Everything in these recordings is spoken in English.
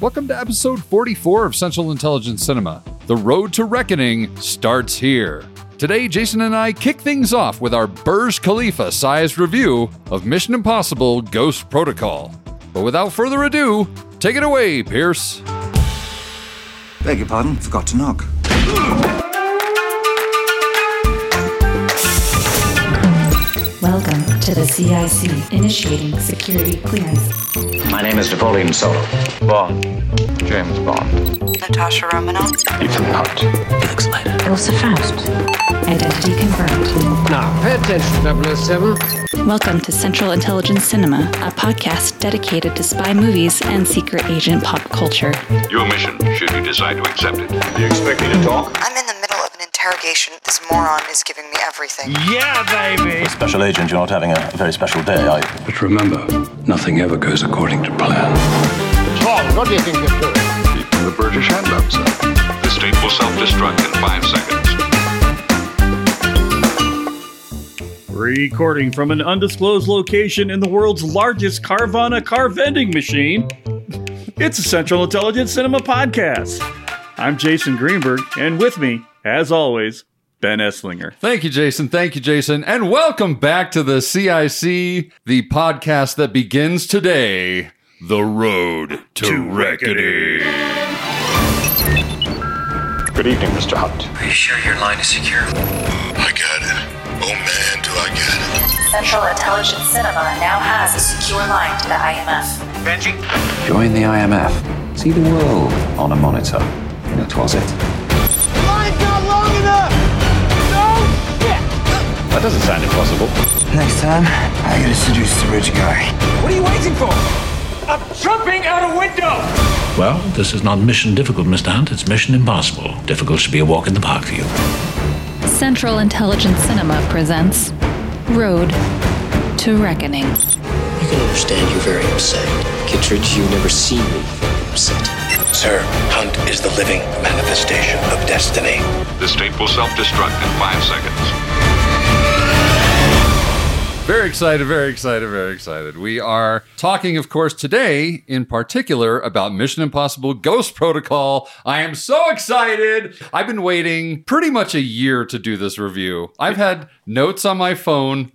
Welcome to episode 44 of Central Intelligence Cinema. The road to reckoning starts here. Today, Jason and I kick things off with our Burj Khalifa sized review of Mission Impossible Ghost Protocol. But without further ado, take it away, Pierce. Beg your pardon, forgot to knock. Welcome to the CIC, initiating security clearance. My name is Napoleon Solo. Bond. James Bond. Natasha Romanoff. Ethan Hunt. Felix Leiter. Ilsa Faust. Identity confirmed. Now, pay attention, 007. Welcome to Central Intelligence Cinema, a podcast dedicated to spy movies and secret agent pop culture. Your mission, should you decide to accept it. Do you expect me to talk? I'm in the middle of an interrogation. This moron is giving me everything. Yeah, baby. Special agent, you're not having a, a very special day, are you? But remember, nothing ever goes according to plan. Tom, what do you think you're doing? Keeping the British hand out, sir. The state will self-destruct in five seconds. Recording from an undisclosed location in the world's largest Carvana car vending machine, it's a Central Intelligence Cinema podcast. I'm Jason Greenberg, and with me, as always, Ben Esslinger. Thank you, Jason. Thank you, Jason. And welcome back to the CIC, the podcast that begins today The Road to, Reckoning. Good evening, Mr. Hunt. Are you sure your line is secure? I got it. Oh man, do I get it. Central Intelligence Cinema now has a secure line to the IMF. Benji? Join the IMF. See the world on a monitor in a closet. Line's That doesn't sound impossible. Next time, I gotta seduce the rich guy. What are you waiting for? I'm jumping out a window! Well, this is not mission difficult, Mr. Hunt. It's mission impossible. Difficult should be a walk in the park for you. Central Intelligence Cinema presents Road to Reckoning. You can understand you're very upset. Kittredge, you've never seen me very upset. Sir, Hunt is the living manifestation of destiny. The state will self-destruct in five seconds. Very excited, very excited, very excited. We are talking, of course, today in particular about Mission Impossible Ghost Protocol. I am so excited. I've been waiting pretty much a year to do this review. I've had notes on my phone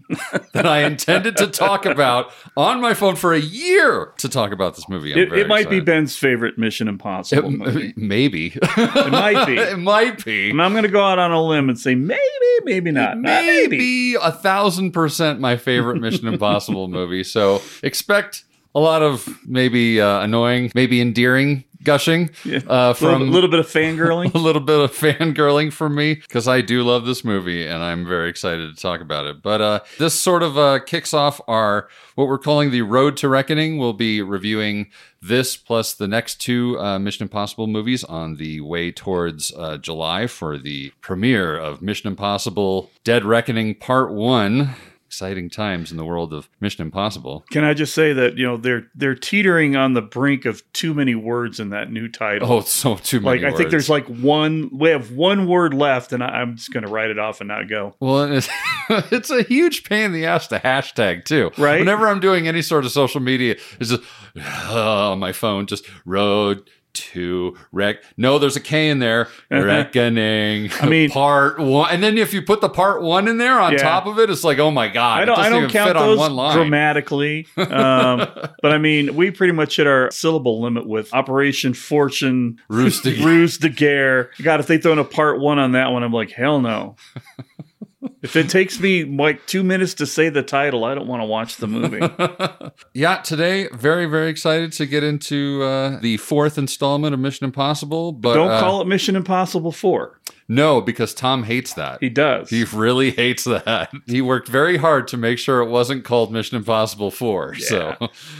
that I intended to talk about on my phone for a year to talk about this movie. I'm It, it might be. Ben's favorite Mission Impossible movie. Maybe. It might be. it might be. And I'm going to go out on a limb and say maybe, maybe not. Uh, maybe. maybe a thousand percent my favorite Mission Impossible movie. So expect a lot of maybe uh, annoying, maybe endearing gushing Yeah. uh, from A little, little bit of fangirling. a little bit of fangirling from me because I do love this movie and I'm very excited to talk about it. But uh, this sort of uh, kicks off our what we're calling the Road to Reckoning. We'll be reviewing this plus the next two uh, Mission Impossible movies on the way towards uh, July for the premiere of Mission Impossible Dead Reckoning Part One. Exciting times in the world of Mission Impossible. Can I just say that you know they're they're teetering on the brink of too many words in that new title. Oh, it's so too many. like I think there's like one. We have one word left, and I, I'm just going to write it off and not go. Well, it's, it's a huge pain in the ass to hashtag too. Right. Whenever I'm doing any sort of social media, it's just uh, on my phone, just road to rec. No, there's a K in there. Reckoning. I mean- part one, and then if you put the part one in there on Yeah. top of it, it's like, oh my god, I don't. I don't count fit on those one line. grammatically, um, but I mean, we pretty much hit our syllable limit with Operation Fortune, Ruse de- Ruse de Guerre. God, if they throw in a part one on that one, I'm like, hell no. if it takes me like two minutes to say the title, I don't want to watch the movie. Yeah, today very very excited to get into uh, the fourth installment of Mission Impossible. But don't uh, call it Mission Impossible Four. no because Tom hates that. He does. He really hates that. He worked very hard to make sure it wasn't called Mission Impossible 4. So,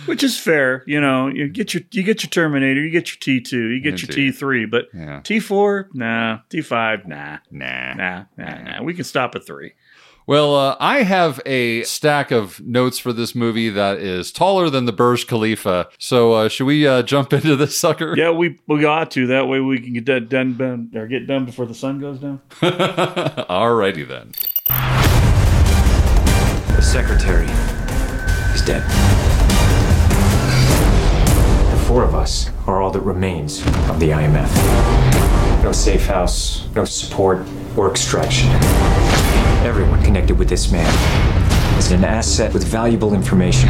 which is fair. You know, you get your you get your Terminator, you get your T two, you get your T3, but Yeah. T four, nah. T five, nah. nah. Nah, nah, nah. We can stop at three. Well, uh, I have a stack of notes for this movie that is taller than the Burj Khalifa. So, uh, should we uh, jump into this sucker? Yeah, we we got to. That way we can get that done, done or get done before the sun goes down. Alrighty then. The secretary is dead. The four of us are all that remains of the IMF. No safe house, no support or extraction. Everyone connected with this man is an asset with valuable information.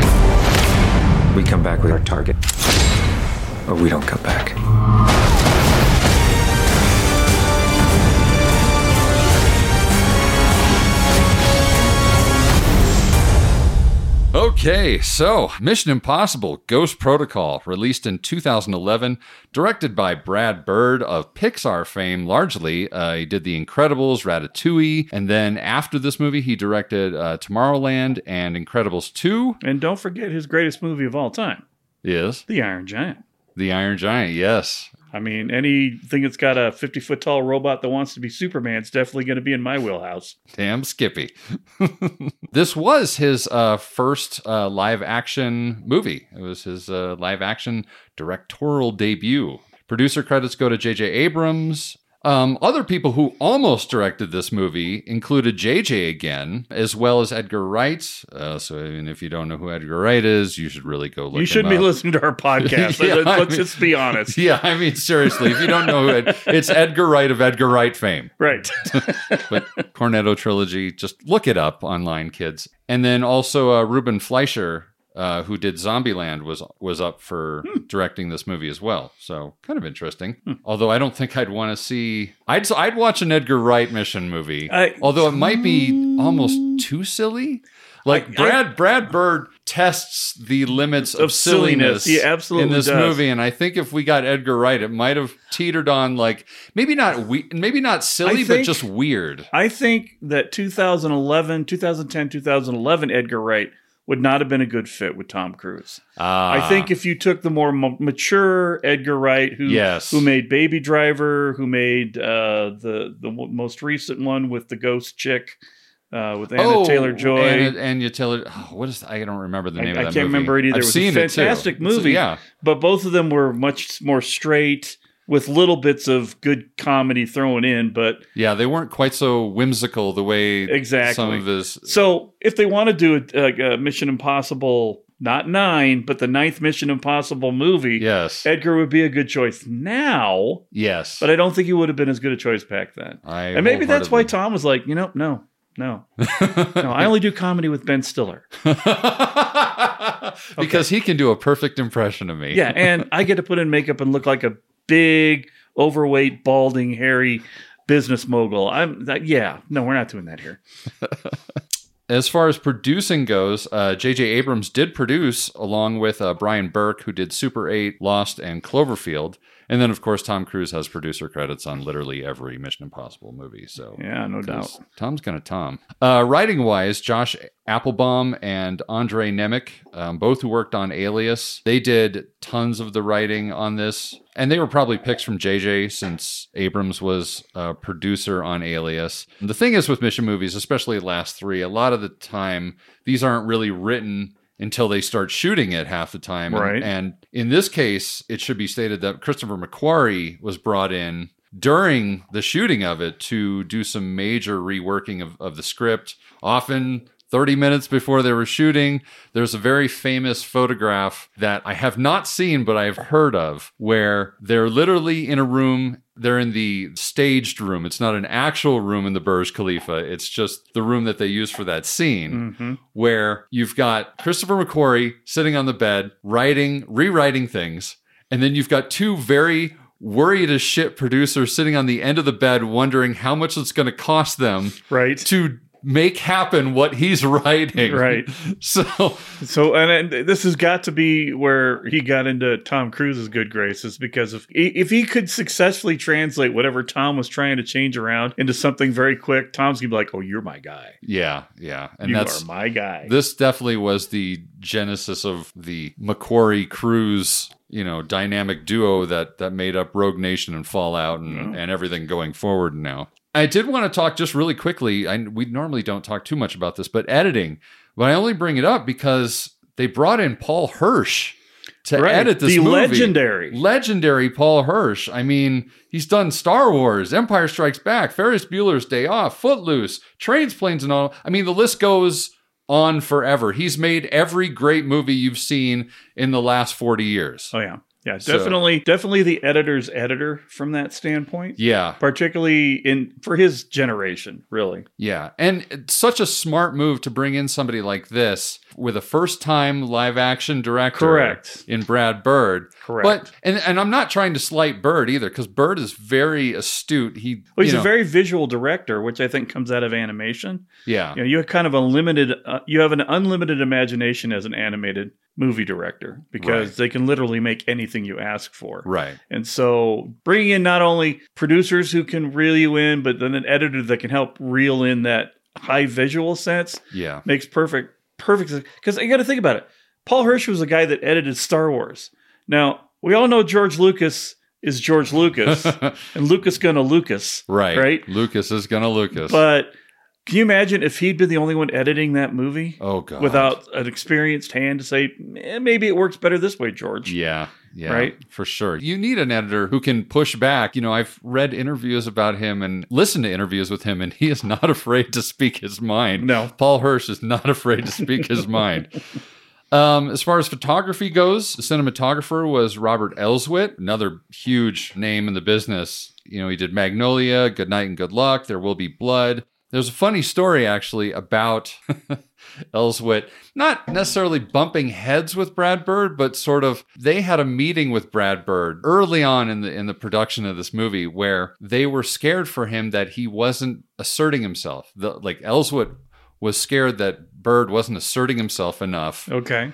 We come back with our target, or we don't come back. Okay, so Mission Impossible Ghost Protocol, released in 2011, directed by Brad Bird of Pixar fame largely. Uh, he did The Incredibles, Ratatouille, and then after this movie, he directed uh, Tomorrowland and Incredibles 2. And don't forget his greatest movie of all time, Yes, The Iron Giant. The Iron Giant, yes. I mean, anything that's got a 50 foot tall robot that wants to be Superman is definitely going to be in my wheelhouse. Damn Skippy. this was his uh, first uh, live action movie. It was his uh, live action directorial debut. Producer credits go to J.J. Abrams. Um, other people who almost directed this movie included J.J. again, as well as Edgar Wright. Uh, so, I mean, if you don't know who Edgar Wright is, you should really go look. you shouldn't him be up. listening to our podcast. Yeah, Let's, I mean- just be honest. Yeah, I mean, seriously, if you don't know who it, it's Edgar Wright of Edgar Wright fame. Right. but Cornetto trilogy, just look it up online, kids. And then also uh, Ruben Fleischer, uh, who did Zombieland, was was up for hmm. directing this movie as well. So kind of interesting. Hmm. Although I don't think I'd want to see. I'd I'd watch an Edgar Wright mission movie. I- although it might be hmm. almost too silly. Like I- Brad Brad Bird tests the limits of, silliness. silliness, He absolutely in this does. movie, and I think if we got Edgar Wright, it might have teetered on like maybe not we maybe not silly, I but just weird. I think that 2011, 2010, 2011 Edgar Wright would not have been a good fit with Tom Cruise. I Ah. think if you took the more m- mature Edgar Wright, who Yes. who made Baby Driver, who made uh, the the w- most recent one with the ghost chick uh, with Anna Taylor Joy. Oh, Anna, Anya Taylor. Oh, what is? I don't remember the name I of that can't movie. remember it either. I've it was seen a fantastic It's- movie. yeah, but both of them were much more straight with little bits of good comedy thrown in. But yeah, they weren't quite so whimsical the way Exactly. some of his. So if they want to do a, a Mission Impossible, not nine, but the ninth Mission Impossible movie, Yes, Edgar would be a good choice now. yes. But I don't think he would have been as good a choice back then. I and maybe that's why Tom was like, you know, no, no, no. I only do comedy with Ben Stiller. because he can do a perfect impression of me. Yeah, and I get to put in makeup and look like a big, overweight, balding, hairy business mogul. I'm that. Yeah, no, we're not doing that here. As far as producing goes, uh, J.J. Abrams did produce along with uh, Bryan Burk, who did Super 8, Lost, and Cloverfield. And then, of course, Tom Cruise has producer credits on literally every Mission Impossible movie. So Yeah, no doubt. Tom's kind of Tom. Uh, writing wise, Josh Appelbaum and Andre Nemec, um, both who worked on Alias, they did tons of the writing on this. And they were probably picks from JJ since Abrams was a producer on Alias. The thing is with mission movies, especially the last three, a lot of the time, these aren't really written until they start shooting it half the time. And- Right. and in this case, it should be stated that Christopher McQuarrie was brought in during the shooting of it to do some major reworking of, of the script. Often 30 minutes before they were shooting, there's a very famous photograph that I have not seen, but I've heard of, where they're literally in a room. They're in the staged room. It's not an actual room in the Burj Khalifa. It's just the room that they use for that scene Mhm. where you've got Christopher McQuarrie sitting on the bed, writing, rewriting things, and then you've got two very worried as shit producers sitting on the end of the bed, wondering how much it's going to cost them Right. to make happen what he's writing. Right. So So, and, and this has got to be where he got into Tom Cruise's good graces because if if he could successfully translate whatever Tom was trying to change around into something very quick, Tom's gonna be like, "Oh, you're my guy. yeah, yeah, and you that's are my guy." this definitely was the genesis of the McQuarrie Cruise, you know, dynamic duo that that made up Rogue Nation and Fallout and, oh. and everything going forward now. I did want to talk just really quickly. I, we normally don't talk too much about this, but editing. But I only bring it up because they brought in Paul Hirsch to Right. edit this The movie. legendary. legendary Paul Hirsch. I mean, he's done Star Wars, Empire Strikes Back, Ferris Bueller's Day Off, Footloose, Trains, Planes, and all. I mean, the list goes on forever. He's made every great movie you've seen in the last 40 years. oh yeah, Yeah, So- definitely, definitely the editor's editor from that standpoint. Yeah. particularly in for his generation, really. Yeah. And it's such a smart move to bring in somebody like this with a first time live action director Correct. in Brad Bird. Correct. But and, and I'm not trying to slight Bird either, because Bird is very astute. He Well, he's you a very visual director, which I think comes out of animation. Yeah. You know, you have kind of a limited, uh, you have an unlimited imagination as an animated movie director because Right. they can literally make anything you ask for. Right. And so bringing in not only producers who can reel you in, but then an editor that can help reel in that high visual sense Yeah. makes perfect, perfect. Because you got to think about it. Paul Hirsch was the guy that edited Star Wars. Now, we all know George Lucas is George Lucas and Lucas gonna Lucas. Right. Right. Lucas is gonna Lucas. But can you imagine if he'd been the only one editing that movie? Oh god. Without an experienced hand to say, eh, maybe it works better this way, George. Yeah. Yeah. Right? For sure. You need an editor who can push back. You know, I've read interviews about him and listened to interviews with him, and he is not afraid to speak his mind. No. Paul Hirsch is not afraid to speak his mind. Um, as far as photography goes, the cinematographer was Robert Elswit, another huge name in the business. You know, he did Magnolia, Good Night and Good Luck, There Will Be Blood. There's a funny story actually about Elswit, not necessarily bumping heads with Brad Bird, but sort of they had a meeting with Brad Bird early on in the in the production of this movie where they were scared for him that he wasn't asserting himself. The, like Elswit was scared that Bird wasn't asserting himself enough. Okay.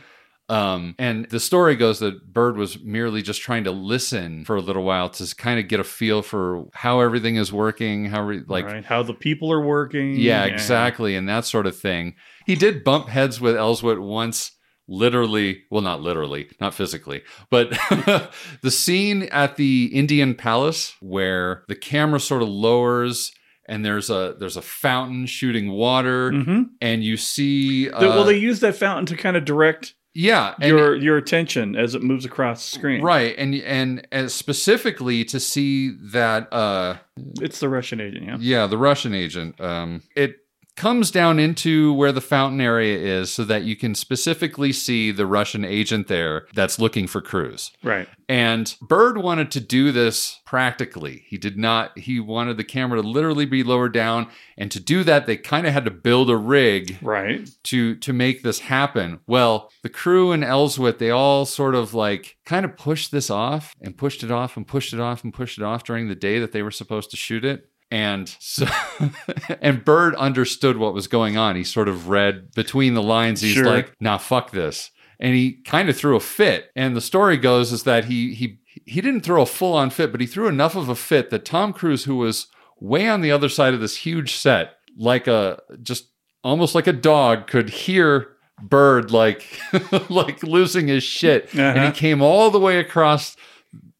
Um, and the story goes that Bird was merely just trying to listen for a little while to kind of get a feel for how everything is working, how re- like right. How the people are working. yeah, exactly, and that sort of thing. He did bump heads with Elswit once, literally, well, not literally, not physically, but the scene at the Indian Palace where the camera sort of lowers and there's a there's a fountain shooting water, Mhm. and you see, uh, well, they use that fountain to kind of direct yeah, your your attention as it moves across the screen. right, and and and specifically to see that. uh It's the Russian agent. Yeah. Yeah, the Russian agent. Um, it comes down into where the fountain area is so that you can specifically see the Russian agent there that's looking for Cruise. Right. And Bird wanted to do this practically. He did not, he wanted the camera to literally be lowered down. And to do that, they kind of had to build a rig Right. to to make this happen. Well, the crew and Elswit, they all sort of like kind of pushed this off and pushed it off and pushed it off and pushed it off during the day that they were supposed to shoot it. And so and Bird understood what was going on. He sort of read between the lines. He's Sure. like, "Nah, fuck this." And he kind of threw a fit. And the story goes is that he he he didn't throw a full on fit, but he threw enough of a fit that Tom Cruise, who was way on the other side of this huge set, like a just almost like a dog, could hear Bird like like losing his shit. And Uh-huh. he came all the way across,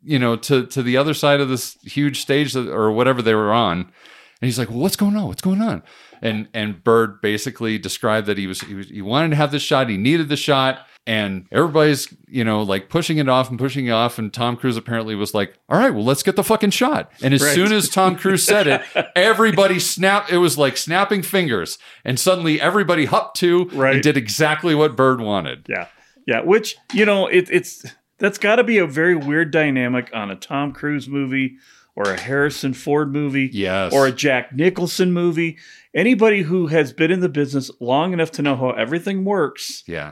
you know, to to the other side of this huge stage that, or whatever they were on. And he's like, well, "What's going on? What's going on?" And and Bird basically described that he was he was he wanted to have this shot. He needed the shot. And everybody's, you know, like pushing it off and pushing it off. And Tom Cruise apparently was like, all right, well, let's get the fucking shot. And as Right. soon as Tom Cruise said it, everybody snapped. It was like snapping fingers. And suddenly everybody hopped to Right. and did exactly what Bird wanted. Yeah. Yeah. Which you know, it, it's that's got to be a very weird dynamic on a Tom Cruise movie or a Harrison Ford movie. Yes. Or a Jack Nicholson movie. Anybody who has been in the business long enough to know how everything works Yeah.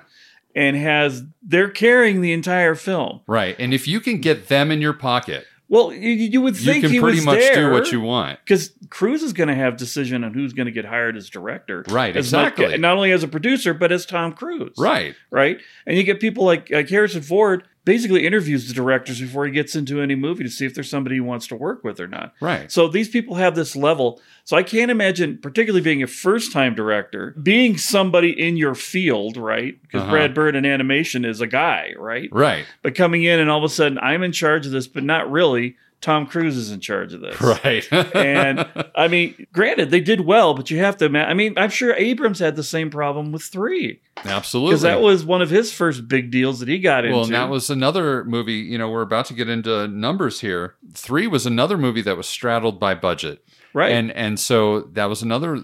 and has they're carrying the entire film. Right. And if you can get them in your pocket, Well, you, you would you can pretty much there do what you want. because Cruise is going to have decision on who's going to get hired as director, Right, As exactly. not only as a producer, but as Tom Cruise, Right. right? And you get people like like Harrison Ford basically interviews the directors before he gets into any movie to see if there's somebody he wants to work with or not. Right. So these people have this level. So I can't imagine, particularly being a first time director, being somebody in your field, right? Because Uh-huh. Brad Bird in animation is a guy, right? Right. But coming in and all of a sudden I'm in charge of this, but not really. Tom Cruise is in charge of this. Right. and I mean, granted, they did well, but you have to. ima- I mean, I'm sure Abrams had the same problem with three Absolutely. because that was one of his first big deals that he got into. Well, and that was another movie. You know, we're about to get into numbers here. Three was another movie that was straddled by budget. right. And and so that was another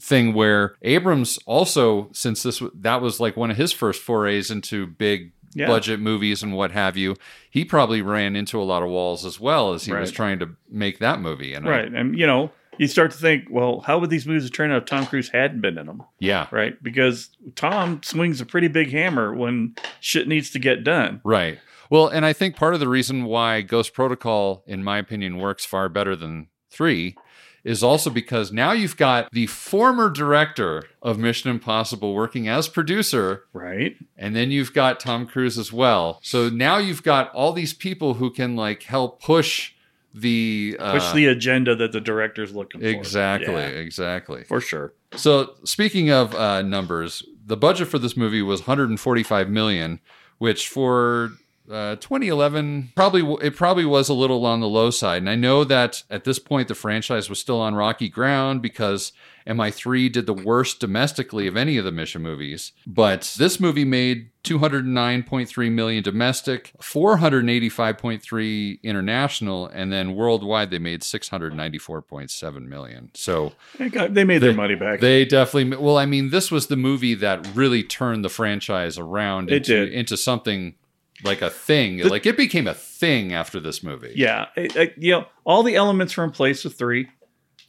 thing where Abrams also, since this that was like one of his first forays into big Yeah. budget movies and what have you. He probably ran into a lot of walls as well as he was trying to make that movie. And I- Right. And, you know, you start to think, well, how would these movies have turned out if Tom Cruise hadn't been in them? yeah, Right. Because Tom swings a pretty big hammer when shit needs to get done. Right. Well, and I think part of the reason why Ghost Protocol, in my opinion, works far better than three is also because now you've got the former director of Mission Impossible working as producer, Right. and then you've got Tom Cruise as well. So now you've got all these people who can like help push the uh, Push the agenda that the director's looking for. exactly, Yeah, exactly. for sure. So speaking of uh, numbers, the budget for this movie was 145 million, which for uh, 2011 probably it probably was a little on the low side. And I know that at this point the franchise was still on rocky ground because MI3 did the worst domestically of any of the Mission movies. But this movie made 209.3 million domestic, 485.3 international, and then worldwide they made 694.7 million. So They, got, they made their money back. they definitely. Well, I mean, this was the movie that really turned the franchise around It into did. into something like a thing. The- like it became a thing after this movie. yeah. It- it- you know, all the elements were in place with three.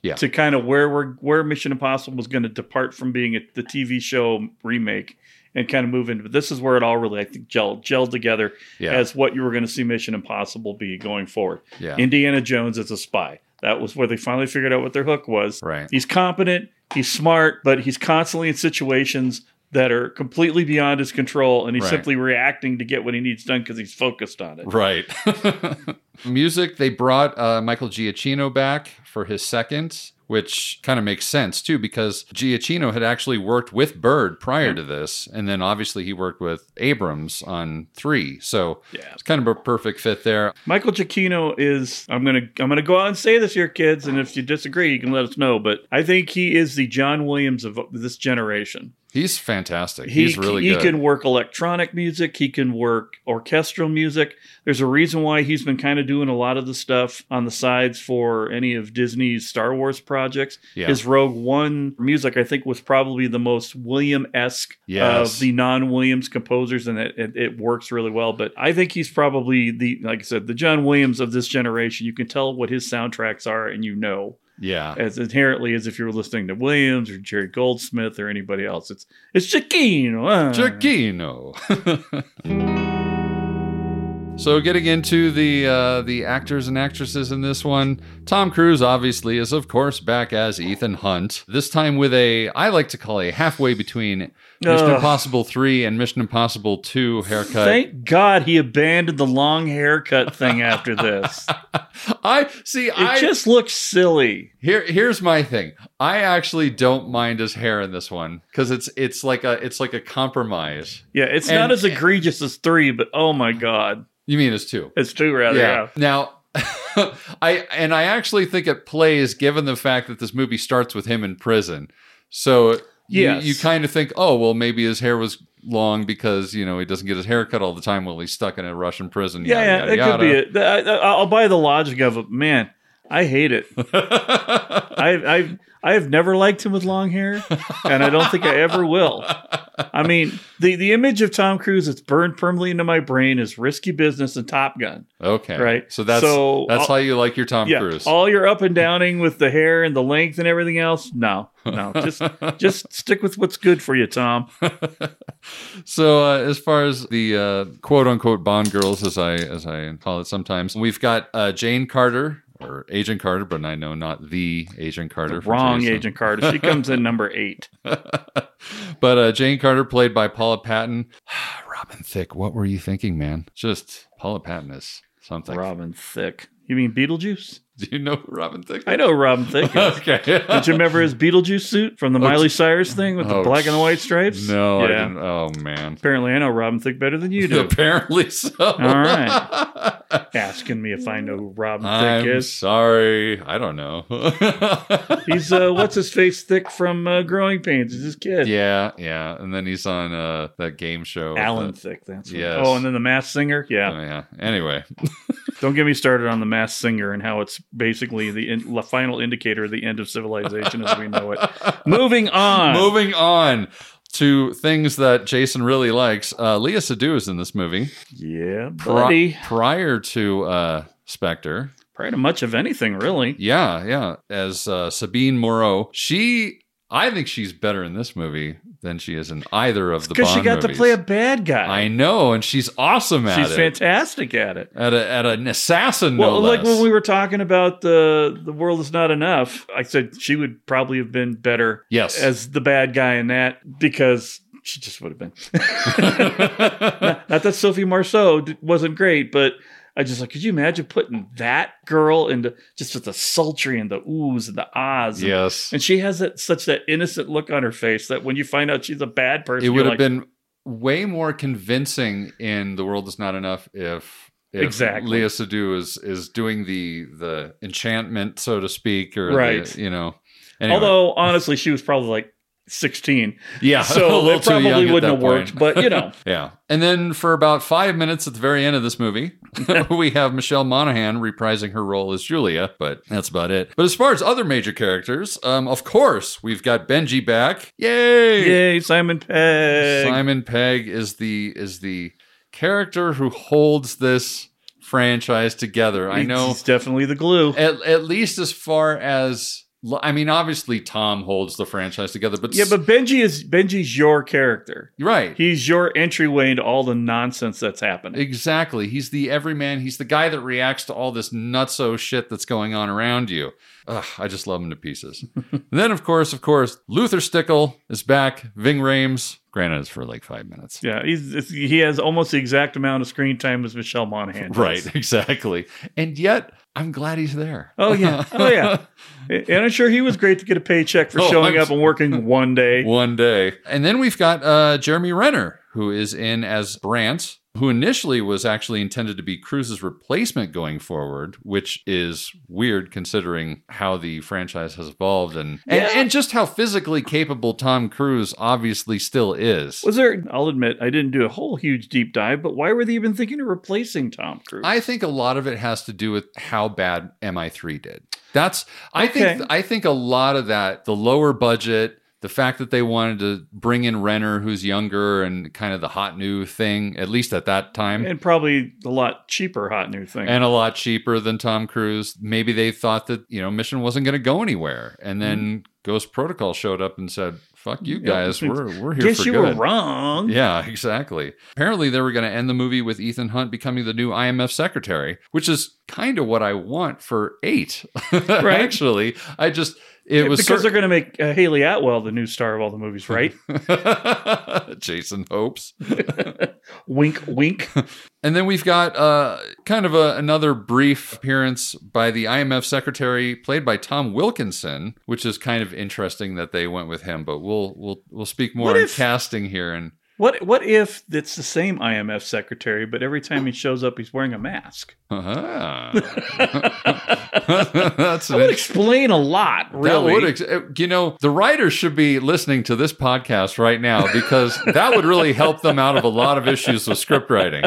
Yeah. To kind of where we're where Mission Impossible was going to depart from being a, the TV show remake and kind of move into. But this is where it all really, I think, gelled, gelled together Yeah. as what you were going to see Mission Impossible be going forward. Yeah. Indiana Jones as a spy. That was where they finally figured out what their hook was. Right. He's competent, he's smart, but he's constantly in situations that are completely beyond his control, and he's Right. simply reacting to get what he needs done because he's focused on it. Right. Music, they brought uh, Michael Giacchino back for his second, which kind of makes sense too, because Giacchino had actually worked with Bird prior to this. And then obviously he worked with Abrams on three. So Yeah. it's kind of a perfect fit there. Michael Giacchino is I'm gonna I'm gonna go out and say this here, kids, and if you disagree, you can let us know. But I think he is the John Williams of this generation. He's fantastic. He, He's really good. he good. can work electronic music. He can work orchestral music. There's a reason why he's been kind of doing a lot of the stuff on the sides for any of Disney's Star Wars projects. Yeah. His Rogue One music, I think, was probably the most William esque Yes. of the non Williams composers, and it, it, it works really well. But I think he's probably the, like I said, the John Williams of this generation. You can tell what his soundtracks are, and you know yeah. as inherently as if you were listening to Williams or Jerry Goldsmith or anybody else. It's it's Chiquino. ah. Giacchino. so getting into the uh, the actors and actresses in this one, Tom Cruise obviously is of course back as Ethan Hunt. This time with a I like to call a halfway between Mission Ugh. Impossible three and Mission Impossible two haircut. Thank God he abandoned the long haircut thing after this. I see. It I just looks silly. Here, here's my thing. I actually don't mind his hair in this one because it's it's like a it's like a compromise. Yeah, it's And- not as egregious as three, but oh my God. You mean it's two? It's two rather. Yeah. Now, I and I actually think it plays given the fact that this movie starts with him in prison. So Yes. you, you kind of think, oh well, maybe his hair was long because you know he doesn't get his hair cut all the time while he's stuck in a Russian prison. Yeah, yeah, yada, that yada, could be it. I, I- I'll buy the logic of it. Man, I hate it. I, I, I have never liked him with long hair, and I don't think I ever will. I mean, the, the image of Tom Cruise that's burned permanently into my brain is Risky Business and Top Gun. Okay, Right. So that's So, that's I'll- how you like your Tom yeah, Cruise. all your up and downing with the hair and the length and everything else. No, no, just just stick with what's good for you, Tom. So uh, as far as the uh, quote unquote Bond girls, as I as I call it sometimes, we've got uh, Jane Carter or Agent Carter, but I know not the Agent Carter. for Wrong, Jason. Agent Carter. She comes in number eight. but uh, Jane Carter, played by Paula Patton. Robin Thicke, what were you thinking, man? Just Paula Patton is something. Robin Thicke. You mean Beetlejuice? Do you know who Robin Thicke? I know Robin Thicke. okay. Don't you remember his Beetlejuice suit from the Miley Cyrus thing with the Oh, black and the white stripes? No, I Yeah. didn't. Oh man. Apparently, I know Robin Thicke better than you do. Apparently so. All right. Asking me if I know who Robin Thicke I'm is. sorry. I don't know. He's uh, what's his face Thicke from uh, Growing Pains. He's his kid. yeah, yeah. And then he's on uh, that game show. Alan that- Thicke. That's what- Yes. Oh, and then the Masked Singer. Yeah. Oh, yeah. Anyway, Don't get me started on the Masked Singer and how it's basically the, in, the final indicator of the end of civilization as we know it. Moving on. moving on. to things that Jason really likes, uh, Léa Seydoux is in this movie. Yeah, Pri- buddy. prior to uh, Spectre. Prior to much of anything, really. Yeah, yeah. As uh, Sabine Moreau, she, I think she's better in this movie than she is in either of the Because she got movies. to play a bad guy. I know, and she's awesome at She's it. She's fantastic at it. At a, at an assassin, no Well, like less. when we were talking about the the world is not enough, I said she would probably have been better Yes. as the bad guy in that because she just would have been. not, not that Sophie Marceau wasn't great, but I just like, could you imagine putting that girl into just with the sultry and the oohs and the ahs? and- Yes. And she has that such that innocent look on her face that when you find out she's a bad person, it would have like, been way more convincing in the world is not enough if, if Exactly. Léa Seydoux is is doing the the enchantment so to speak or the- Right. you know Anyway. Although honestly, she was probably like 16. yeah a So little it probably wouldn't have worked, but you know. yeah and then for about five minutes at the very end of this movie we have michelle monaghan reprising her role as julia but that's about it but as far as other major characters um, of course we've got benji back yay Yay, Simon Pegg. Simon Pegg is the is the character who holds this franchise together. I know He's definitely the glue. at, at least as far as I mean, obviously Tom holds the franchise together, but Yeah, but Benji is Benji's your character. right, He's your entryway into all the nonsense that's happening. exactly. He's the everyman. He's the guy that reacts to all this nutso shit that's going on around you. Ugh, I just love him to pieces. and then, of course, of course, Luther Stickell is back. Ving Rhames, granted, it's for like five minutes. Yeah, he's he has almost the exact amount of screen time as Michelle Monaghan. does. Right, exactly. And yet, I'm glad he's there. Oh yeah. Oh yeah. and I'm sure he was great to get a paycheck for Oh, showing I'm- up and working one day. One day. And then we've got uh, Jeremy Renner, who is in as Brant, who initially was actually intended to be Cruise's replacement going forward, which is weird considering how the franchise has evolved and, and, and just how physically capable Tom Cruise obviously still is. Was there? I'll admit I didn't do a whole huge deep dive, but why were they even thinking of replacing Tom Cruise? I think a lot of it has to do with how bad MI3 did. That's I Okay. think I think a lot of that, the lower budget, the fact that they wanted to bring in Renner who's younger and kind of the hot new thing, at least at that time. and probably a lot cheaper hot new thing. and a lot cheaper than Tom Cruise. Maybe they thought that, you know, Mission wasn't going to go anywhere. And then Ghost Protocol showed up and said, fuck you Mm. Yeah. guys, we're, we're here Guess for you good. were wrong. Yeah, exactly. Apparently, they were going to end the movie with Ethan Hunt becoming the new IMF secretary, which is kind of what I want for eight. Right. Actually, I just it was because cer- they're going to make uh, Hayley Atwell the new star of all the movies, right? Jason hopes. wink, wink. And then we've got uh, kind of a, another brief appearance by the IMF secretary, played by Tom Wilkinson, which is kind of interesting that they went with him. But we'll we'll we'll speak more What on if- casting here. And What what if it's the same IMF secretary, but every time he shows up, he's wearing a mask? uh that's That would explain a lot, That really. would, ex- uh, you know, the writers should be listening to this podcast right now because that would really help them out of a lot of issues with script writing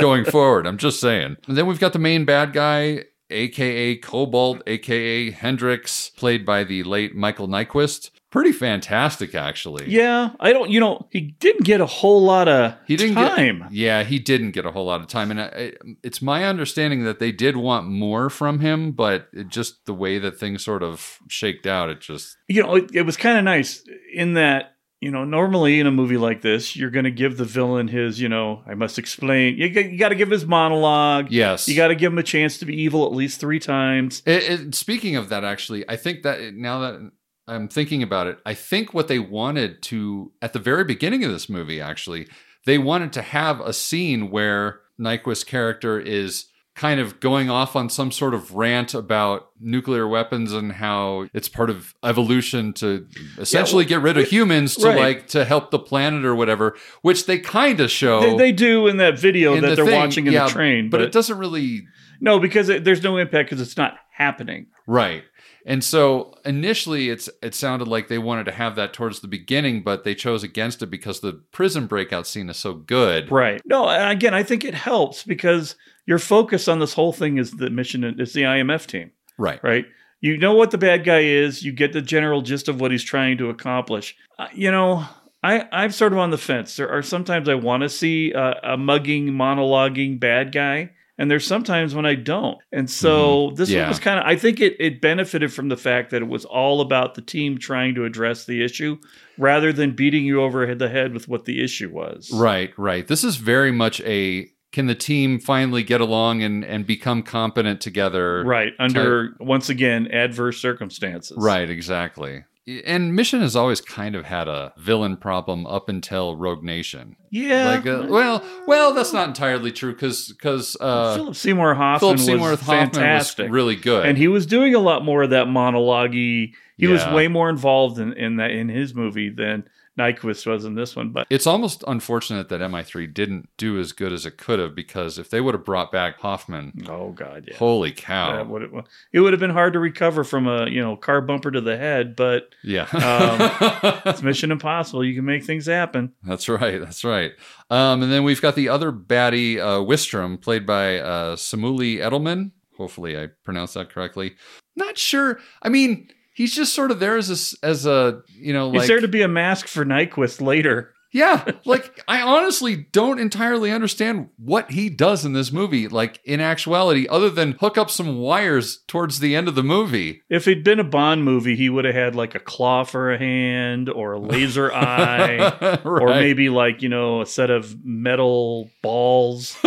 going forward. I'm just saying. And then we've got the main bad guy, aka Cobalt, aka Hendrix, played by the late Michael Nyqvist. Pretty fantastic, actually. yeah, I don't. You know, he didn't get a whole lot of He didn't time. Get, yeah, he didn't get a whole lot of time, and uh, I, it's my understanding that they did want more from him, but it just the way that things sort of shaked out, it just you know, it, it was kind of nice in that. You know, normally in a movie like this, you're going to give the villain his, you know, I must explain. You, got- you got to give his monologue. yes, You got to give him a chance to be evil at least three times. It, speaking of that, actually, I think that now that I'm thinking about it, I think what they wanted to at the very beginning of this movie, actually, they wanted to have a scene where Nyqvist's character is kind of going off on some sort of rant about nuclear weapons and how it's part of evolution to essentially well, get rid of humans to right. like to help the planet or whatever, which they kind of show They, they do in that video in that the they're thing, watching in yeah, the train, but but, it doesn't really no, because it, there's no impact because it's not happening. Right. And so initially it's it sounded like they wanted to have that towards the beginning, but they chose against it because the prison breakout scene is so good. Right. No, and again, I think it helps because your focus on this whole thing is the mission is the IMF team, Right. right? You know what the bad guy is, you get the general gist of what he's trying to accomplish. Uh, you know, I, I'm sort of on the fence. There are sometimes I want to see a, a mugging, monologuing bad guy, and there's sometimes when I don't. And so mm-hmm. this Yeah. one was kind of, I think it, it benefited from the fact that it was all about the team trying to address the issue rather than beating you over the head with what the issue was. Right, right. This is very much a can the team finally get along and, and become competent together? Right. Under, once again, adverse circumstances. Right, exactly. And Mission has always kind of had a villain problem up until Rogue Nation. Yeah. Like, uh, well, well, that's not entirely true because because uh, Philip Seymour Hoffman Philip Seymour was Hoffman fantastic. was really good, and he was doing a lot more of that monologue He was way more involved in, in that in his movie than Nyqvist was in this one. But It's almost unfortunate that MI3 didn't do as good as it could have because if they would have brought back Hoffman, oh god, yeah, holy cow, would it, it would have been hard to recover from a you know car bumper to the head. But yeah, um, it's Mission Impossible. You can make things happen. That's right. That's right. Um, and then we've got the other baddie, uh, Wistrom, played by uh, Samuli Edelman. Hopefully, I pronounced that correctly. Not sure. I mean, he's just sort of there as a, as a you know, like Is there to be a mask for Nyqvist later? Yeah, like I honestly don't entirely understand what he does in this movie. Like in actuality, other than hook up some wires towards the end of the movie. If it'd been a Bond movie, he would have had like a claw for a hand or a laser eye. or maybe like you know a set of metal balls.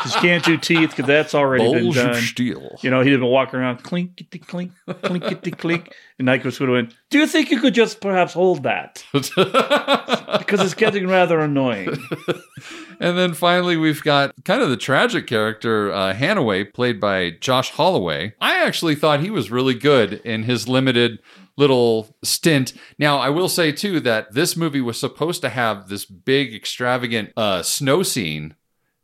Because you can't do teeth because that's already been Balls of steel. You know, he'd have been walking around clinkety clink, clinkety clink, and Nyqvist would have went. Do you think you could just perhaps hold that? because it's getting rather annoying. And then finally, we've got kind of the tragic character, uh, Hanaway, played by Josh Holloway. I actually thought he was really good in his limited little stint. Now, I will say, too, that this movie was supposed to have this big, extravagant uh, snow scene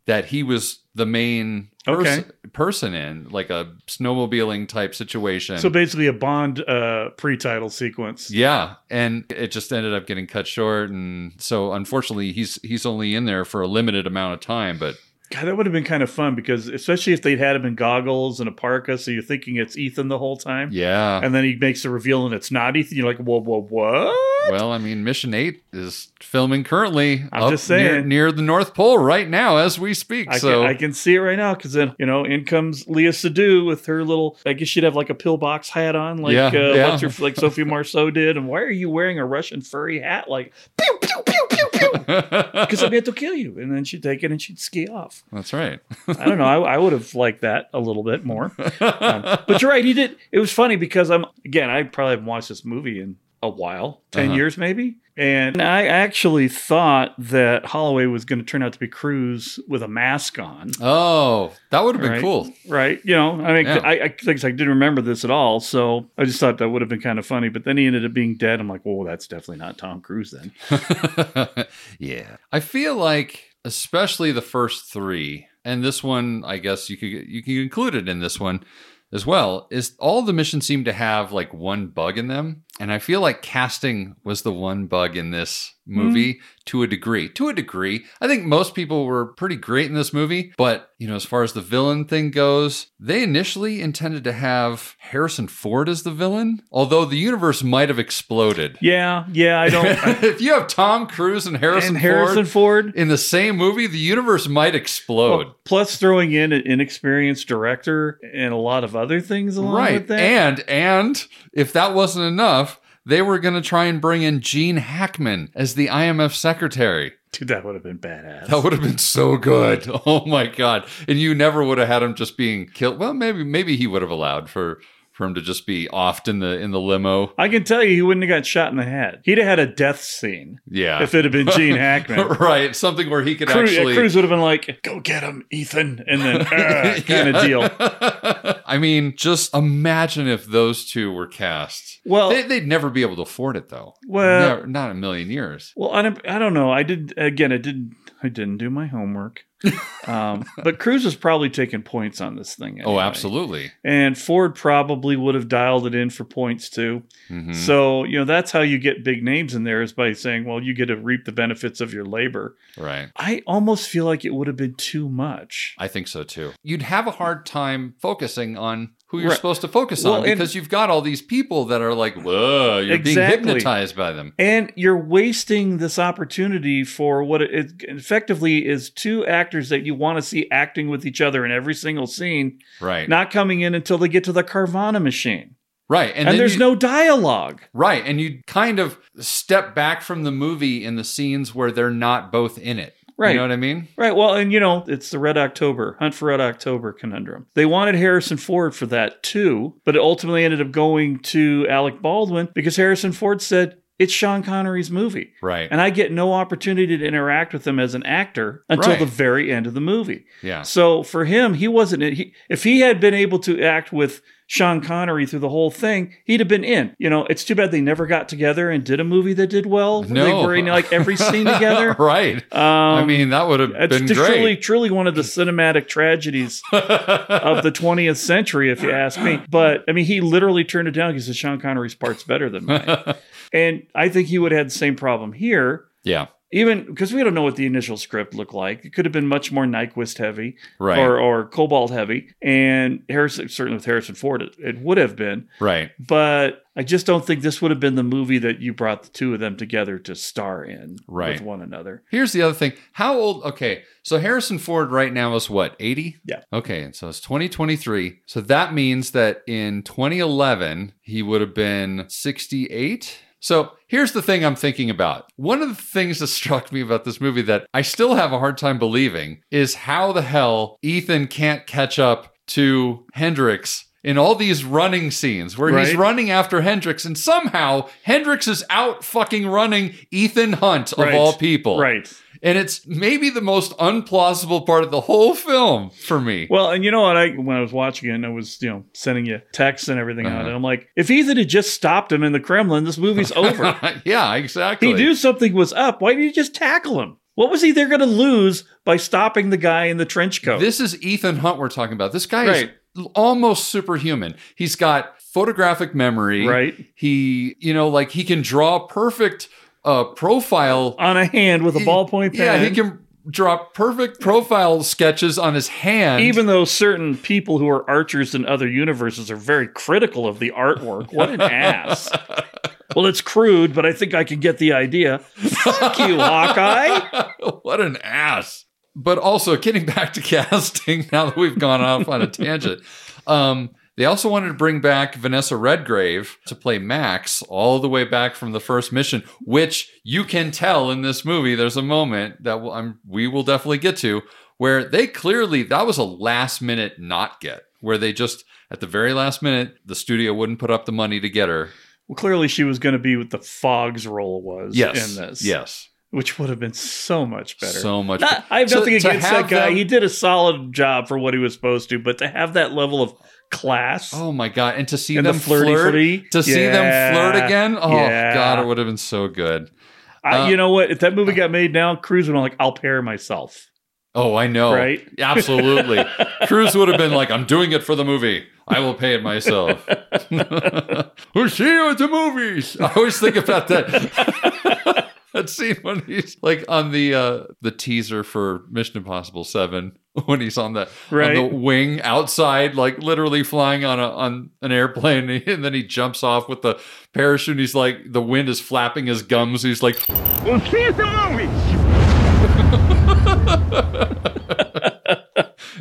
that he was the main pers- Okay. person in, like a snowmobiling type situation. So basically, a Bond uh, pre-title sequence. Yeah, and it just ended up getting cut short, and so unfortunately, he's he's only in there for a limited amount of time. But God, that would have been kind of fun because, especially if they'd had him in goggles and a parka, so you're thinking it's Ethan the whole time. yeah, And then he makes a reveal and it's not Ethan. You're like, whoa, whoa, what? well, I mean, Mission Eight is filming currently. I'm up just saying. near, near the North Pole right now as we speak. I, so can, I can see it right now because then, you know, in comes Léa Seydoux with her little, I guess she'd have like a pillbox hat on, like, Yeah, uh, yeah. Her, like Sophie Marceau did. And why are you wearing a Russian furry hat? Like, pew, pew, pew, Because I'm here to kill you. And then she'd take it and she'd ski off. that's right. I don't know. I, I would have liked that a little bit more. Um, but you're right. He did. It was funny because I'm again. I probably haven't watched this movie in a while, 10 Uh-huh. years maybe. And I actually thought that Holloway was going to turn out to be Cruise with a mask on. oh, that would have been right? cool. right? You know, I mean, Yeah. I, I, like I I didn't remember this at all, so I just thought that would have been kind of funny. But then he ended up being dead. I'm like, well, that's definitely not Tom Cruise then. yeah. I feel like especially the first 3 and this one I guess you could you can include it in this one as well is all the missions seem to have like one bug in them and I feel like casting was the one bug in this movie to a degree. To a degree. I think most people were pretty great in this movie, but you know, as far as the villain thing goes, they initially intended to have Harrison Ford as the villain, although the universe might have exploded. Yeah, yeah, I don't. if you have Tom Cruise and Harrison, and Harrison Ford, in the same movie, the universe might explode. Well, plus throwing in an inexperienced director and a lot of other things along right. with that. And and if that wasn't enough, they were going to try and bring in Gene Hackman as the IMF secretary. Dude, that would have been badass. That would have been so good. Oh my god. And you never would have had him just being killed. Well, maybe maybe he would have allowed for for him to just be offed in the in the limo. I can tell you, he wouldn't have got shot in the head. He'd have had a death scene. Yeah. if it had been Gene Hackman. right. Something where he could Cruise, actually Cruise would have been like, "Go get him, Ethan," and then uh, kind of deal. I mean, just imagine if those two were cast. Well- they, they'd never be able to afford it, though. Well- Never- not a million years. Well, I don't, I don't know. I did again. I did. I didn't do my homework. Um, but Cruise is probably taking points on this thing. Oh, absolutely. And Ford probably would have dialed it in for points too. Mhm. So you know that's how you get big names in there is by saying, well, you get to reap the benefits of your labor. Right. I almost feel like it would have been too much. I think so too. You'd have a hard time focusing on who you're Right. supposed to focus on and- because you've got all these people that are like, whoa, you're being hypnotized by them. And you're wasting this opportunity for what it, effectively is two actors that you want to see acting with each other in every single scene, Right. not coming in until they get to the Carvana machine. right. And, then there's you- no dialogue. Right. And you kind of step back from the movie in the scenes where they're not both in it. Right. You know what I mean? Right. Well, and you know, it's the Red October, Hunt for Red October conundrum. They wanted Harrison Ford for that too, but it ultimately ended up going to Alec Baldwin because Harrison Ford said, it's Sean Connery's movie. Right. And I get no opportunity to interact with him as an actor until Right. the very end of the movie. Yeah. So for him, he wasn't. He, if he had been able to act with Sean Connery through the whole thing, he'd have been in. You know, it's too bad they never got together and did a movie that did well. No. they were in like every scene together. right. Um, I mean, that would have been truly, truly one of the cinematic tragedies of the 20th century, if you ask me. But I mean, he literally turned it down because Sean Connery's part's better than mine. and I think he would have had the same problem here. yeah. Even because we don't know what the initial script looked like. It could have been much more Nyqvist heavy Right. or, or Cobalt heavy. And Harrison, certainly with Harrison Ford, it, it would have been. Right. But I just don't think this would have been the movie that you brought the two of them together to star in Right. with one another. Here's the other thing. How old? Okay. So Harrison Ford right now is what, 80? Yeah. Okay. And so it's 2023. So that means that in 2011, he would have been 68. So here's the thing I'm thinking about. One of the things that struck me about this movie that I still have a hard time believing is how the hell Ethan can't catch up to Hendricks in all these running scenes where he's running after Hendricks and somehow Hendricks is out fucking running Ethan Hunt of Right. all people. Right. And it's maybe the most unplausible part of the whole film for me. Well, and you know what? I when I was watching it, and I was you know sending you texts and everything out, Uh-huh. and I'm like, if Ethan had just stopped him in the Kremlin, this movie's over. yeah, exactly. he knew something was up. Why did he just tackle him? What was he there going to lose by stopping the guy in the trench coat? This is Ethan Hunt we're talking about. This guy Right. is almost superhuman. He's got photographic memory. Right. He, you know, like he can draw perfect uh profile on a hand with a ballpoint pen. Yeah, he can draw perfect profile sketches on his hand. Even though certain people who are archers in other universes are very critical of the artwork, what an ass. Well, it's crude, but I think I can get the idea. Fuck you, Hawkeye. what an ass. But also getting back to casting now that we've gone off on a tangent. Um, they also wanted to bring back Vanessa Redgrave to play Max all the way back from the first mission, which you can tell in this movie. There's a moment that I'm, we will definitely get to where they clearly, that was a last minute not get, where they just, at the very last minute, the studio wouldn't put up the money to get her. Well, clearly she was going to be what the Fog's role was Yes. in this. Yes. Which would have been so much better. So much Not- better. I have nothing against that guy. them- He did a solid job for what he was supposed to, but to have that level of class. Oh my god! And to see And the them flirty flirt, flirty? to see them flirt again. Oh Yeah. god, it would have been so good. I, Uh, you know what? If that movie got made now, Cruise would have like, I'll pair myself. Oh, I know. Right? Absolutely. Cruise would have been like, I'm doing it for the movie. I will pay it myself. we'll see you at the movies. I always think about that. that scene when he's like on the uh the teaser for Mission Impossible 7 when he's on the Right. on the wing outside like literally flying on a on an airplane and then he jumps off with the parachute he's like the wind is flapping his gums he's like We'll see you at the movies.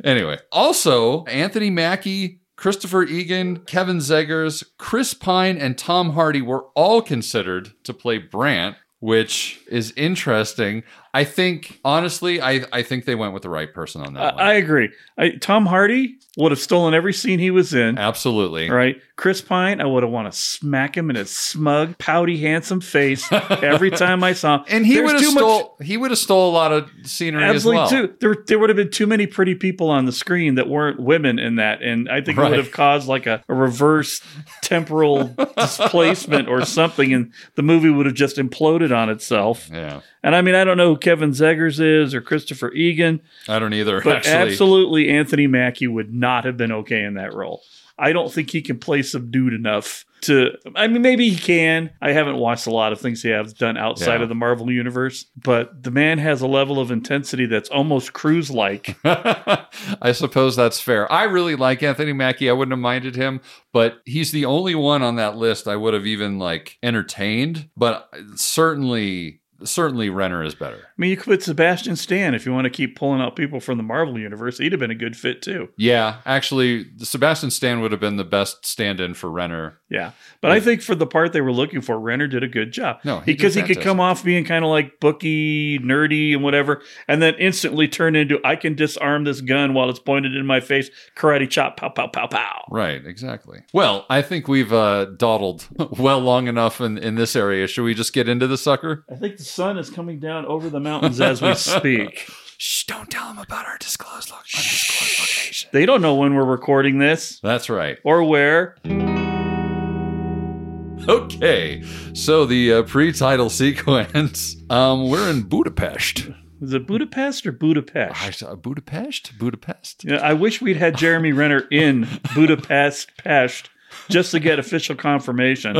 Anyway, also Anthony Mackie, Christopher Egan, Kevin Zegers, Chris Pine, and Tom Hardy were all considered to play Brant, which is interesting. I think, honestly, I, I think they went with the right person on that I, one. I agree. I, Tom Hardy would have stolen every scene he was in. Absolutely. Right. Chris Pine, I would have want to smack him in his smug, pouty, handsome face every time I saw him. And he would have too much- he would have stole a lot of scenery Absolutely as well. too. There, there would have been too many pretty people on the screen that weren't women in that, and I think it would have caused like a, a reverse temporal displacement or something, and the movie would have just imploded on itself. Yeah. And I mean, I don't know who Kevin Zegers is or Christopher Egan, I don't either, but actually. absolutely Anthony Mackie would not have been okay in that role. I don't think he can play subdued enough to. I mean, maybe he can. I haven't watched a lot of things he has done outside Yeah. of the Marvel universe, but the man has a level of intensity that's almost cruise like. I suppose that's fair. I really like Anthony Mackie. I wouldn't have minded him, but he's the only one on that list I would have even like entertained. But certainly, certainly Renner is better. I mean, you could put Sebastian Stan if you want to keep pulling out people from the Marvel universe. He'd have been a good fit too. Yeah, actually, Sebastian Stan would have been the best stand-in for Renner. Yeah, but I think for the part they were looking for, Renner did a good job. No, he did because he could come off being kind of like booky, nerdy, and whatever, and then instantly turn into I can disarm this gun while it's pointed in my face, karate chop, pow, pow, pow, pow. Right, exactly. Well, I think we've uh, dawdled well long enough in, in this area. Should we just get into the sucker? I think the sun is coming down over the mountains as we speak. Shh, don't tell them about our disclosed, lo- undisclosed location. They don't know when we're recording this That's right. or where. Okay, so the uh, pre-title sequence. Um, we're in Budapest. Is it Budapest or Budapest? I, uh, Budapest, Budapest. Yeah, I wish we'd had Jeremy Renner in Budapest, Pest, just to get official confirmation.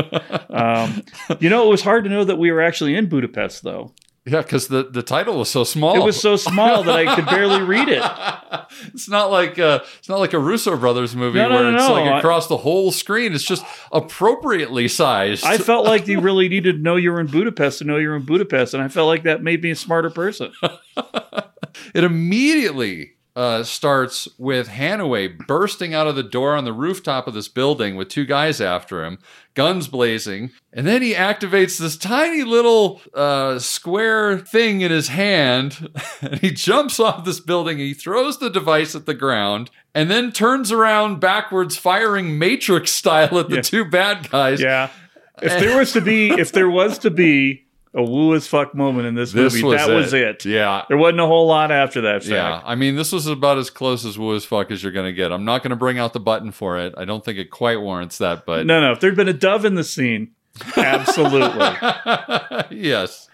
Um, you know, it was hard to know that we were actually in Budapest, though. Yeah, because the, the title was so small. It was so small that I could barely read it. it's not like uh, it's not like a Russo brothers movie No, no, where no, it's like across the whole screen. It's just appropriately sized. I felt like you really needed to know you were in Budapest to know you were in Budapest, and I felt like that made me a smarter person. it immediately uh, starts with Hanaway bursting out of the door on the rooftop of this building with two guys after him, guns blazing. And then he activates this tiny little uh, square thing in his hand. And he jumps off this building. He throws the device at the ground and then turns around backwards, firing Matrix style at the Yeah. two bad guys. Yeah. If there was to be, if there was to be a woo as fuck moment in this, This movie, was that it. was it. Yeah. There wasn't a whole lot after that. Fact. Yeah, I mean, this was about as close as woo as fuck as you're going to get. I'm not going to bring out the button for it. I don't think it quite warrants that, but No, no. If there'd been a dove in the scene, absolutely. yes.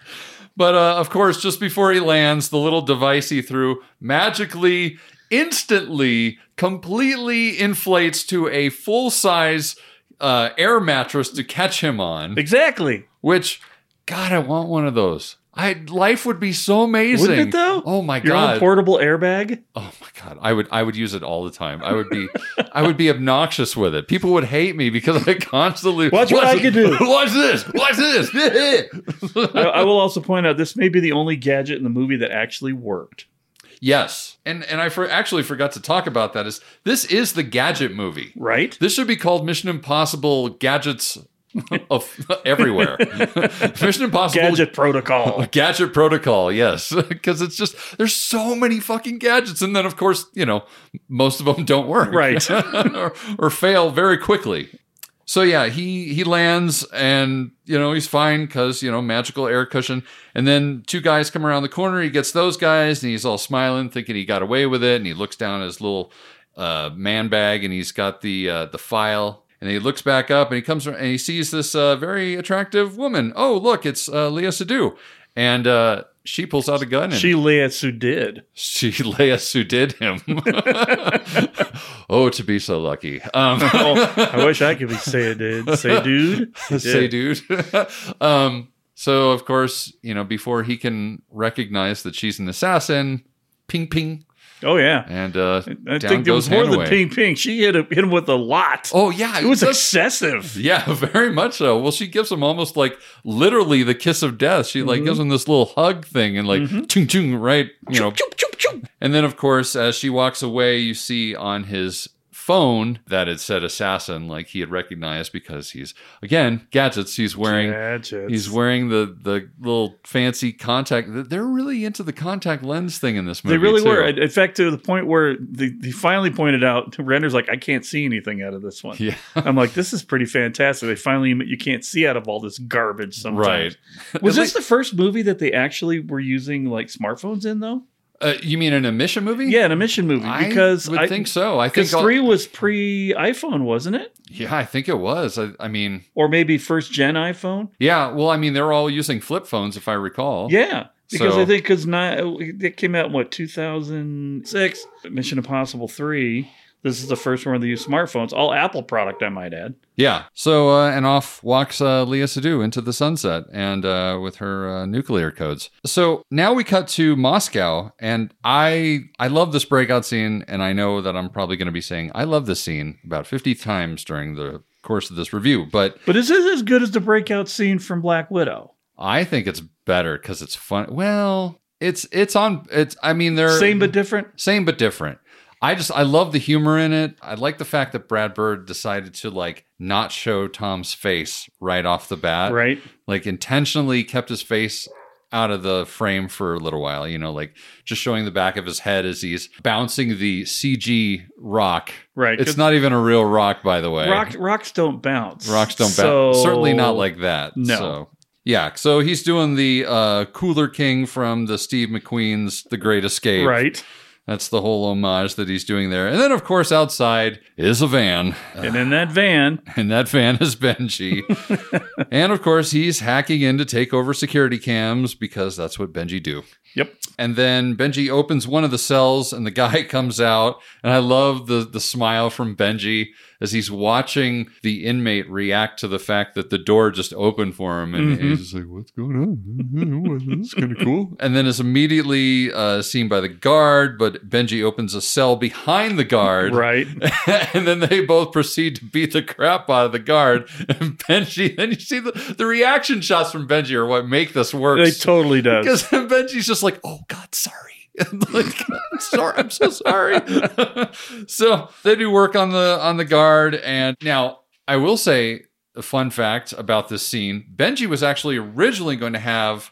But uh, of course, just before he lands, the little device he threw magically, instantly, completely inflates to a full size uh, air mattress to catch him on. exactly. Which, God, I want one of those. I life would be so amazing. Wouldn't it though? Oh my Your god! own portable airbag. Oh my god, I would I would use it all the time. I would be I would be obnoxious with it. People would hate me because I constantly Watch what I can do. Watch this. Watch this. I, I will also point out this may be the only gadget in the movie that actually worked. yes, and and I for, actually forgot to talk about that. Is this is the gadget movie? Right? This should be called Mission Impossible Gadgets of everywhere. Mission Impossible Gadget protocol. Gadget protocol, yes, because it's just there's so many fucking gadgets, and then of course you know most of them don't work, Right. or, or fail very quickly. So yeah, he he lands and you know he's fine because you know magical air cushion, and then two guys come around the corner. He gets those guys, and he's all smiling, thinking he got away with it, and he looks down at his little uh, man bag, and he's got the uh, the file. And he looks back up and he comes and he sees this uh, very attractive woman. Oh, look, it's uh, Léa Seydoux. And uh, she pulls out a gun and She Leia did. she Leia did him. oh, to be so lucky. Um, Oh, I wish I could be say did. Say dude. say, dude. um, so, of course, you know, before he can recognize that she's an assassin, ping, ping, Oh yeah. and uh, I down think there goes was more than ping ping. She hit, him- hit him with a lot. Oh yeah, it was that's- excessive. Yeah, very much so. Well, she gives him almost like literally the kiss of death. She like gives him this little hug thing and like chung chung right, you know. And then of course, as she walks away, you see on his phone that it said assassin, like he had recognized because he's again gadgets. He's wearing Gadgets. he's wearing the the little fancy contact. They're really into the contact lens thing in this movie. They really too. were. In fact, to the point where they, they finally pointed out, Renner's like, I can't see anything out of this one. Yeah. I'm like, this is pretty fantastic. They finally admit you can't see out of all this garbage sometimes. Right. Was At this the first movie that they actually were using like smartphones in though? Uh, you mean an emission movie? Yeah, an emission movie. I Because would think so. I think because I'll- three was pre iPhone, wasn't it? Yeah, I think it was. I, I mean, Or maybe first gen iPhone? yeah. Well, I mean, they're all using flip phones, if I recall. Yeah. Because So- I think because not it came out in what 2006, Mission Impossible three. This is the first one to use smartphones. All Apple product, I might add. Yeah. So, uh, and off walks uh, Léa Seydoux into the sunset and uh, with her uh, nuclear codes. So now we cut to Moscow, and I I love this breakout scene, and I know that I'm probably going to be saying I love this scene about 50 times during the course of this review, but But is it as good as the breakout scene from Black Widow? I think it's better because it's fun. Well, it's it's on. It's I mean they're Same but different. same but different. I just I love the humor in it. I like the fact that Brad Bird decided to like not show Tom's face right off the bat. Right. Like intentionally kept his face out of the frame for a little while, you know, like just showing the back of his head as he's bouncing the CG rock. Right, It's not even a real rock, by the way. Rock, rocks don't bounce. Rocks don't So- bounce. Certainly not like that. No. So. Yeah, so he's doing the uh, Cooler King from the Steve McQueen's The Great Escape. Right. That's the whole homage that he's doing there. And then, of course, outside is a van. And in that van, And that van is Benji. and of course, he's hacking in to take over security cams because that's what Benji do. Yep. And then Benji opens one of the cells and the guy comes out. And I love the, the smile from Benji as he's watching the inmate react to the fact that the door just opened for him. And Mhm. he's just like, what's going on? That's kind of cool. And then is immediately uh, seen by the guard, but Benji opens a cell behind the guard. right. and then they both proceed to beat the crap out of the guard. And Benji, then you see the, the reaction shots from Benji are what make this work. It totally does. Because Benji's just like, oh God, sorry. like, I'm sorry, I'm so sorry. so they do work on the on the guard, and now I will say a fun fact about this scene: Benji was actually originally going to have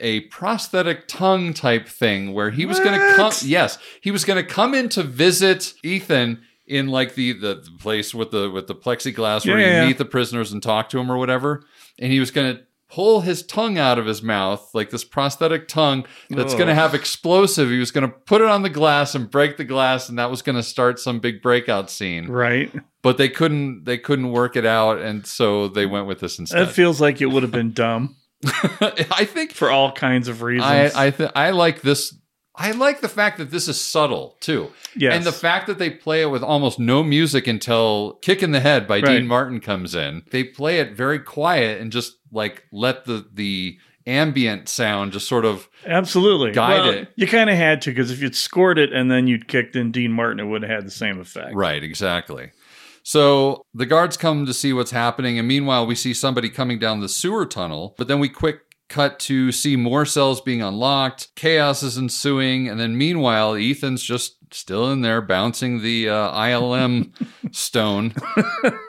a prosthetic tongue type thing where he was going to come. Yes, he was going to come in to visit Ethan in like the, the the place with the with the plexiglass where Yeah, you yeah, yeah. meet the prisoners and talk to him or whatever, and he was going to pull his tongue out of his mouth like this prosthetic tongue that's going to oh. have explosive he was going to put it on the glass and break the glass and that was going to start some big breakout scene Right. but they couldn't they couldn't work it out and so they went with this instead That feels like it would have been dumb i think for all kinds of reasons. I I th- I like this. I like the fact that this is subtle too, Yes. and the fact that they play it with almost no music until "Kick in the Head" by Right. Dean Martin comes in. They play it very quiet and just like let the the ambient sound just sort of Absolutely. guide Well, it. You kind of had to because if you'd scored it and then you'd kicked in Dean Martin, it would have had the same effect. Right, exactly. So the guards come to see what's happening, and meanwhile, we see somebody coming down the sewer tunnel. But then we quick cut to see more cells being unlocked. Chaos is ensuing, and then meanwhile, Ethan's just still in there bouncing the uh, ILM stone.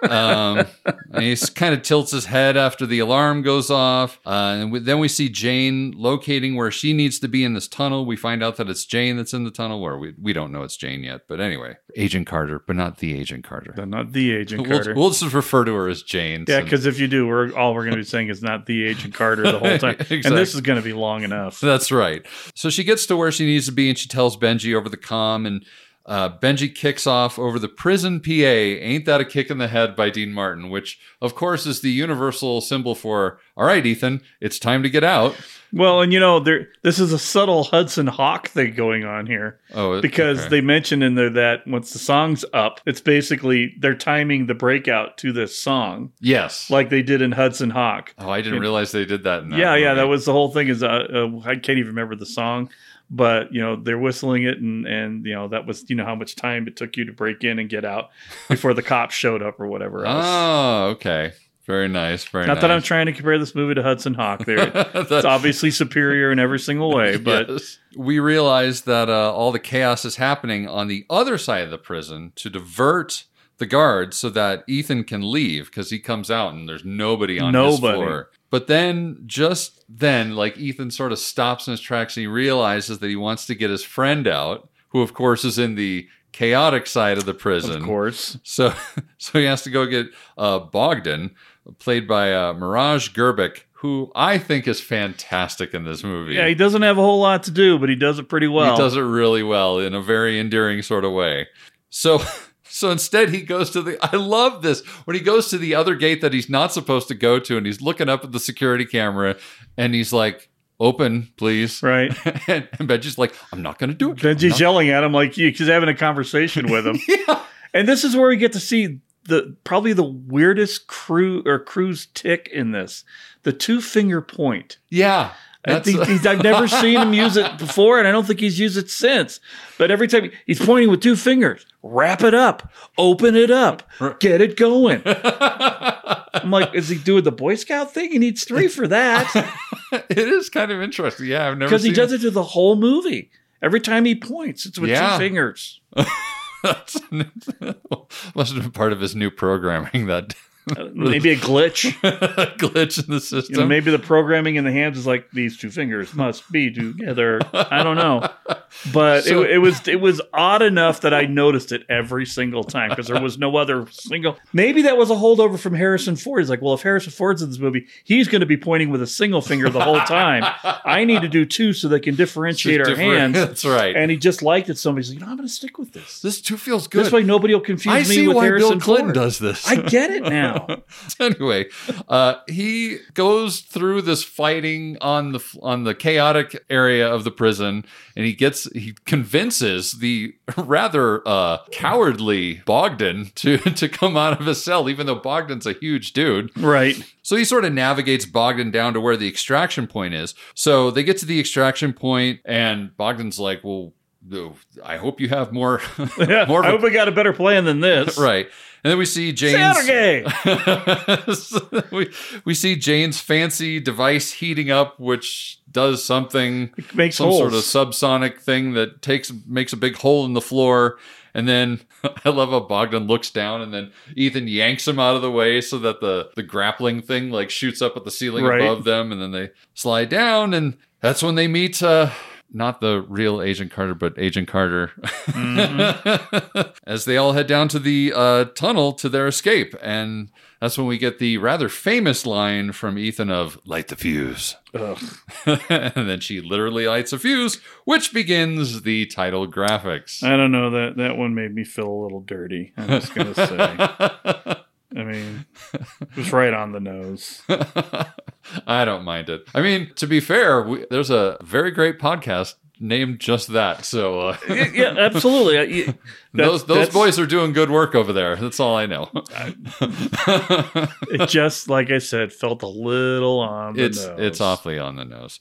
Um, and he kind of tilts his head after the alarm goes off. Uh, and we, then we see Jane locating where she needs to be in this tunnel. We find out that it's Jane that's in the tunnel, where we, we don't know it's Jane yet. But anyway, Agent Carter, but not the Agent Carter. But not the Agent We'll, Carter. we'll just refer to her as Jane. yeah, because if you do, we're all we're going to be saying is not the Agent Carter the whole time, and this is going to be long enough. That's right. So she gets to where she needs to be and she tells Benji over the comm and uh, Benji kicks off over the prison PA. Ain't that a kick in the head by Dean Martin, which of course is the universal symbol for, all right, Ethan, it's time to get out. Well, and you know, there this is a subtle Hudson Hawk thing going on here. Oh, because okay. they mention in there that once the song's up, it's basically they're timing the breakout to this song, Yes. like they did in Hudson Hawk. oh, I didn't realize they did that. In that yeah, yeah, that was the whole thing. Is uh, uh, I can't even remember the song, but you know they're whistling it, and and you know that was you know how much time it took you to break in and get out before the cops showed up or whatever else. Oh, okay. Very nice. Very Not nice. that I'm trying to compare this movie to Hudson Hawk. There, it's obviously superior in every single way, but Yes. we realize that uh, all the chaos is happening on the other side of the prison to divert the guards so that Ethan can leave because he comes out and there's nobody on his Nobody. floor. But then, just then, like Ethan sort of stops in his tracks and he realizes that he wants to get his friend out, who of course is in the chaotic side of the prison. of course, So, so he has to go get uh, Bogdan, played by uh, Miraj Grbić, who I think is fantastic in this movie. yeah, he doesn't have a whole lot to do, but he does it pretty well. He does it really well in a very endearing sort of way. So, so instead, he goes to the. I love this when he goes to the other gate that he's not supposed to go to, and he's looking up at the security camera, and he's like, "Open, please." Right. and, and Benji's like, "I'm not going to do it." Benji's yelling at him like he- he's having a conversation with him. yeah. And this is where we get to see the probably the weirdest crew or cruise tick in this. The two finger point. Yeah. I That's- think he's, I've never seen him use it before, and I don't think he's used it since. But every time he's pointing with two fingers, wrap it up, open it up, get it going. I'm like, is he doing the Boy Scout thing? He needs three for that it is kind of interesting. Yeah, I've never because he does it to the whole movie. Every time he points, it's with Yeah. two fingers. That's must have been part of his new programming that Maybe a glitch. glitch in the system. You know, maybe the programming in the hands is like these two fingers must be together. I don't know, but So- it, it was it was odd enough that I noticed it every single time because there was no other single. Maybe that was a holdover from Harrison Ford. He's like, well, if Harrison Ford's in this movie, he's going to be pointing with a single finger the whole time. I need to do two so they can differentiate our hands. That's right. And he just liked it. Somebody's like, you know, I'm going to stick with this. this two feels good. This way, nobody will confuse I me see with why Harrison Bill Clinton Ford. does this. I get it now. anyway, uh, he goes through this fighting on the on the chaotic area of the prison, and he gets he convinces the rather uh, cowardly Bogdan to to come out of his cell, even though Bogdan's a huge dude. Right. So he sort of navigates Bogdan down to where the extraction point is. So they get to the extraction point, and Bogdan's like, "Well." I hope you have more, Yeah, more I a hope we got a better plan than this. right. And then we see Jane's we, we see Jane's fancy device heating up, which does something makes some sort of subsonic thing that takes makes a big hole in the floor. And then I love how Bogdan looks down and then Ethan yanks him out of the way so that the, the grappling thing like shoots up at the ceiling Right. above them and then they slide down and that's when they meet uh not the real Agent Carter, but Agent Carter, as they all head down to the uh, tunnel to their escape. And that's when we get the rather famous line from Ethan of "Light the fuse," and then she literally lights a fuse, which begins the title graphics. I don't know that that one made me feel a little dirty. I'm just gonna say. I mean, it was right on the nose. I don't mind it. I mean, to be fair, we, there's a very great podcast named just that. So uh, yeah, absolutely. I- those those boys are doing good work over there. That's all I know. It just like I said, felt a little on the it's nose. it's awfully on the nose.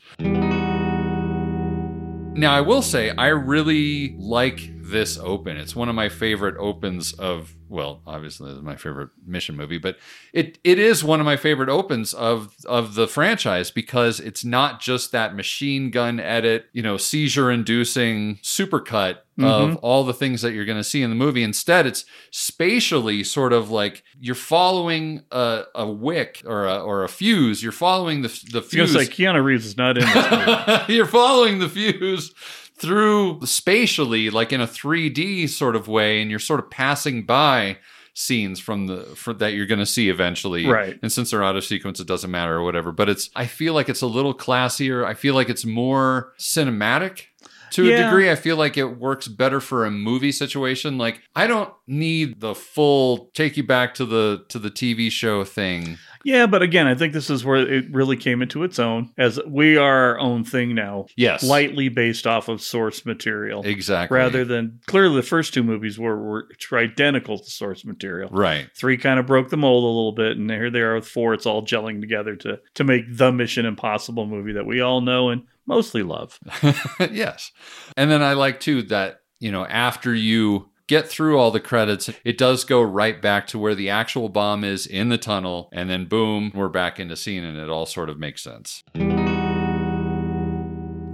Now I will say I really like this open. It's one of my favorite opens of well, obviously my favorite mission movie, but it it is one of my favorite opens of of the franchise because it's not just that machine gun edit, you know, seizure inducing supercut of Mhm. all the things that you're going to see in the movie. Instead, it's spatially sort of like you're following a, a wick or a, or a fuse. You're following the the I was gonna fuse. say Keanu Reeves is not in this movie. you're following the fuse through spatially, like in a 3D sort of way, and you're sort of passing by scenes from the for, that you're going to see eventually. Right. And since they're out of sequence, it doesn't matter or whatever. But it's I feel like it's a little classier. I feel like it's more cinematic. To a degree, I feel like it works better for a movie situation. Like I don't need the full take you back to the to the TV show thing. Yeah, but again, I think this is where it really came into its own as we are our own thing now. Yes. Lightly based off of source material. Exactly. Rather than clearly the first two movies were, were identical to source material. Right. Three kind of broke the mold a little bit, and here they are with four. It's all gelling together to to make the Mission Impossible movie that we all know and mostly love. yes. And then I like too that, you know, after you get through all the credits, it does go right back to where the actual bomb is in the tunnel. And then boom, we're back into scene and it all sort of makes sense.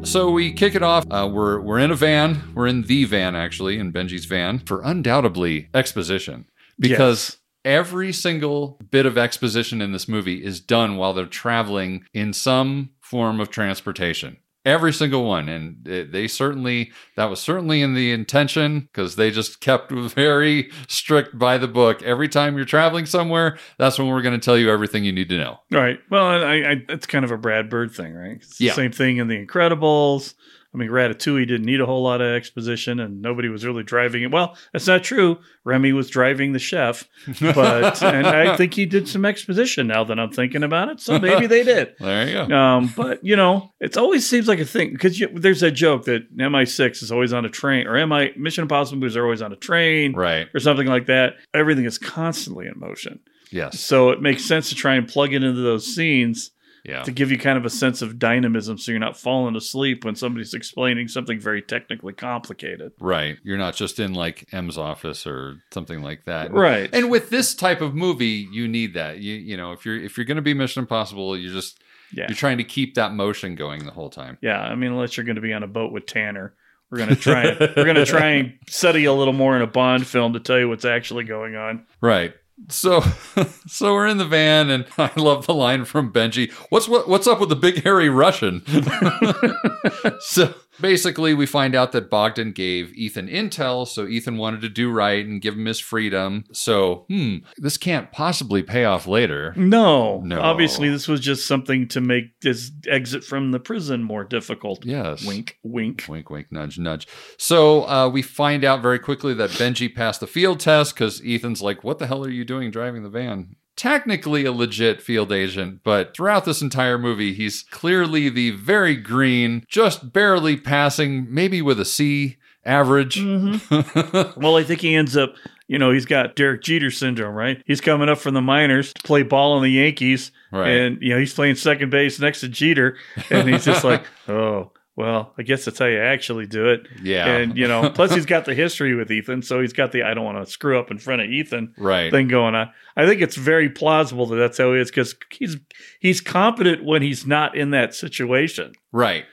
So we kick it off. Uh, we're we're in a van. We're in the van actually, in Benji's van for undoubtedly exposition because every single bit of exposition in this movie is done while they're traveling in some form of transportation. Every single one, and they certainly that was certainly in the intention because they just kept very strict by the book. Every time you're traveling somewhere, that's when we're going to tell you everything you need to know. Right. Well, I, I, it's kind of a Brad Bird thing, right? Yeah. same thing in The Incredibles. I mean, Ratatouille didn't need a whole lot of exposition, and nobody was really driving it. Well, that's not true. Remy was driving the chef, but and I think he did some exposition. Now that I'm thinking about it, so maybe they did. There you go. Um, but you know, it always seems like a thing because there's that joke that MI6 is always on a train, or MI Mission Impossible movies are always on a train, Right. or something like that. Everything is constantly in motion, Yes. so it makes sense to try and plug it into those scenes Yeah. to give you kind of a sense of dynamism, so you're not falling asleep when somebody's explaining something very technically complicated. Right. You're not just in like M's office or something like that. Right. And with this type of movie, you need that. You you know, if you're if you're going to be Mission Impossible, you're just Yeah. you're trying to keep that motion going the whole time. Yeah, I mean, unless you're going to be on a boat with Tanner, we're going to try. And, we're going to try and study a little more in a Bond film to tell you what's actually going on. Right. So so we're in the van and I love the line from Benji. What's what what's up with the big hairy Russian? so basically we find out that Bogdan gave Ethan intel, so Ethan wanted to do right and give him his freedom. So, hmm, this can't possibly pay off later. No, No. Obviously, this was just something to make his exit from the prison more difficult. Yes. Wink, wink. Wink, wink, nudge, nudge. So uh, we find out very quickly that Benji passed the field test because Ethan's like, What the hell are you doing driving the van? Technically a legit field agent, but throughout this entire movie, he's clearly the very green, just barely passing, maybe with a C average. Mm-hmm. Well, I think he ends up. You know, he's got Derek Jeter syndrome, right? He's coming up from the minors to play ball in the Yankees, Right. and you know he's playing second base next to Jeter, and he's just like, oh. Well, I guess that's how you actually do it. Yeah. And, you know, plus he's got the history with Ethan. So he's got the I don't want to screw up in front of Ethan Right. thing going on. I think it's very plausible that that's how he is because he's he's competent when he's not in that situation. Right.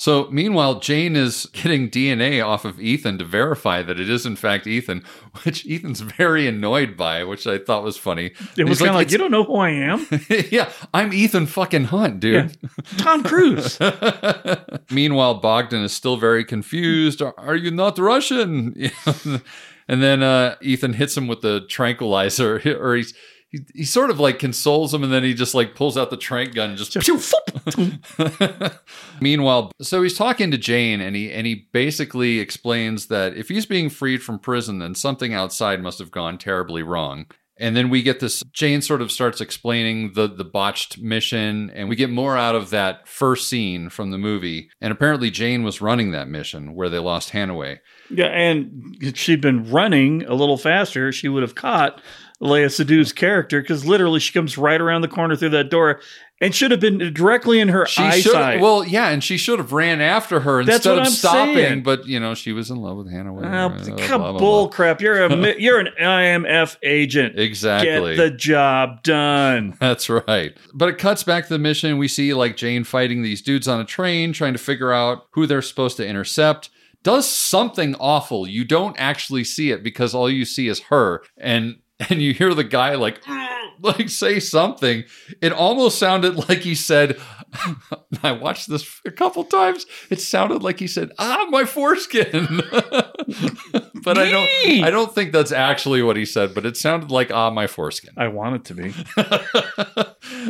So meanwhile, Jane is getting DNA off of Ethan to verify that it is in fact Ethan, which Ethan's very annoyed by, which I thought was funny. It was kind of like, "It's- you don't know who I am? yeah, I'm Ethan fucking Hunt, dude. Tom Cruise. Meanwhile, Bogdan is still very confused. Are, are you not Russian? and then uh, Ethan hits him with the tranquilizer, or he's he, he sort of like consoles him, and then he just like pulls out the trank gun and just. pew, Meanwhile, so he's talking to Jane, and he and he basically explains that if he's being freed from prison, then something outside must have gone terribly wrong. And then we get this. Jane sort of starts explaining the the botched mission, and we get more out of that first scene from the movie. And apparently, Jane was running that mission where they lost Hanaway. yeah, and if she'd been running a little faster, she would have caught Léa Seydoux's character because literally she comes right around the corner through that door and should have been directly in her She should eyesight. well, yeah, and she should have ran after her That's instead of I'm stopping. saying. But you know, she was in love with Hanaway. Ah, Blah, come blah, blah, bull crap! You're a you're an IMF agent. Exactly. Get the job done. That's right. But it cuts back to the mission. We see like Jane fighting these dudes on a train, trying to figure out who they're supposed to intercept. Does something awful. You don't actually see it because all you see is her. And and you hear the guy like like say something. It almost sounded like he said I watched this a couple times. It sounded like he said, "Ah, my foreskin." but I don't I don't think that's actually what he said, but it sounded like "ah, my foreskin." I want it to be.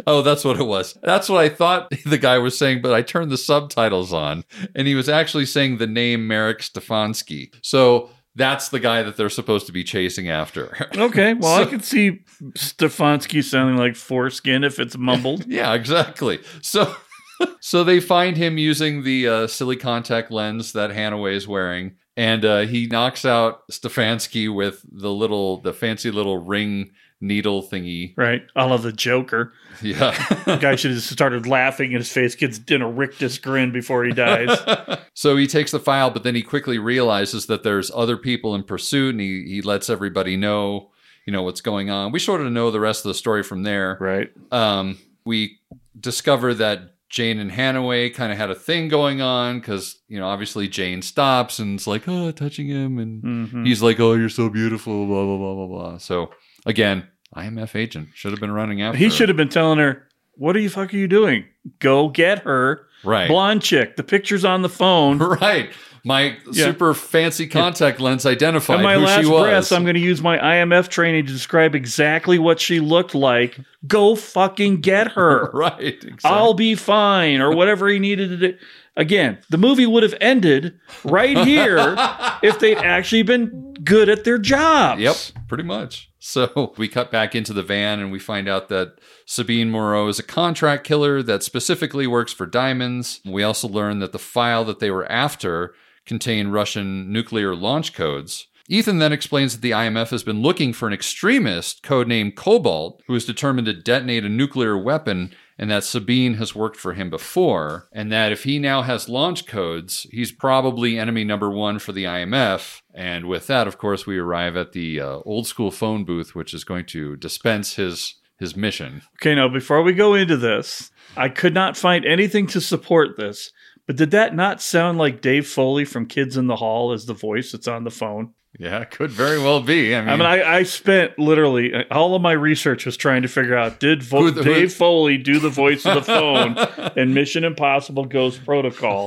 oh, that's what it was. That's what I thought the guy was saying, but I turned the subtitles on and he was actually saying the name Marek Stefanski. So that's the guy that they're supposed to be chasing after. Okay, well, I So- could see Stefanski sounding like foreskin if it's mumbled. yeah, exactly. So so they find him using the uh, silly contact lens that Hanaway is wearing and uh, he knocks out Stefanski with the little the fancy little ring needle thingy. Right, I love the Joker. Yeah. The guy should have started laughing, and his face gets in a rictus grin before he dies. So he takes the file, but then he quickly realizes that there's other people in pursuit, and he, he lets everybody know, you know, what's going on. We sort of know the rest of the story from there. Right. Um, we discover that Jane and Hanaway kind of had a thing going on because, you know, obviously Jane stops and it's like, oh, touching him. And Mhm. he's like, oh, you're so beautiful, blah, blah, blah, blah, blah. So again, IMF agent should have been running after He should have been telling her, "What are you fuck are you doing? Go get her, Right. blonde chick. The picture's on the phone. Right. My Yeah. super fancy contact lens identified In my who last she was. breath, I'm going to use my IMF training to describe exactly what she looked like. Go fucking get her. right. Exactly. I'll be fine, or whatever he needed to do. Again, the movie would have ended right here if they'd actually been good at their jobs. Yep, pretty much. So we cut back into the van and we find out that Sabine Moreau is a contract killer that specifically works for diamonds. We also learn that the file that they were after contained Russian nuclear launch codes. Ethan then explains that the IMF has been looking for an extremist codenamed Cobalt who is determined to detonate a nuclear weapon and that Sabine has worked for him before, and that if he now has launch codes, he's probably enemy number one for the IMF. And with that, of course, we arrive at the uh, old school phone booth, which is going to dispense his his mission. Okay, now before we go into this, I could not find anything to support this. But did that not sound like Dave Foley from Kids in the Hall as the voice that's on the phone? Yeah, could very well be. I mean, I mean, I, I spent literally all of my research was trying to figure out did Vo- the- Dave Foley do the voice of the phone in Mission Impossible Ghost Protocol?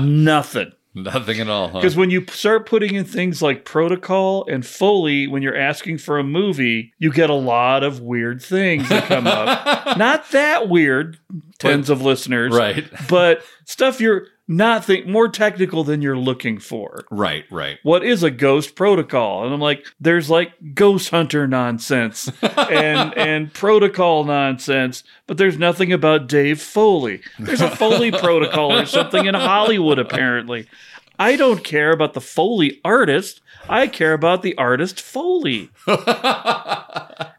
Nothing. nothing at all. Huh? Because when you start putting in things like protocol and Foley, when you're asking for a movie, you get a lot of weird things that come up. not that weird, tens of listeners, Right. But stuff you're not think more technical than you're looking for. right, right. What is a ghost protocol? And I'm like, there's like ghost hunter nonsense and and protocol nonsense, but there's nothing about Dave Foley. There's a Foley protocol or something in Hollywood apparently. I don't care about the Foley artist. I care about the artist Foley.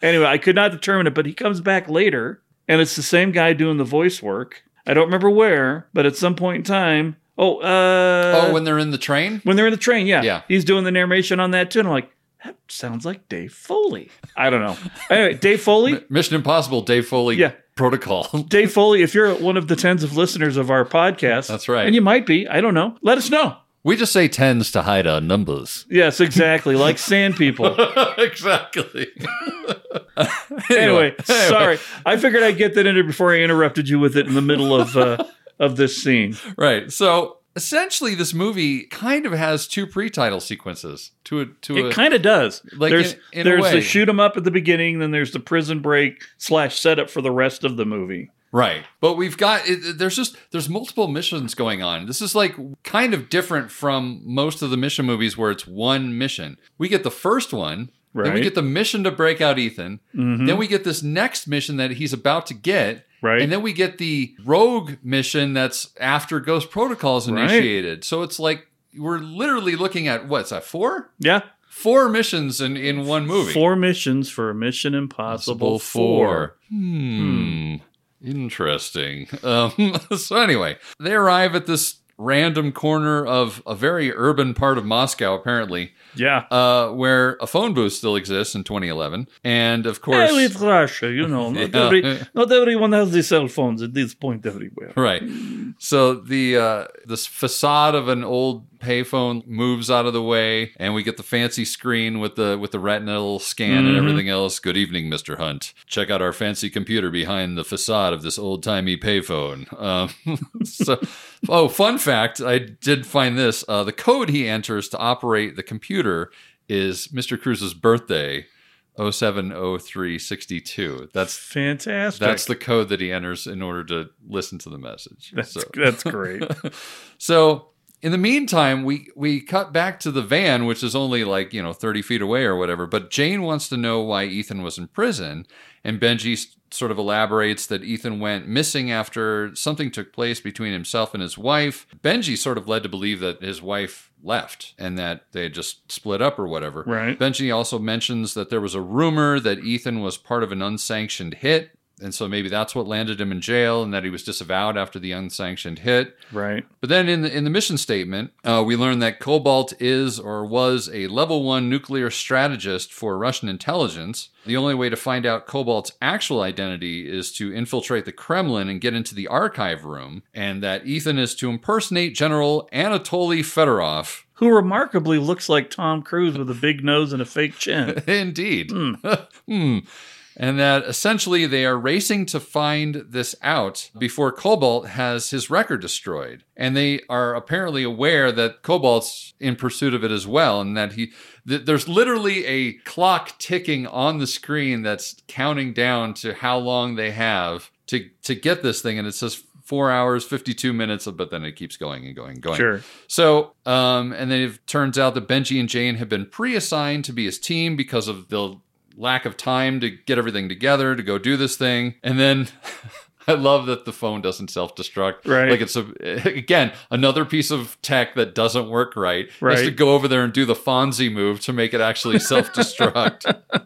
anyway, I could not determine it, but he comes back later, and it's the same guy doing the voice work. I don't remember where, but at some point in time, oh, uh, oh, when they're in the train? when they're in the train, yeah. Yeah. He's doing the narration on that too. And I'm like, that sounds like Dave Foley. I don't know. Anyway, Dave Foley. Mission Impossible, Dave Foley Yeah. protocol. Dave Foley, if you're one of the tens of listeners of our podcast, That's right. And you might be, I don't know. Let us know. We just say tens to hide our numbers. Yes, exactly. like sand people. exactly. Anyway, sorry. I figured I'd get that in there before I interrupted you with it in the middle of uh, of this scene. Right. So essentially, this movie kind of has two pre-title sequences. To a to a It kind of does. Like there's in- in a there's the shoot 'em up at the beginning, then there's the prison break slash setup for the rest of the movie. Right. But we've got it, there's just there's multiple missions going on. This is like kind of different from most of the mission movies where it's one mission. We get the first one, then we get the mission to break out Ethan. Mhm. Then we get this next mission that he's about to get. Right. And then we get the rogue mission that's after Ghost Protocol is Right. initiated. So it's like we're literally looking at what's that four? Yeah. Four missions in, in one movie. Four missions for a Mission Impossible Possible 4. Hmm. Interesting. Um, so anyway, they arrive at this random corner of a very urban part of Moscow, apparently, Yeah. uh, where a phone booth still exists in 2011, and of course, Hey, it's Russia, you know. Not, Yeah. every, not everyone has the cell phones at this point everywhere. right. So the uh, this facade of an old payphone moves out of the way, and we get the fancy screen with the with the retinal scan and Mhm. everything else. Good evening, Mister Hunt. Check out our fancy computer behind the facade of this old timey payphone. Um, so, oh, fun fact: I did find this. Uh, the code he enters to operate the computer is Mister Cruise's birthday. 070362. That's Fantastic. that's the code that he enters in order to listen to the message. That's, So- that's great. so in the meantime, we we cut back to the van, which is only like you know thirty feet away or whatever. But Jane wants to know why Ethan was in prison, and Benji sort of elaborates that Ethan went missing after something took place between himself and his wife. Benji sort of led to believe that his wife left and that they had just split up or whatever. Right. Benji also mentions that there was a rumor that Ethan was part of an unsanctioned hit. And so maybe that's what landed him in jail, and that he was disavowed after the unsanctioned hit. right. But then in the in the mission statement, uh, we learn that Cobalt is or was a level one nuclear strategist for Russian intelligence. The only way to find out Cobalt's actual identity is to infiltrate the Kremlin and get into the archive room, and that Ethan is to impersonate General Anatoly Fedorov. Who remarkably looks like Tom Cruise with a big nose and a fake chin. Indeed. Hmm. and that essentially they are racing to find this out before Cobalt has his record destroyed. And they are apparently aware that Cobalt's in pursuit of it as well, and that he th- there's literally a clock ticking on the screen that's counting down to how long they have to to get this thing, and it says four hours, 52 minutes, but then it keeps going and going and going. Sure. So, um, and then it turns out that Benji and Jane have been pre assigned to be his team because of the lack of time to get everything together to go do this thing. And then. I love that the phone doesn't self destruct. Right. Like it's a again another piece of tech that doesn't work right. Right. Has to go over there and do the Fonzie move to make it actually self destruct.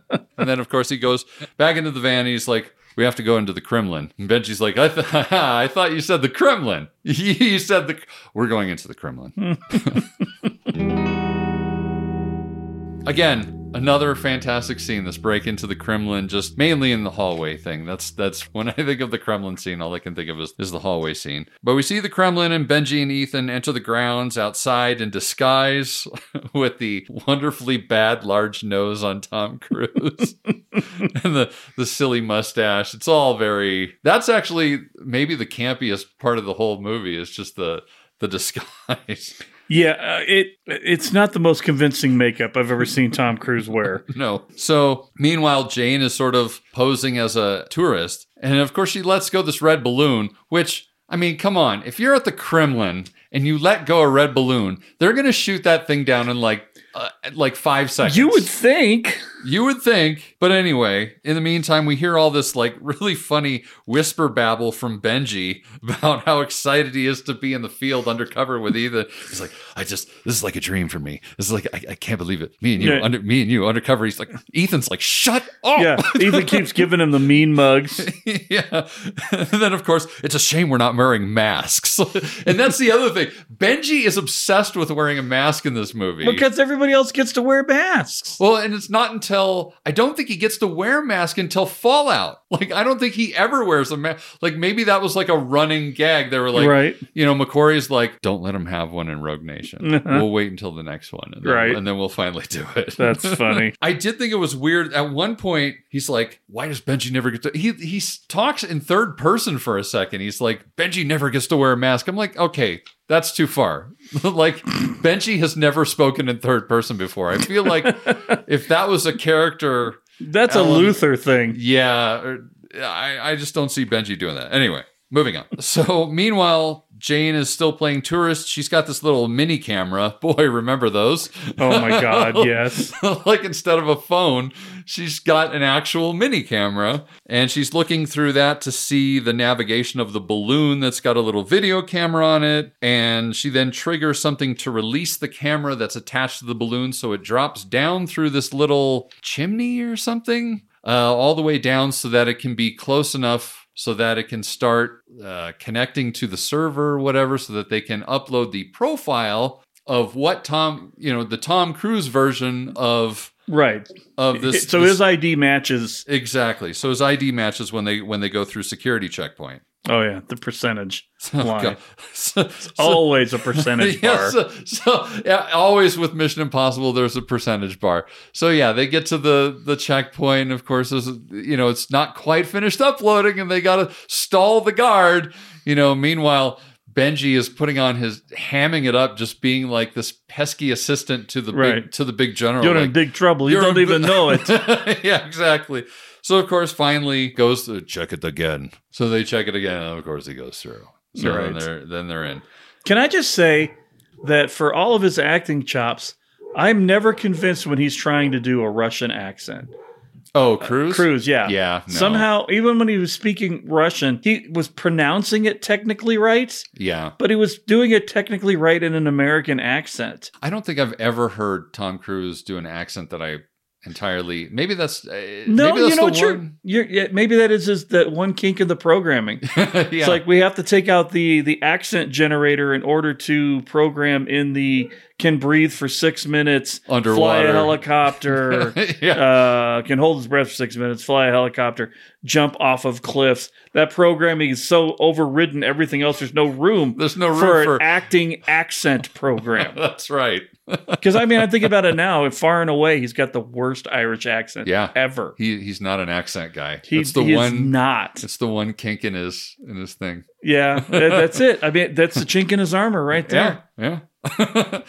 and then of course he goes back into the van. And he's like, "We have to go into the Kremlin." And Benji's like, "I, th- I thought you said the Kremlin. you said the. We're going into the Kremlin." Hmm. Again, another fantastic scene. This break into the Kremlin, just mainly in the hallway thing. That's that's when I think of the Kremlin scene, all I can think of is, is the hallway scene. But we see the Kremlin and Benji and Ethan enter the grounds outside in disguise with the wonderfully bad large nose on Tom Cruise and the the silly mustache. It's all very. That's actually maybe the campiest part of the whole movie is just the the disguise. Yeah, uh, it it's not the most convincing makeup I've ever seen Tom Cruise wear. No. So, meanwhile, Jane is sort of posing as a tourist. And of course, she lets go this red balloon, which, I mean, come on. If you're at the Kremlin and you let go a red balloon, they're going to shoot that thing down in like, uh, like five seconds. You would think. You would think. But anyway, in the meantime, we hear all this like really funny whisper babble from Benji about how excited he is to be in the field undercover with Ethan. He's like, I just, this is like a dream for me. This is like, I, I can't believe it. Me and you, Yeah. under, me and you undercover. He's like, Ethan's like, shut up. Yeah, Ethan keeps giving him the mean mugs. yeah. And then, of course, it's a shame we're not wearing masks. and that's the other thing. Benji is obsessed with wearing a mask in this movie. Because everybody else gets to wear masks. Well, and it's not until I don't think he gets to wear a mask until Fallout. Like, I don't think he ever wears a mask. Like, maybe that was like a running gag. They were like, Right. you know, McQuarrie's like, don't let him have one in Rogue Nation. We'll wait until the next one. And then, Right. And then we'll finally do it. That's funny. I did think it was weird. At one point, he's like, "Why does Benji never get to?" He he talks in third person for a second. He's like, "Benji never gets to wear a mask." I'm like, "Okay, that's too far." like, Benji has never spoken in third person before. I feel like if that was a character, That's a Luther thing. yeah, or- I I just don't see Benji doing that. Anyway, moving on. So meanwhile. Jane is still playing tourist. She's got this little mini camera. Boy, remember those? Oh my God, yes. like instead of a phone, she's got an actual mini camera and she's looking through that to see the navigation of the balloon that's got a little video camera on it. And she then triggers something to release the camera that's attached to the balloon so it drops down through this little chimney or something, uh, all the way down so that it can be close enough so that it can start uh, connecting to the server or whatever so that they can upload the profile of what Tom, you know, the Tom Cruise version of Right. of this. so this- his ID matches. exactly. So his ID matches when they when they go through security checkpoint. Oh yeah, the percentage Oh, line. So- so- Always a percentage Yeah, bar. so, so, yeah, always with Mission Impossible, there's a percentage bar. So yeah, they get to the the checkpoint. Of course, there's, you know, it's not quite finished uploading, and they got to stall the guard. You know, meanwhile. Benji is putting on his hamming it up, just being like this pesky assistant to the big to the big general. You're like, in big trouble. You don't even know it. yeah, exactly. So of course, finally goes to check it again. So they check it again, and of course he goes through. So then they're then they're in. Can I just say that for all of his acting chops, I'm never convinced when he's trying to do a Russian accent. Oh, uh, Cruise. Cruise, yeah. Yeah. no. Somehow, even when he was speaking Russian, he was pronouncing it technically right, Yeah. but he was doing it technically right in an American accent. I don't think I've ever heard Tom Cruise do an accent that I entirely. Maybe that's uh, No, Maybe that's you know the what? You're, you're, yeah, maybe that is just that one kink in the programming. yeah. It's like we have to take out the the accent generator in order to program in the can breathe for six minutes, Underwater. fly a helicopter, uh, can hold his breath for six minutes, fly a helicopter, jump off of cliffs. That programming is so overridden. Everything else, there's no room. There's no room for, for- an acting accent program. That's right. Because I mean, I think about it now. Far and away, he's got the worst Irish accent Yeah. ever. He he's not an accent guy. He, That's the he one not. It's the one kink in his in his thing. Yeah, that- that's it. I mean, that's the chink in his armor right there. Yeah, yeah.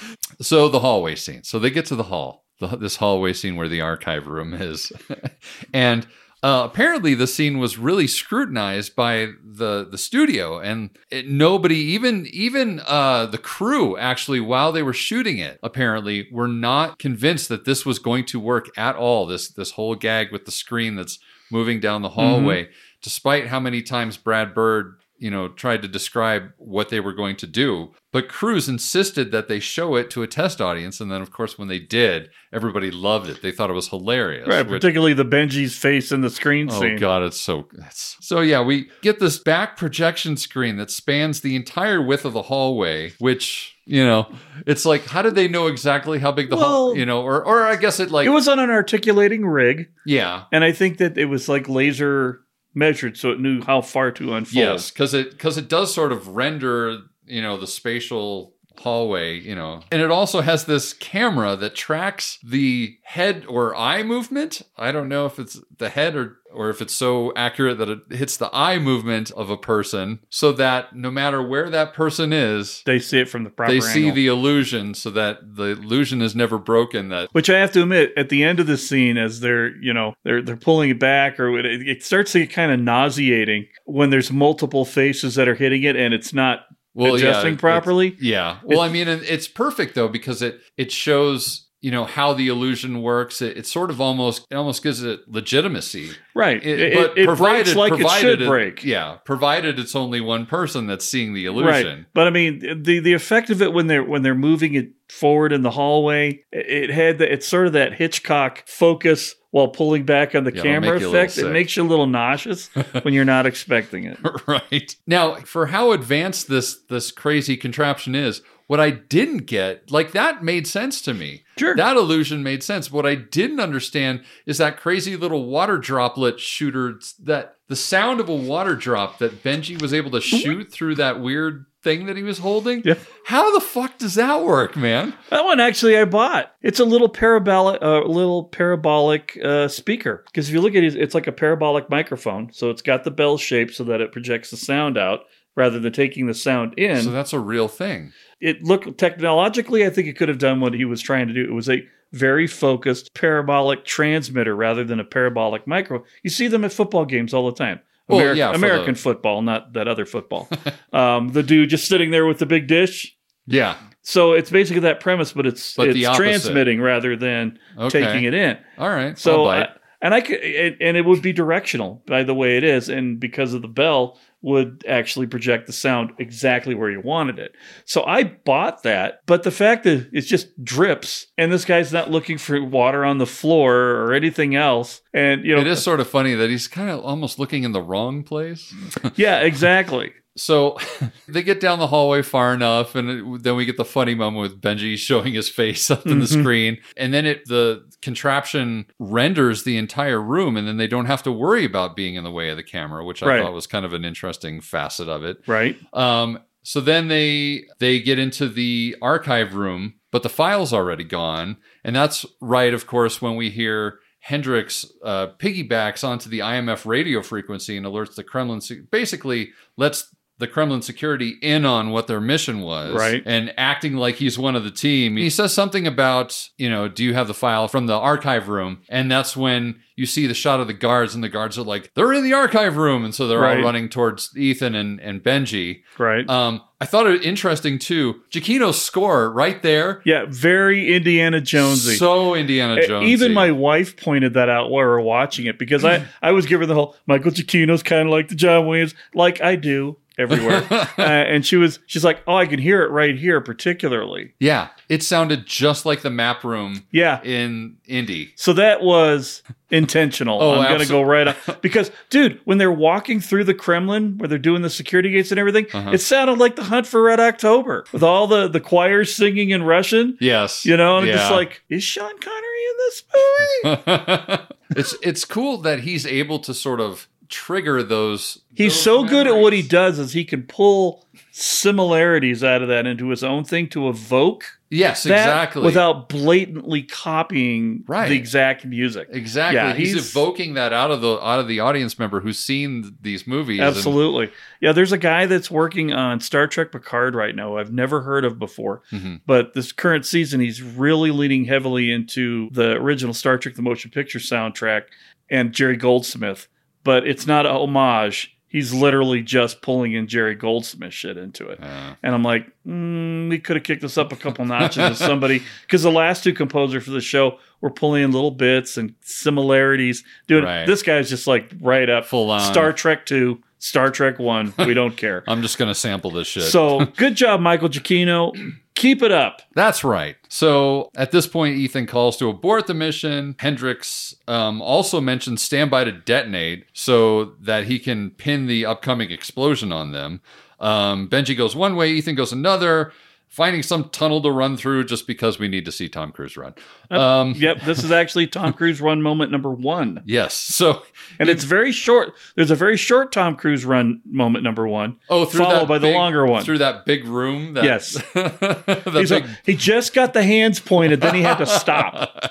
So the hallway scene. So they get to the hall, the, this hallway scene where the archive room is, and uh, apparently the scene was really scrutinized by the the studio, and it, nobody, even even uh, the crew, actually, while they were shooting it, apparently were not convinced that this was going to work at all. This this whole gag with the screen that's moving down the hallway, despite how many times Brad Bird you know, tried to describe what they were going to do. But Cruise insisted that they show it to a test audience. And then, of course, when they did, everybody loved it. They thought it was hilarious. Right, which- particularly the Benji's face in the screen scene. Oh scene. god, it's so it's, so yeah. We get this back projection screen that spans the entire width of the hallway, which you know, it's like how did they know exactly how big the hall? You know, or or I guess it like it was on an articulating rig, yeah, and I think that it was like laser measured, so it knew how far to unfold. yes, because it because it does sort of render you know the spatial hallway you know and it also has this camera that tracks the head or eye movement i don't know if it's the head or or if it's so accurate that it hits the eye movement of a person so that no matter where that person is They see it from the proper they see angle. the illusion so that the illusion is never broken that Which I have to admit, at the end of the scene, as they're you know they're they're pulling it back, or it, it starts to get kind of nauseating when there's multiple faces that are hitting it, and it's not well, yeah, adjusting it- properly. Yeah. Well, I mean, it's perfect though because it it shows you know how the illusion works. It, it sort of almost it almost gives it legitimacy. Right. It, It- but it provided like it provided should break. Yeah, provided it's only one person that's seeing the illusion. Right. But I mean, the the effect of it when they're when they're moving it forward in the hallway, it, it had the, it's sort of that Hitchcock focus while pulling back on the Yeah, camera make you a little effect. It makes you a little nauseous when you're not expecting it. right. Now, for how advanced this this crazy contraption is, what I didn't get, like that made sense to me. Sure. That illusion made sense. What I didn't understand is that crazy little water droplet shooter that the sound of a water drop that Benji was able to shoot through that weird thing that he was holding. Yeah. How the fuck does that work, man? That one actually I bought. It's a little parabolic, uh, little parabolic uh, speaker. Because if you look at it, it's like a parabolic microphone. So it's got the bell shape so that it projects the sound out rather than taking the sound in. So that's a real thing. It looked technologically, I think it could have done what he was trying to do. It was a very focused parabolic transmitter rather than a parabolic micro. You see them at football games all the time. Well, Ameri- yeah, American the- football, not that other football. um, the dude just sitting there with the big dish. Yeah. So it's basically that premise, but it's But it's transmitting rather than Okay. taking it in. All right. So. I- and I could and, and it would be directional by the way it is, and because of the bell would actually project the sound exactly where you wanted it. So I bought that, but the fact that it just drips, and this guy's not looking for water on the floor or anything else, and you know, it is sort of funny that he's kind of almost looking in the wrong place. yeah, exactly. So they get down the hallway far enough, and it, then we get the funny moment with Benji showing his face up in the Mhm. screen, and then it the contraption renders the entire room, and then they don't have to worry about being in the way of the camera, which I Right. thought was kind of an interesting facet of it. Right. Um, so then they they get into the archive room, but the file's already gone, and that's right, of course, when we hear Hendricks uh, piggybacks onto the IMF radio frequency and alerts the Kremlin. Basically, lets the Kremlin security in on what their mission was, Right. And acting like he's one of the team. He says something about, you know, do you have the file from the archive room? And that's when you see the shot of the guards, and the guards are like, they're in the archive room, and so they're Right. all running towards Ethan and and Benji. Right. Um, I thought it interesting too. Giacchino's score right there. Yeah, very Indiana Jonesy. So Indiana Uh, Jones. Even my wife pointed that out while we were watching it because I, I was giving the whole Michael Giacchino's kind of like the John Williams, like I do. Everywhere. uh, and she was, she's like, oh, I can hear it right here, particularly. Yeah, it sounded just like the map room Yeah. in Indy. So that was intentional. Oh, I'm going to go right up. Because, dude, when they're walking through the Kremlin, where they're doing the security gates and everything, Uh-huh. it sounded like the Hunt for Red October with all the, the choirs singing in Russian. Yes. You know, and it's just like, is Sean Connery in this movie? it's it's cool that he's able to sort of trigger those. He's those so good at what he does is he can pull similarities out of that into his own thing to evoke Yes, exactly. without blatantly copying Right. the exact music. exactly, Yeah, he's, he's- evoking that out of the out of the audience member who's seen these movies. and- Absolutely. Yeah, there's a guy that's working on Star Trek Picard right now. I've never heard of before. Mhm. But this current season he's really leaning heavily into the original Star Trek the Motion Picture soundtrack and Jerry Goldsmith. But it's not a homage. He's literally just pulling in Jerry Goldsmith shit into it. Uh, And I'm like, mm, we could have kicked this up a couple notches as somebody, because the last two composers for the show were pulling in little bits and similarities. Dude, Right. this guy's just like right up Full on. Star Trek 2, Star Trek 1. We don't care. I'm just gonna sample this shit. so good job, Michael Giacchino. Keep it up. That's right. So at this point, Ethan calls to abort the mission. Hendricks um, also mentions standby to detonate so that he can pin the upcoming explosion on them. Um, Benji goes one way, Ethan goes another, finding some tunnel to run through just because we need to see Tom Cruise run. Um, Yep, this is actually Tom Cruise run moment number one. yes. So, And it's very short. There's a very short Tom Cruise run moment number one. oh, through followed by the longer one. Through that big room. That, Yes. big, like, he just got the hands pointed, then he had to stop.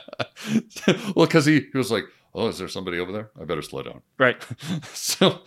well, because he, he was like, oh, is there somebody over there? I better slow down. Right. so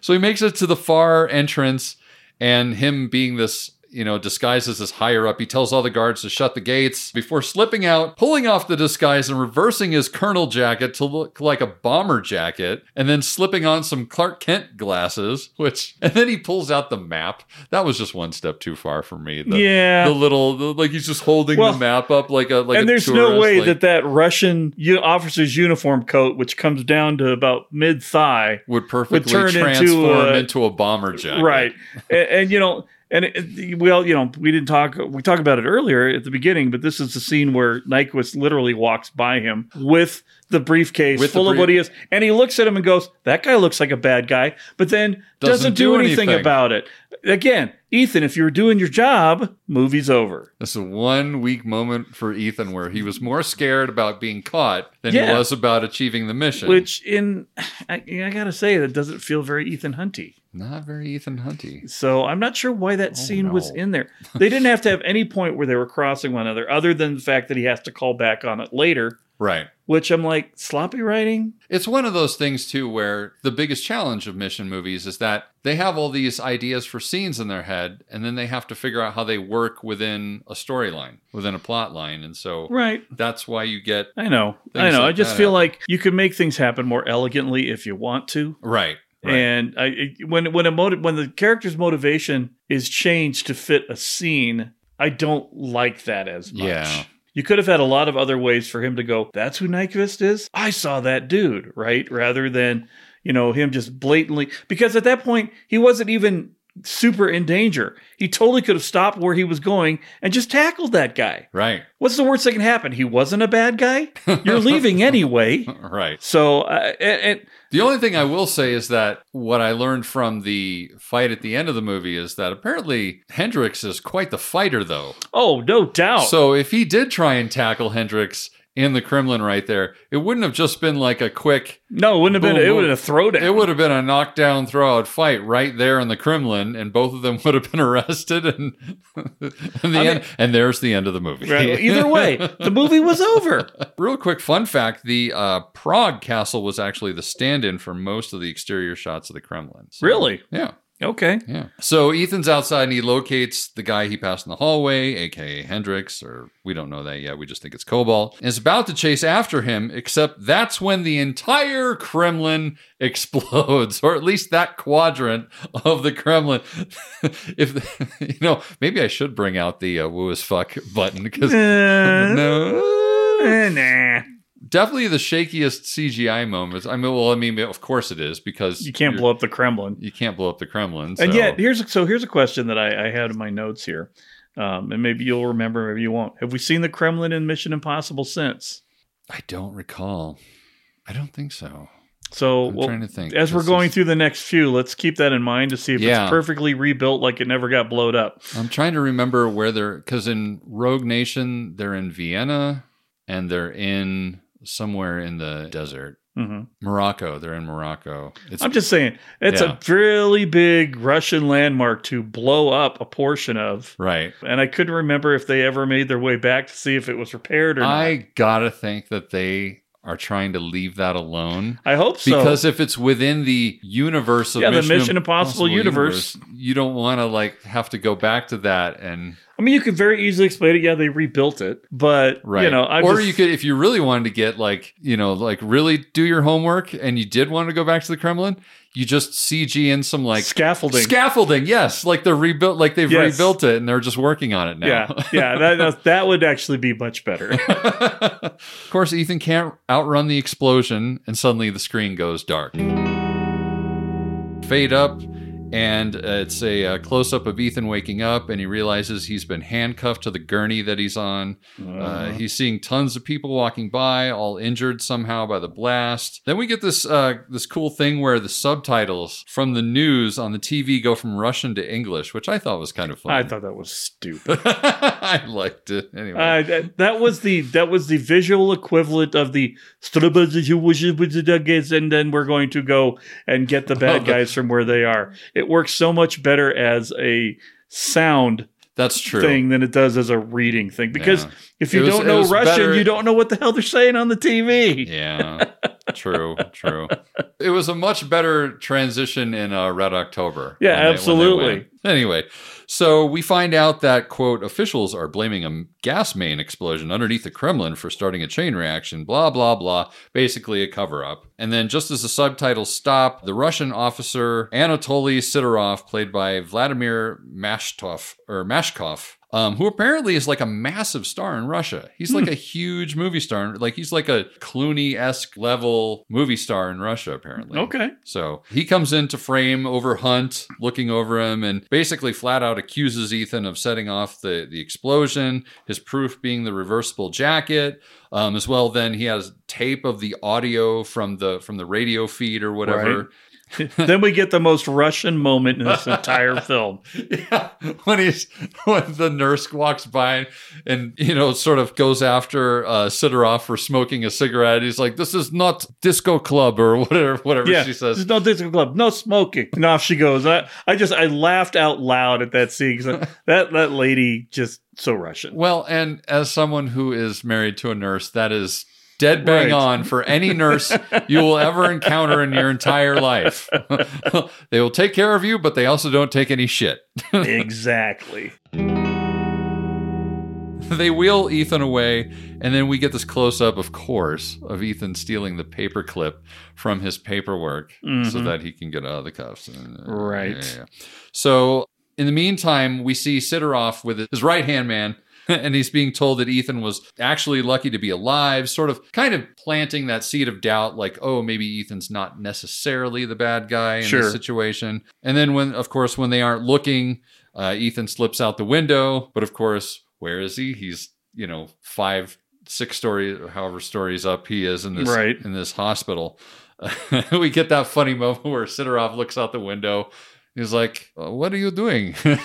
so he makes it to the far entrance and him being this you know disguises as higher up he tells all the guards to shut the gates before slipping out pulling off the disguise and reversing his colonel jacket to look like a bomber jacket and then slipping on some clark kent glasses which and then he pulls out the map that was just one step too far for me the, Yeah. the little the, like he's just holding Well, the map up like a like and a there's no way like- that that Russian officer's uniform coat, which comes down to about mid thigh, would perfectly turn into, transform uh, into a bomber jacket right? And, and you know, and it, well, you know, we didn't talk. We talked about it earlier at the beginning, but this is the scene where Nyqvist literally walks by him with the briefcase With the full of what he is, and he looks at him and goes, "That guy looks like a bad guy," but then doesn't, Doesn't do, do anything, anything. about it. Again, Ethan, if you were doing your job, movie's over. This is one weak moment for Ethan where he was more scared about being caught than Yeah. he was about achieving the mission. Which, in I, I gotta say, that doesn't feel very Ethan Hunty. Not very Ethan Hunty. So I'm not sure why that oh, scene was in there. They didn't have to have any point where they were crossing one another, other than the fact that he has to call back on it later. Right. Which I'm like sloppy writing. It's one of those things too where the biggest challenge of mission movies is that they have all these ideas for scenes in their head and then they have to figure out how they work within a storyline, within a plot line. And so Right. that's why you get I know. I know. like I just feel happen. like you can make things happen more elegantly if you want to. right. Right. And I, it- when when a motive when the character's motivation is changed to fit a scene, I don't like that as much. Yeah. You could have had a lot of other ways for him to go, that's who Nyqvist is? I saw that dude, right? Rather than, you know, him just blatantly because at that point he wasn't even super in danger. He totally could have stopped where he was going and just tackled that guy. right. What's the worst that can happen? He wasn't a bad guy. You're leaving anyway. Right. So, uh, and, and The only thing I will say is that what I learned from the fight at the end of the movie is that apparently Hendricks is quite the fighter, though. oh, no doubt. So if he did try and tackle Hendricks in the Kremlin right there, it wouldn't have just been like a quick. no, it wouldn't have Boom, been. It would have thrown it. It would have been a knockdown, throw out fight right there in the Kremlin, and both of them would have been arrested. And, and the I end, mean- and there's the end of the movie. Right. Either way, the movie was over. Real quick fun fact: the uh, Prague castle was actually the stand-in for most of the exterior shots of the Kremlin. So, Really? Yeah. Okay. Yeah. So Ethan's outside and he locates the guy he passed in the hallway, aka Hendricks, or we don't know that yet. We just think it's Cobalt, and is about to chase after him, except that's when the entire Kremlin explodes, or at least that quadrant of the Kremlin. if you know, maybe I should bring out the uh, woo as fuck button because Uh, no. eh, nah. Definitely the shakiest CGI moments. I mean, well, I mean, of course it is because You can't blow up the Kremlin. You can't blow up the Kremlin. And yet, here's so here's a question that I, I had in my notes here, um, and maybe you'll remember, maybe you won't. Have we seen the Kremlin in Mission Impossible since? I don't recall. I don't think so. So, I'm well, trying to think. as we're going is- through the next few, let's keep that in mind to see if Yeah. it's perfectly rebuilt, like it never got blowed up. I'm trying to remember where they're because in Rogue Nation they're in Vienna and they're in somewhere in the desert. Mhm. Morocco. They're in Morocco. It's I'm just saying, it's Yeah. a really big Russian landmark to blow up a portion of. right. And I couldn't remember if they ever made their way back to see if it was repaired or not. I gotta think that they are trying to leave that alone. I hope so. Because if it's within the universe of Yeah, the Mission, Mission Impossible universe. you don't want to like have to go back to that and I mean, you could very easily explain it. Yeah, they rebuilt it, but right. you know, I or just, you could, if you really wanted to get like you know, like really do your homework, and you did want to go back to the Kremlin, you just CG in some like scaffolding. Scaffolding, yes, like they're rebuilt, like they've Yes. rebuilt it, and they're just working on it now. yeah, yeah, that, that that would actually be much better. Of course, Ethan can't outrun the explosion, and suddenly the screen goes dark. Fade up, and uh, it's a, uh close up of Ethan waking up, and he realizes he's been handcuffed to the gurney that he's on. Uh, he's seeing tons of people walking by, all injured somehow by the blast. Then we get this uh, this cool thing where the subtitles from the news on the TV go from Russian to English, which I thought was kind of fun. I thought that was stupid. I liked it anyway. Uh, that, that was the that was the visual equivalent of the and then we're going to go and get the bad guys from where they are. It works so much better as a sound That's true. thing than it does as a reading thing because Yeah. if you was- don't know Russian, better- you don't know what the hell they're saying on the TV. Yeah, true, true. It was a much better transition in uh, Red October. Yeah, when they- absolutely. Anyway, so we find out that, quote, officials are blaming a gas main explosion underneath the Kremlin for starting a chain reaction, blah, blah, blah. Basically, a cover up. And then, just as the subtitles stop, the Russian officer Anatoly Sidorov, played by Vladimir Mashtov, or Mashkov, um, who apparently is like a massive star in Russia. He's like a huge movie star. Like he's like a Clooney esque level movie star in Russia, apparently. Okay. So he comes into frame over Hunt, looking over him, and basically flat out accuses Ethan of setting off the, the explosion, his proof being the reversible jacket. Um, as well, then he has tape of the audio from the from the radio feed or whatever. then we get the most Russian moment in this entire film. Yeah, when he's when the nurse walks by and you know sort of goes after uh, Sidorov for smoking a cigarette. He's like, "This is not disco club or whatever, whatever Yeah, she says." There's no disco club, no smoking. And off she goes. I, I just I laughed out loud at that scene because that that lady just so Russian. Well, and as someone who is married to a nurse, that is dead bang Right. on for any nurse you will ever encounter in your entire life. they will take care of you, but they also don't take any shit. exactly. they wheel Ethan away, and then we get this close up, of course, of Ethan stealing the paperclip from his paperwork so Mhm. that he can get out of the cuffs. Uh, Right. yeah, yeah. So in the meantime, we see Sidorov with his right hand man. And he's being told that Ethan was actually lucky to be alive, sort of kind of planting that seed of doubt, like, oh, maybe Ethan's not necessarily the bad guy in Sure. this situation. And then, when, of course, when they aren't looking, uh, Ethan slips out the window. But of course, where is he? He's, you know, five, six stories, however stories up he is in this Right. in this hospital. we get that funny moment where Sidorov looks out the window. He's like, "Uh, "What are you doing?" and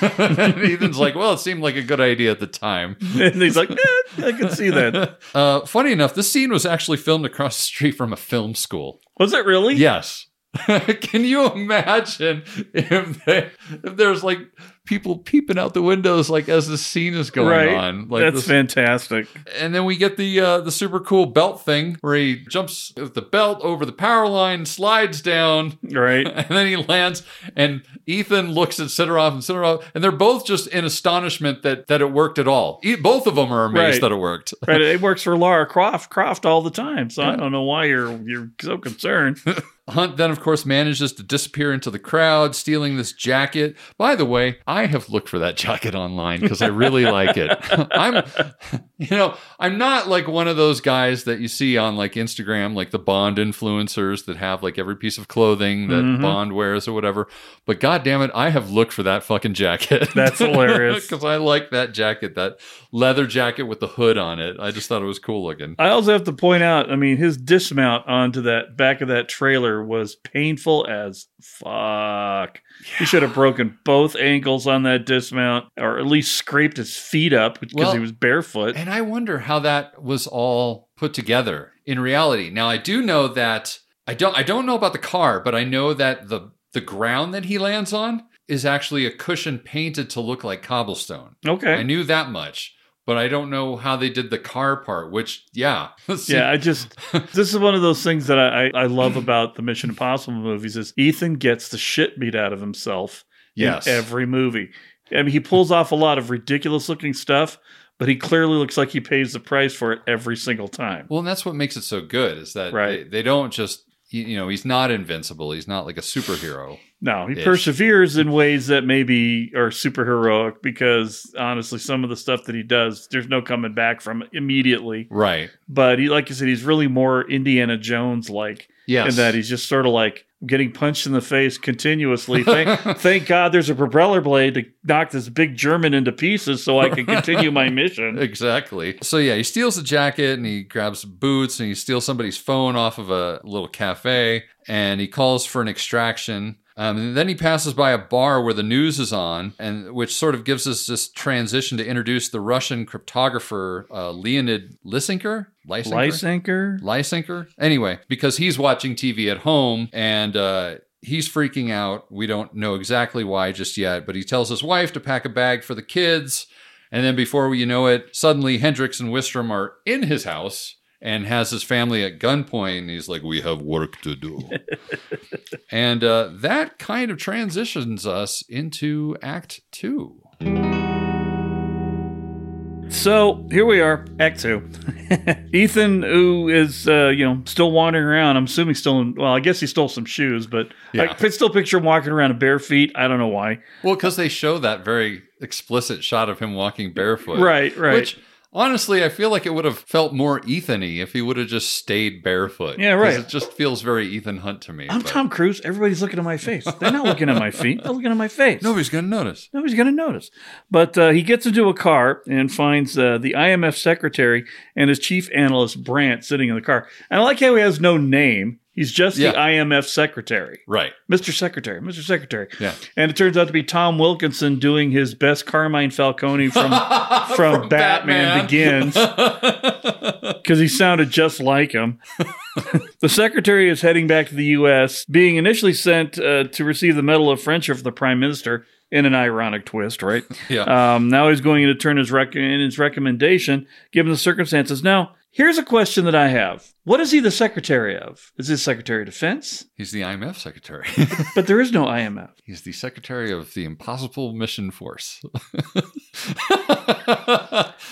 Ethan's like, "Well, it seemed like a good idea at the time." And he's like, eh, I can see that. Uh, funny enough, this scene was actually filmed across the street from a film school. Was it really? Yes. Can you imagine if, they, if there's like people peeping out the windows like as the scene is going right. on? Like That's this- fantastic. and then we get the uh, the super cool belt thing where he jumps with the belt over the power line, slides down, Right. and then he lands. And Ethan looks at Sidorov and Sidorov, and they're both just in astonishment that that it worked at all. E- both of them are amazed Right. that it worked. Right. It works for Lara Croft Croft all the time. So I don't know why you're you're so concerned. Hunt then, of course, manages to disappear into the crowd, stealing this jacket. By the way, I have looked for that jacket online because I really like it. I'm, you know, I'm not like one of those guys that you see on like Instagram, like the Bond influencers that have like every piece of clothing that Mhm. Bond wears or whatever. But god damn it, I have looked for that fucking jacket. That's hilarious. Because I like that jacket, that leather jacket with the hood on it. I just thought it was cool looking. I also have to point out, I mean, his dismount onto that back of that trailer was painful as fuck. He should have broken both ankles on that dismount, or at least scraped his feet up because Well, he was barefoot. And I wonder how that was all put together in reality. Now I do know that I don't I don't know about the car, but I know that the the ground that he lands on is actually a cushion painted to look like cobblestone. Okay. I knew that much. But I don't know how they did the car part, which yeah. Yeah, I just this is one of those things that I, I love about the Mission Impossible movies is Ethan gets the shit beat out of himself Yes. in every movie. I mean, he pulls off a lot of ridiculous looking stuff, but he clearly looks like he pays the price for it every single time. Well, and that's what makes it so good is that Right. they, they don't just you know, he's not invincible. He's not like a superhero. No, he Ish. perseveres in ways that maybe are superheroic because honestly, some of the stuff that he does, there's no coming back from immediately. Right. But he, like you said, he's really more Indiana Jones like. Yes. In that he's just sort of like getting punched in the face continuously. Thank, thank God there's a propeller blade to knock this big German into pieces so I can continue my mission. Exactly. So yeah, he steals the jacket and he grabs boots and he steals somebody's phone off of a little cafe and he calls for an extraction. Um, and then he passes by a bar where the news is on, and which sort of gives us this transition to introduce the Russian cryptographer uh, Leonid Lysenko. Lysenko? Lysenko? Lysenko. Anyway, because he's watching TV at home and uh, he's freaking out. We don't know exactly why just yet, but he tells his wife to pack a bag for the kids. And then before you know it, suddenly Hendricks and Wistrom are in his house and has his family at gunpoint. And he's like, We have work to do. and uh, that kind of transitions us into Act Two. So here we are, Act Two. Ethan, who is uh, you know still wandering around, I'm assuming still in. Well, I guess he stole some shoes, but I can still picture him walking around in bare feet. I don't know why. Well, because they show that very explicit shot of him walking barefoot. Right, right. Which honestly, I feel like it would have felt more Ethan-y if he would have just stayed barefoot. Yeah, right. It just feels very Ethan Hunt to me. I'm but Tom Cruise. Everybody's looking at my face. They're not looking at my feet. They're looking at my face. Nobody's gonna notice. Nobody's going to notice. But uh, he gets into a car and finds uh, the IMF secretary and his chief analyst, Brandt, sitting in the car. And I like how he has no name. He's just Yeah. the IMF secretary. Right. Mr. Secretary, Mr. Secretary. Yeah. And it turns out to be Tom Wilkinson doing his best Carmine Falcone from, from, Batman, Batman. Begins because he sounded just like him. the secretary is heading back to the U.S., being initially sent uh, to receive the Medal of Friendship from the Prime Minister. In an ironic twist, right? Yeah. Um, now he's going to turn his rec- in his recommendation, given the circumstances. Now, here's a question that I have: What is he the secretary of? Is he Secretary of Defense? He's the IMF secretary. But there is no IMF. He's the secretary of the Impossible Mission Force.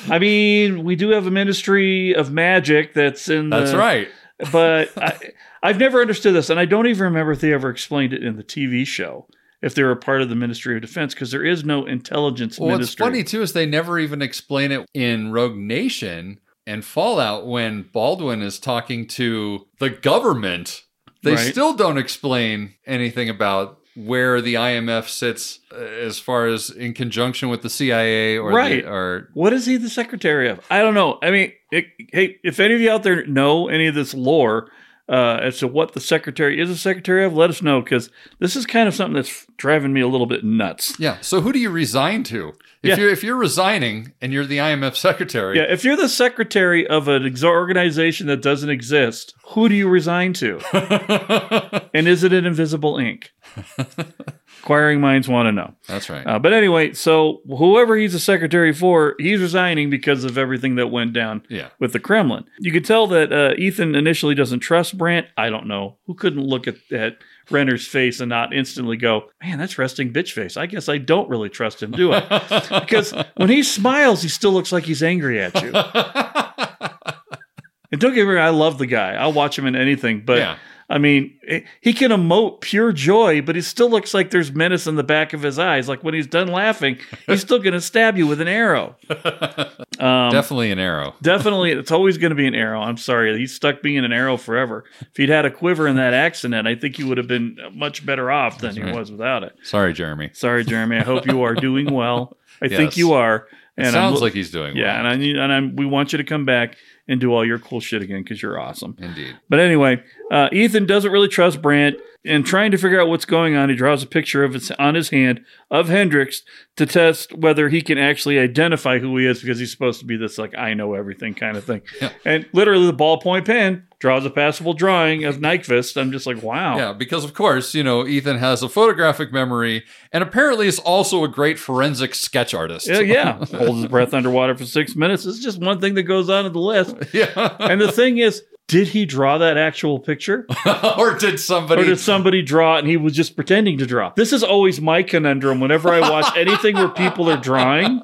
I mean, we do have a Ministry of Magic that's in. The, That's right. But I, I've never understood this, and I don't even remember if they ever explained it in the TV show. If they were a part of the Ministry of Defense, because there is no intelligence Well, what's funny too is they never even explain it in Rogue Nation and Fallout when Baldwin is talking to the government. They Right. still don't explain anything about where the IMF sits uh, as far as in conjunction with the CIA or Right. the, or What is he the secretary of? I don't know. I mean, it, hey, if any of you out there know any of this lore uh, as to what the secretary is a secretary of, let us know because this is kind of something that's driving me a little bit nuts. yeah. So who do you resign to? If Yeah. you're if you're resigning and you're the IMF secretary, Yeah, if you're the secretary of an ex- organization that doesn't exist, who do you resign to? and is it an invisible ink? Inquiring minds want to know. that's right. Uh, but anyway, so whoever he's a secretary for, he's resigning because of everything that went down Yeah. with the Kremlin. You could tell that uh, Ethan initially doesn't trust Brandt. I don't know. Who couldn't look at, at Renner's face and not instantly go, man, that's resting bitch face. I guess I don't really trust him, do I? because when he smiles, he still looks like he's angry at you. And don't get me wrong, I love the guy. I'll watch him in anything, but Yeah. I mean, eh, he can emote pure joy, but he still looks like there's menace in the back of his eyes. Like when he's done laughing, he's still going to stab you with an arrow. Um, Definitely an arrow. Definitely, it's always going to be an arrow. I'm sorry, he's stuck being an arrow forever. If he'd had a quiver in that accident, I think he would have been much better off than he right. was without it. Sorry, Jeremy. Sorry, Jeremy. I hope you are doing well. I think you are. It I'm sounds lo- like he's doing yeah, well. and I need, and I'm, we want you to come back and do all your cool shit again because you're awesome. Indeed. But anyway, uh, Ethan doesn't really trust Brandt, and trying to figure out what's going on, he draws a picture of it on his hand of Hendricks to test whether he can actually identify who he is because he's supposed to be this like I know everything kind of thing. And literally, the ballpoint pen draws a passable drawing of Nyqvist. I'm just like, wow. Yeah, because of course, you know, Ethan has a photographic memory and apparently is also a great forensic sketch artist. Yeah, yeah. Hold his breath underwater for six minutes. It's just one thing that goes on in the list. Yeah. And the thing is, did he draw that actual picture? or did somebody Or did somebody draw it and he was just pretending to draw? This is always my conundrum whenever I watch anything where people are drawing.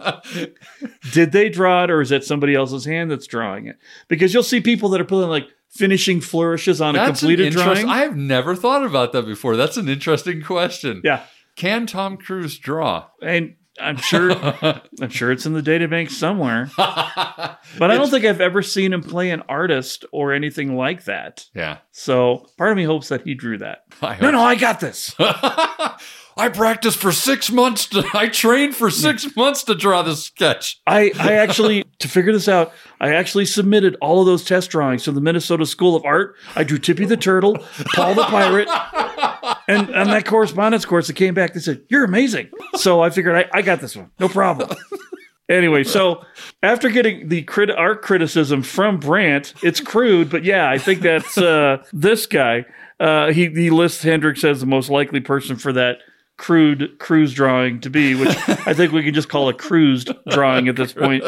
Did they draw it or is it somebody else's hand that's drawing it? Because you'll see people that are putting like finishing flourishes on a That's an completed drawing. I have never thought about that before. That's an interesting question. yeah. Can Tom Cruise draw? And I'm sure I'm sure it's in the databank somewhere. But I don't think I've ever seen him play an artist or anything like that. Yeah. So part of me hopes that he drew that. No, no, I got this. I practiced for six months. To, I trained for six months to draw this sketch. I, I actually, to figure this out, I actually submitted all of those test drawings to the Minnesota School of Art. I drew Tippy the Turtle, Paul the Pirate, and on that correspondence course, they came back. They said, You're amazing. So I figured I, I got this one. No problem. Anyway, so after getting the crit- art criticism from Brandt, it's crude, but yeah, I think that's uh, this guy. Uh, he, he lists Hendricks as the most likely person for that crude cruise drawing to be, which I think we can just call a cruised drawing at this point.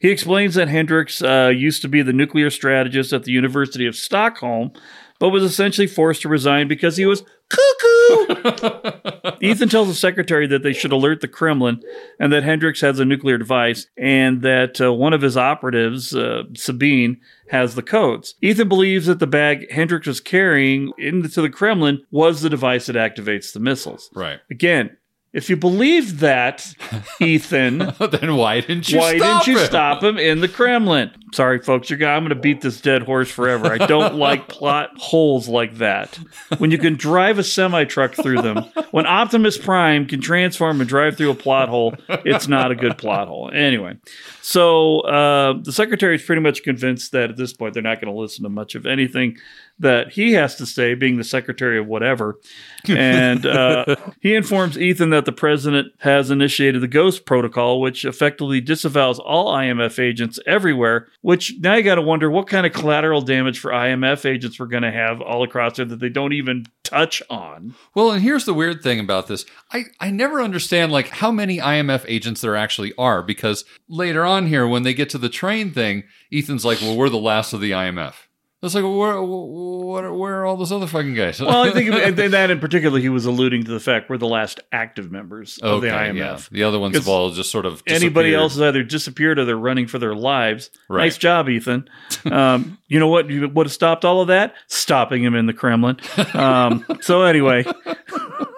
He explains that Hendricks uh, used to be the nuclear strategist at the University of Stockholm, but was essentially forced to resign because he was cuckoo. Ethan tells the secretary that they should alert the Kremlin and that Hendricks has a nuclear device and that uh, one of his operatives, uh, Sabine, has the codes. Ethan believes that the bag Hendricks was carrying into the Kremlin was the device that activates the missiles. Right. Again, if you believe that, Ethan, then why didn't you why stop didn't you him? stop him in the Kremlin? Sorry, folks, you're I'm going to beat this dead horse forever. I don't like plot holes like that. When you can drive a semi truck through them, when Optimus Prime can transform and drive through a plot hole, it's not a good plot hole. Anyway, so uh, the secretary is pretty much convinced that at this point they're not going to listen to much of anything that he has to say, being the secretary of whatever. And uh, he informs Ethan that the president has initiated the Ghost Protocol, which effectively disavows all IMF agents everywhere. Which now you got to wonder what kind of collateral damage for IMF agents we're going to have all across there that they don't even touch on. Well, and here's the weird thing about this. I, I never understand like how many IMF agents there actually are because later on here when they get to the train thing, Ethan's like, "Well, we're the last of the IMF." It's like, where, where, where are all those other fucking guys? Well, I think that in particular, he was alluding to the fact we're the last active members of the Okay, IMF. yeah. The other ones have all just sort of Anybody else has either disappeared or they're running for their lives. Right. Nice job, Ethan. Um, you know what you would have stopped all of that? Stopping him in the Kremlin. Um, so anyway,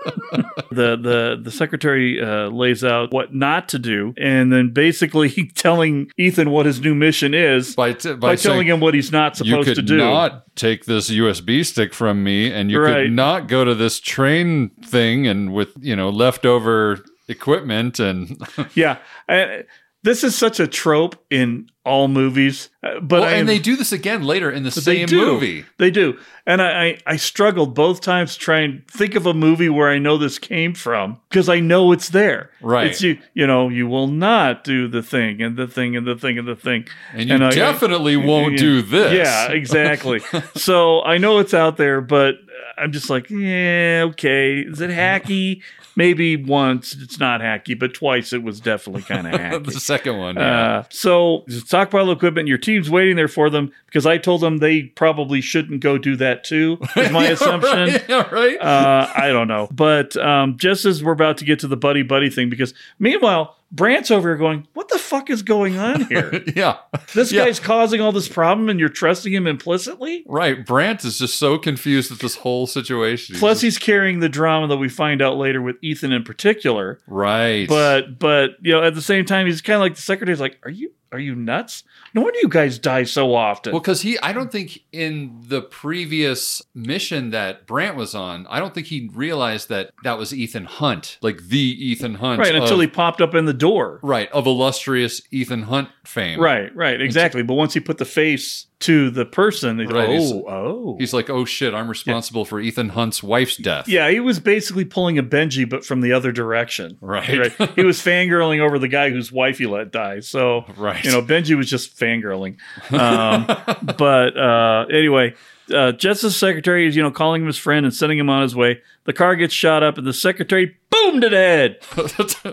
the the the secretary uh, lays out what not to do, and then basically telling Ethan what his new mission is by, t- by, telling saying, him what he's not supposed to do. not take this USB stick from me, and you Right. could not go to this train thing and with you know leftover equipment and yeah. I, this is such a trope in all movies, uh, but well, and am- they do this again later in the But they same movie. They do. And I, I, I struggled both times trying to think of a movie where I know this came from because I know it's there. Right. It's you, you know, you will not do the thing and the thing and the thing and the thing. And you I- definitely won't yeah, do this. Yeah, exactly. so I know it's out there, but I'm just like, yeah, okay. Is it hacky? Maybe once it's not hacky, but twice it was definitely kind of hacky. the second one. Yeah. Uh, so stockpile equipment, your team's waiting there for them because I told them they probably shouldn't go do that too. Is my Yeah, assumption. right, yeah, right. Uh, I don't know, but um, just as we're about to get to the buddy buddy thing, because meanwhile Brandt's over here going, "What the fuck is going on here? yeah. This Yeah. guy's causing all this problem, and you're trusting him implicitly." Right. Brandt is just so confused with this whole situation. He's Plus, just- he's carrying the drama that we find out later with Ethan in particular. right. But but you know, at the same time, he's kind of like the secretary's like, "Are you are you nuts? No wonder you guys die so often." Well, because he, I don't think in the previous mission that Brandt was on, I don't think he realized that that was Ethan Hunt, like the Ethan Hunt. right until of- he popped up in the door. right, of illustrious Ethan Hunt fame. Right, right, exactly. But once he put the face to the person, he's Right, he's- oh, oh. He's like, oh shit, I'm responsible for Ethan Hunt's wife's death. Yeah, he was basically pulling a Benji, but from the other direction. Right. He was fangirling over the guy whose wife he let die. So, Right. you know, Benji was just fangirling. Um, but uh, anyway, uh, Jess's secretary is, you know, calling him his friend and sending him on his way. The car gets shot up, and the secretary, boom to the head,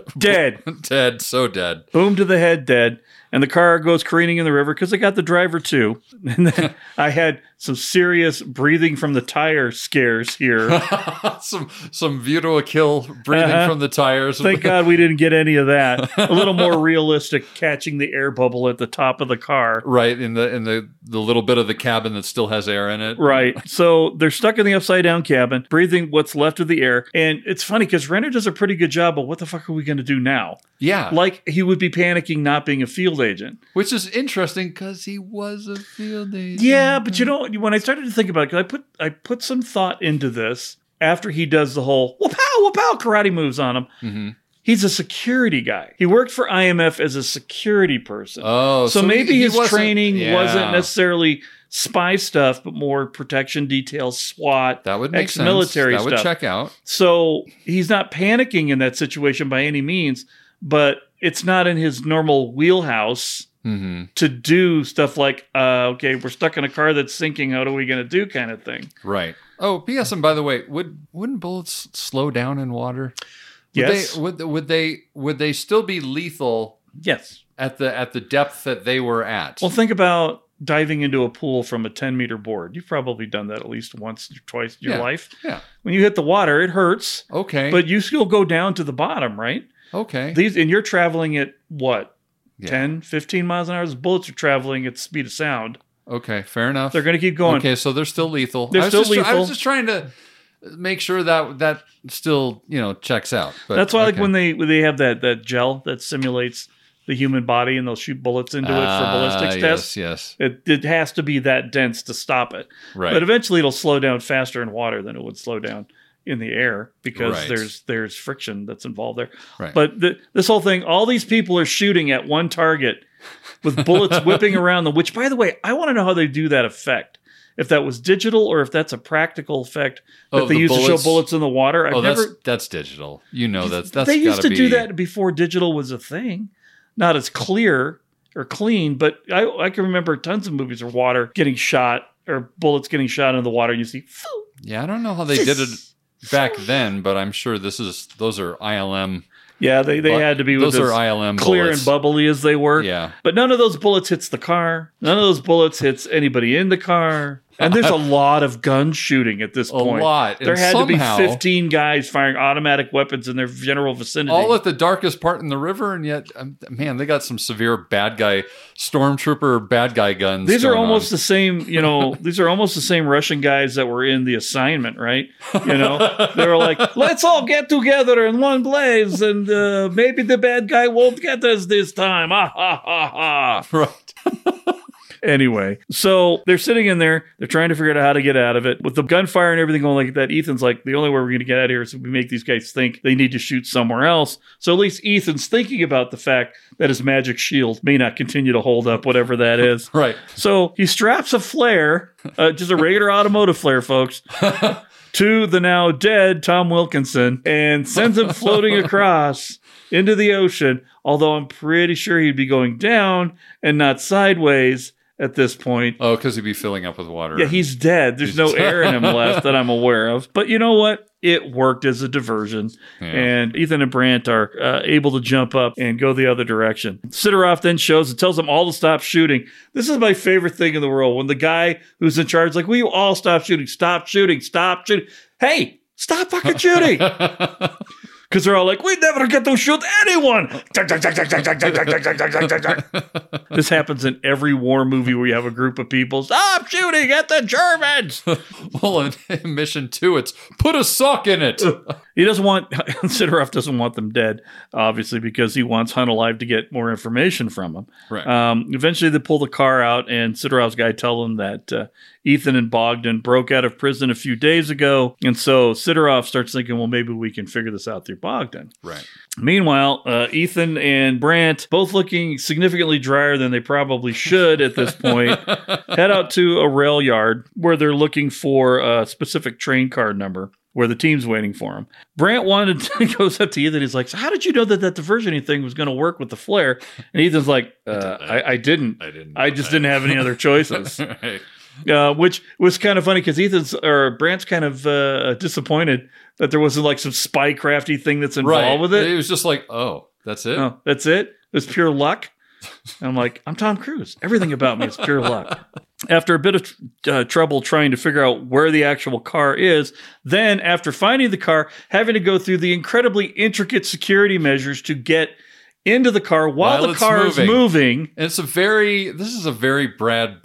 dead. dead, so dead. Boom to the head, dead. And the car goes careening in the river because I got the driver too. And then I had some serious breathing from the tire scares here. some some view to a kill breathing Uh-huh. from the tires. Thank God we didn't get any of that. A little more realistic, catching the air bubble at the top of the car. Right in the in the the little bit of the cabin that still has air in it. Right. So they're stuck in the upside down cabin, breathing what's left of the air. And it's funny because Renner does a pretty good job But what the fuck are we going to do now? Yeah. Like he would be panicking not being a field agent. Which is interesting because he was a field agent. Yeah, but you know, when I started to think about it, 'cause I put I put some thought into this after he does the whole whoop pow whoop pow karate moves on him. Mm-hmm. He's a security guy. He worked for IMF as a security person. Oh, so, so maybe he his wasn't- training yeah. wasn't necessarily spy stuff, but more protection details, SWAT, That would make sense. ex-military That would stuff. check out. So he's not panicking in that situation by any means, but it's not in his normal wheelhouse Mm-hmm. to do stuff like, uh, okay, we're stuck in a car that's sinking. How are we going to do kind of thing? Right. Oh, P.S. And by the way, would wouldn't bullets slow down in water? Would Yes. They, would would they would they still be lethal Yes. at the at the depth that they were at? Well, think about diving into a pool from a 10 meter board. You've probably done that at least once or twice in your Yeah. life. Yeah. When you hit the water, it hurts, Okay. but you still go down to the bottom, right? Okay. These and you're traveling at what? Yeah. 10, 15 miles an hour. Those bullets are traveling at the speed of sound. okay. Fair enough. They're going to keep going. Okay, so they're still lethal. They're I was still just, I was just trying to make sure that that still you know checks out. But That's why, like when they when they have that that gel that simulates the human body and they'll shoot bullets into it for Ah, ballistics yes, tests. Yes. It, it has to be that dense to stop it. Right. But eventually it'll slow down faster in water than it would slow down in the air because Right. there's there's friction that's involved there. Right. But the, this whole thing, all these people are shooting at one target with bullets whipping around them. Which, by the way, I want to know how they do that effect. If that was digital or if that's a practical effect that Oh, they the use to show bullets in the water. I've oh, never. that's that's digital. You know that's that's they used to do that before digital was a thing. Not as clear or clean, but I, I can remember tons of movies where water getting shot or bullets getting shot into the water, and you see, "Phew." Yeah, I don't know how they did it back then, but I'm sure this is those are ILM. yeah, they, they had to be with those are ILM clear bullets. and bubbly as they were. Yeah. But none of those bullets hits the car. None of those bullets hits anybody in the car. And there's a lot of gun shooting at this A point. lot. There And had somehow- to be 15 guys firing automatic weapons in their general vicinity. All at the darkest part in the river, and yet, um, man, they got some severe bad guy, stormtrooper bad guy guns. These are almost on. the same, you know, these are almost the same Russian guys that were in the assignment, right? You know, they were like, let's all get together in one place and uh, maybe the bad guy won't get us this time. Ah, ha, ha, ha. right. Anyway, so they're sitting in there. They're trying to figure out how to get out of it. With the gunfire and everything going like that, Ethan's like, the only way we're going to get out of here is if we make these guys think they need to shoot somewhere else. So at least Ethan's thinking about the fact that his magic shield may not continue to hold up, whatever that is. Right. So he straps a flare, uh, just a regular automotive flare, folks, to the now dead Tom Wilkinson and sends him floating across into the ocean. Although I'm pretty sure he'd be going down and not sideways at this point. Oh, because he'd be filling up with water. Yeah, he's dead. There's no air in him left that I'm aware of. But you know what? It worked as a diversion. Yeah. And Ethan and Brandt are uh, able to jump up and go the other direction. Sidorov then shows and tells them all to stop shooting. This is my favorite thing in the world. When the guy who's in charge, like, will you all stop shooting? Stop shooting. Stop shooting. Hey, stop fucking shooting. because they're all like, we never get to shoot anyone. this happens in every war movie where you have a group of people. Stop shooting at the Germans. well, in Mission Two, it's put a sock in it. he doesn't want Sidorov doesn't want them dead, obviously, because he wants Hunt alive to get more information from him. Right. Um, eventually, they pull the car out, and Sidorov's guy tell them that uh, Ethan and Bogdan broke out of prison a few days ago, and so Sidorov starts thinking, well, maybe we can figure this out through Bogdan. right. Meanwhile, uh, Ethan and Brandt, both looking significantly drier than they probably should at this point, head out to a rail yard where they're looking for a specific train card number where the team's waiting for him. Brandt wanted to, goes up to Ethan. He's like, so "How did you know that that diversioning thing was going to work with the flare?" And Ethan's like, uh, I, "I didn't. I didn't. I just didn't have any other choices." right. Uh, which was kind of funny because Ethan's or Brandt's kind of uh, disappointed that there wasn't like some spy crafty thing that's involved Right. with it. It was just like, oh, that's it. Oh, that's it. It was pure luck. And I'm like, I'm Tom Cruise. Everything about me is pure luck. After a bit of uh, trouble trying to figure out where the actual car is, then after finding the car, having to go through the incredibly intricate security measures to get into the car while, the it's car is moving. And it's a very, this is a very Brad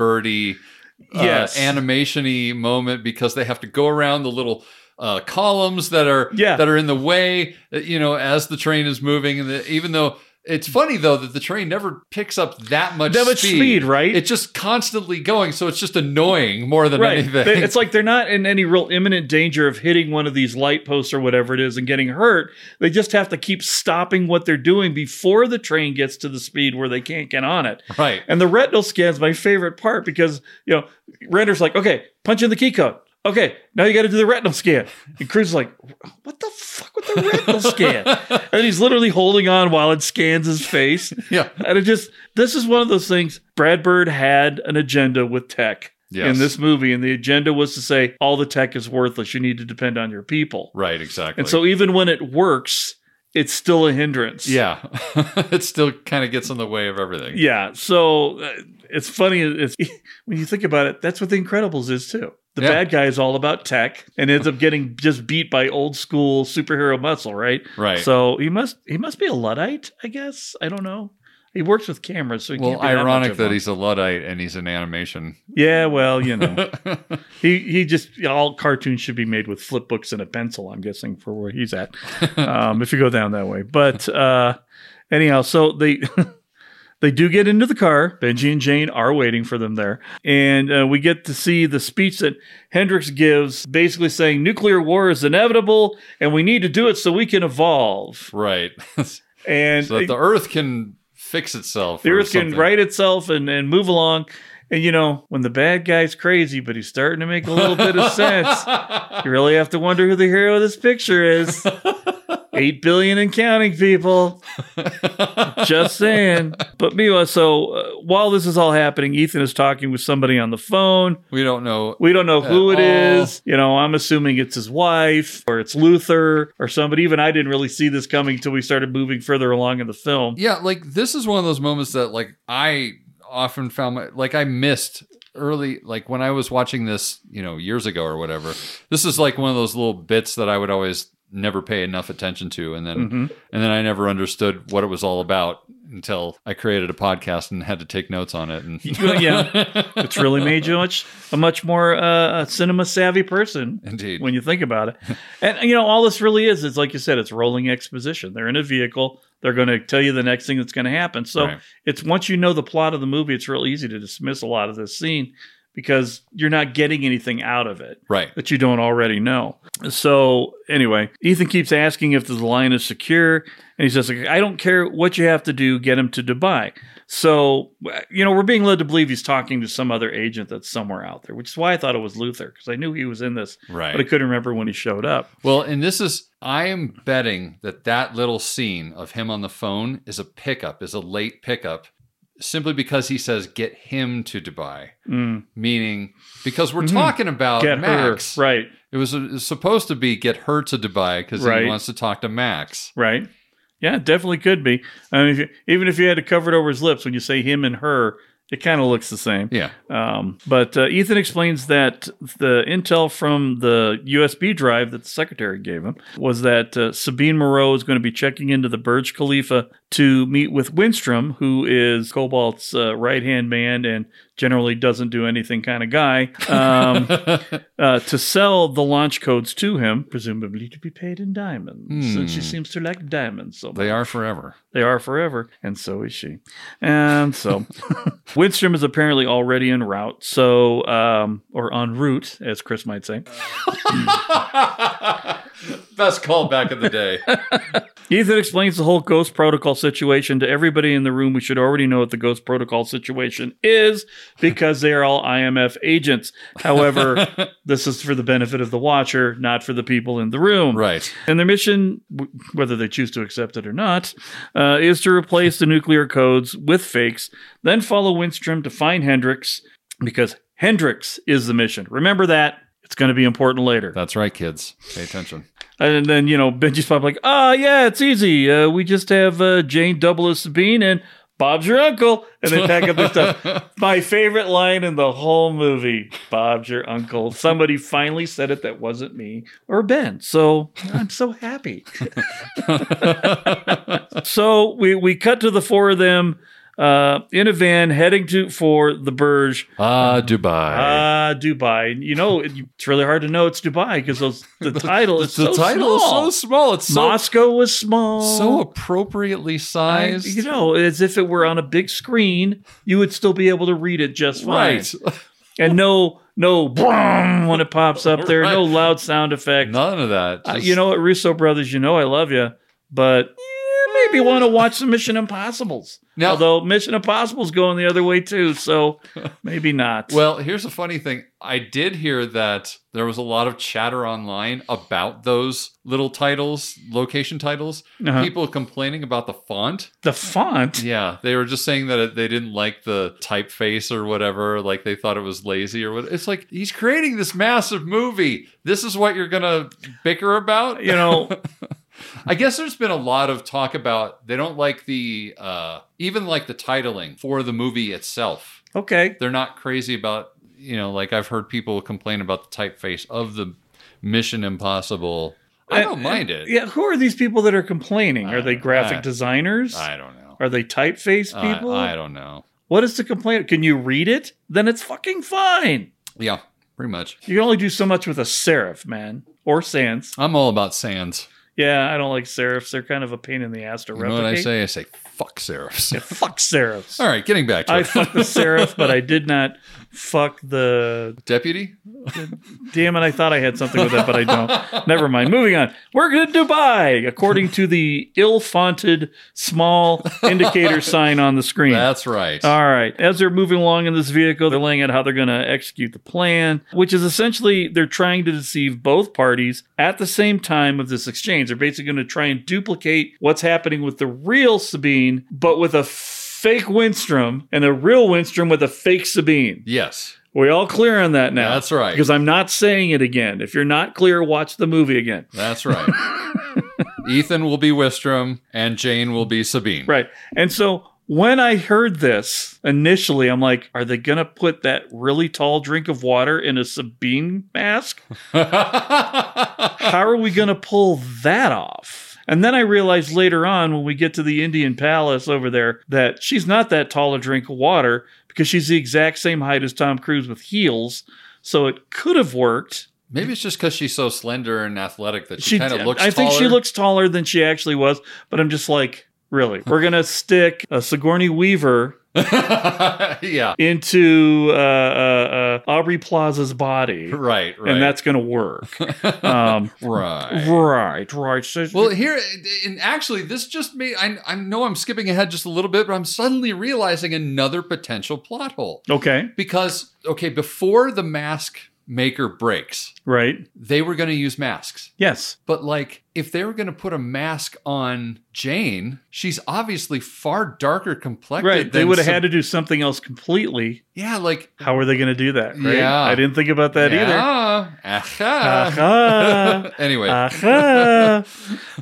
Uh, Yes. animation-y moment because they have to go around the little uh, columns that are Yeah. that are in the way, uh, you know, as the train is moving. And the, even though it's funny though that the train never picks up that much That much speed, right? It's just constantly going, so it's just annoying more than Right. anything. It's like they're not in any real imminent danger of hitting one of these light posts or whatever it is and getting hurt. They just have to keep stopping what they're doing before the train gets to the speed where they can't get on it. right. And the retinal scan's my favorite part because, you know, Renner's like, okay, punch in the key code. Okay, now you got to do the retinal scan. And Cruise is like, what the fuck with the retinal scan? and he's literally holding on while it scans his face. Yeah. And it just, this is one of those things. Brad Bird had an agenda with tech Yes. in this movie, and the agenda was to say all the tech is worthless. You need to depend on your people. Right, exactly. And so even when it works, it's still a hindrance. yeah, it still kind of gets in the way of everything. Yeah. So uh, it's funny. It's, when you think about it, that's what The Incredibles is too. The Yeah. bad guy is all about tech and ends up getting just beat by old school superhero muscle, right? Right. So he must he must be a luddite, I guess. I don't know. He works with cameras, so he Well, can't be that much ironic of that he's a luddite and he's in animation. Yeah, well, you know, he he just all cartoons should be made with flip books and a pencil. I'm guessing for where he's at, um, if you go down that way. But uh, anyhow, so they they do get into the car. Benji and Jane are waiting for them there, and uh, we get to see the speech that Hendricks gives, basically saying nuclear war is inevitable, and we need to do it so we can evolve. Right. And so that the Earth can fix itself. the or earth can right itself and, and move along. And you know, when the bad guy's crazy, but he's starting to make a little bit of sense, you really have to wonder who the hero of this picture is. Eight billion and counting, people. Just saying. But meanwhile, so uh, while this is all happening, Ethan is talking with somebody on the phone. We don't know. We don't know who it is. all. You know, I'm assuming it's his wife or it's Luther or somebody. Even I didn't really see this coming until we started moving further along in the film. Yeah, like this is one of those moments that like I often found my like I missed early like when I was watching this, you know, years ago or whatever. This is like one of those little bits that I would always never pay enough attention to and then Mhm. and then I never understood what it was all about until I created a podcast and had to take notes on it and yeah, it's really made you much a much more uh, cinema savvy person. Indeed. when you think about it, and you know all this really is. It's like you said, it's rolling exposition. They're in a vehicle. They're going to tell you the next thing that's going to happen. So Right. it's once you know the plot of the movie, it's real easy to dismiss a lot of this scene because you're not getting anything out of it Right. that you don't already know. So anyway, Ethan keeps asking if the line is secure, and he says, "I don't care what you have to do, get him to Dubai." So you know, we're being led to believe he's talking to some other agent that's somewhere out there, which is why I thought it was Luther because I knew he was in this, Right. But I couldn't remember when he showed up. Well, and this is, I am betting that that little scene of him on the phone is a pickup, is a late pickup, simply because he says, get him to Dubai. Mm. Meaning, because we're Mhm. talking about Get her, Max. right? It was, it was supposed to be get her to Dubai because Right. he wants to talk to Max. Right? Yeah, definitely could be. I mean, if you, even if you had to cover it over his lips when you say him and her, It kind of looks the same. Yeah. Um, but uh, Ethan explains that the intel from the USB drive that the secretary gave him was that uh, Sabine Moreau is going to be checking into the Burj Khalifa to meet with Winstrom, who is Cobalt's uh, right hand man and generally doesn't do anything kind of guy, um, uh, to sell the launch codes to him, presumably to be paid in diamonds. Since she Hmm. seems to like diamonds so much. They are forever. They are forever, and so is she. And so, Winstrom is apparently already en route, so um, or en route, as Chris might say. Best call back in the day. Ethan explains the whole Ghost Protocol situation to everybody in the room. We should already know what the Ghost Protocol situation is because they are all IMF agents. However, this is for the benefit of the watcher, not for the people in the room. Right. And their mission, whether they choose to accept it or not, uh, is to replace the nuclear codes with fakes, then follow Winstrom to find Hendricks because Hendricks is the mission. Remember that. It's going to be important later. That's right, kids. Pay attention. And then, you know, Benji's probably like, oh, yeah, it's easy. Uh, we just have uh, Jane double as Sabine and Bob's your uncle. And they pack up their stuff. My favorite line in the whole movie Bob's your uncle. Somebody finally said it that wasn't me or Ben. So I'm so happy. so we, we cut to the four of them uh, in a van heading to for the Burj. Ah, Dubai. Ah, Dubai. You know, it- it's really hard to know it's Dubai because the title is the so title small. is so small. It's so Moscow was small. so appropriately I- sized. you know, as if it were on a big screen, you would still be able to read it just fine. right. And no, no, boom when it pops up there. No loud sound effect. None of that. Uh, you know what, Russo brothers? You know I love you, but maybe want to watch some Mission Impossible's. Now- Although Mission Impossible's going the other way too, so maybe not. Well, here's a funny thing. I did hear that there was a lot of chatter online about those little titles, location titles. Uh-huh. People complaining about the font. the font. Yeah, they were just saying that it, they didn't like the typeface or whatever. Like they thought it was lazy or what. It's like he's creating this massive movie. This is what you're gonna bicker about. You know, I guess there's been a lot of talk about they don't like the uh, even like the titling for the movie itself. okay. They're not crazy about you know like I've heard people complain about the typeface of the Mission Impossible. I don't mind it. Yeah, who are these people that are complaining? Are they graphic I- designers? I don't know. Are they typeface I, people? I don't know. What is the complaint? Can you read it? Then it's fucking fine. Yeah, pretty much. You can only do so much with a serif, man, or sans. I'm all about sans. Yeah, I don't like serifs. They're kind of a pain in the ass to You know replicate. what I say? I say fuck serifs. Fuck serifs. all right, getting back to I it. fucked the serif, but I did not fuck the. Deputy. Damn it! I thought I had something with that, but I don't. Never mind. Moving on. We're going to Dubai, according to the ill-fonted small indicator sign on the screen. That's right. All right. As they're moving along in this vehicle, they're laying out how they're going to execute the plan, which is essentially they're trying to deceive both parties at the same time of this exchange. They're basically going to try and duplicate what's happening with the real Sabine, but with a fake Winstrom and a real Winstrom with a fake Sabine. yes. We all clear on that now. That's right. Because I'm not saying it again. If you're not clear, watch the movie again. That's right. Ethan will be Wistrom and Jane will be Sabine. Right. And so when I heard this initially, I'm like, are they going to put that really tall drink of water in a Sabine mask? How are we going to pull that off? And then I realized later on when we get to the Indian Palace over there that she's not that tall a drink of water because she's the exact same height as Tom Cruise with heels. So it could have worked. Maybe it's just because she's so slender and athletic that she, kind of looks I think she looks taller than she actually was, but I'm just like, really? We're going to stick a Sigourney Weaver yeah. into uh, uh, uh, Aubrey Plaza's body, Right, right. and that's going to work. Um, right. right, right. So- Well, here, and actually, this just made, I, I know I'm skipping ahead just a little bit, but I'm suddenly realizing another potential plot hole. okay, Because, okay, before the mask maker breaks, right. they were going to use masks. Yes. But, like, if they were going to put a mask on Jane, she's obviously far darker complected. Right. They would have some- had to do something else completely. Yeah, like How are they going to do that? Right? Yeah. I didn't think about that either. yeah, aha. Aha. anyway, Aha.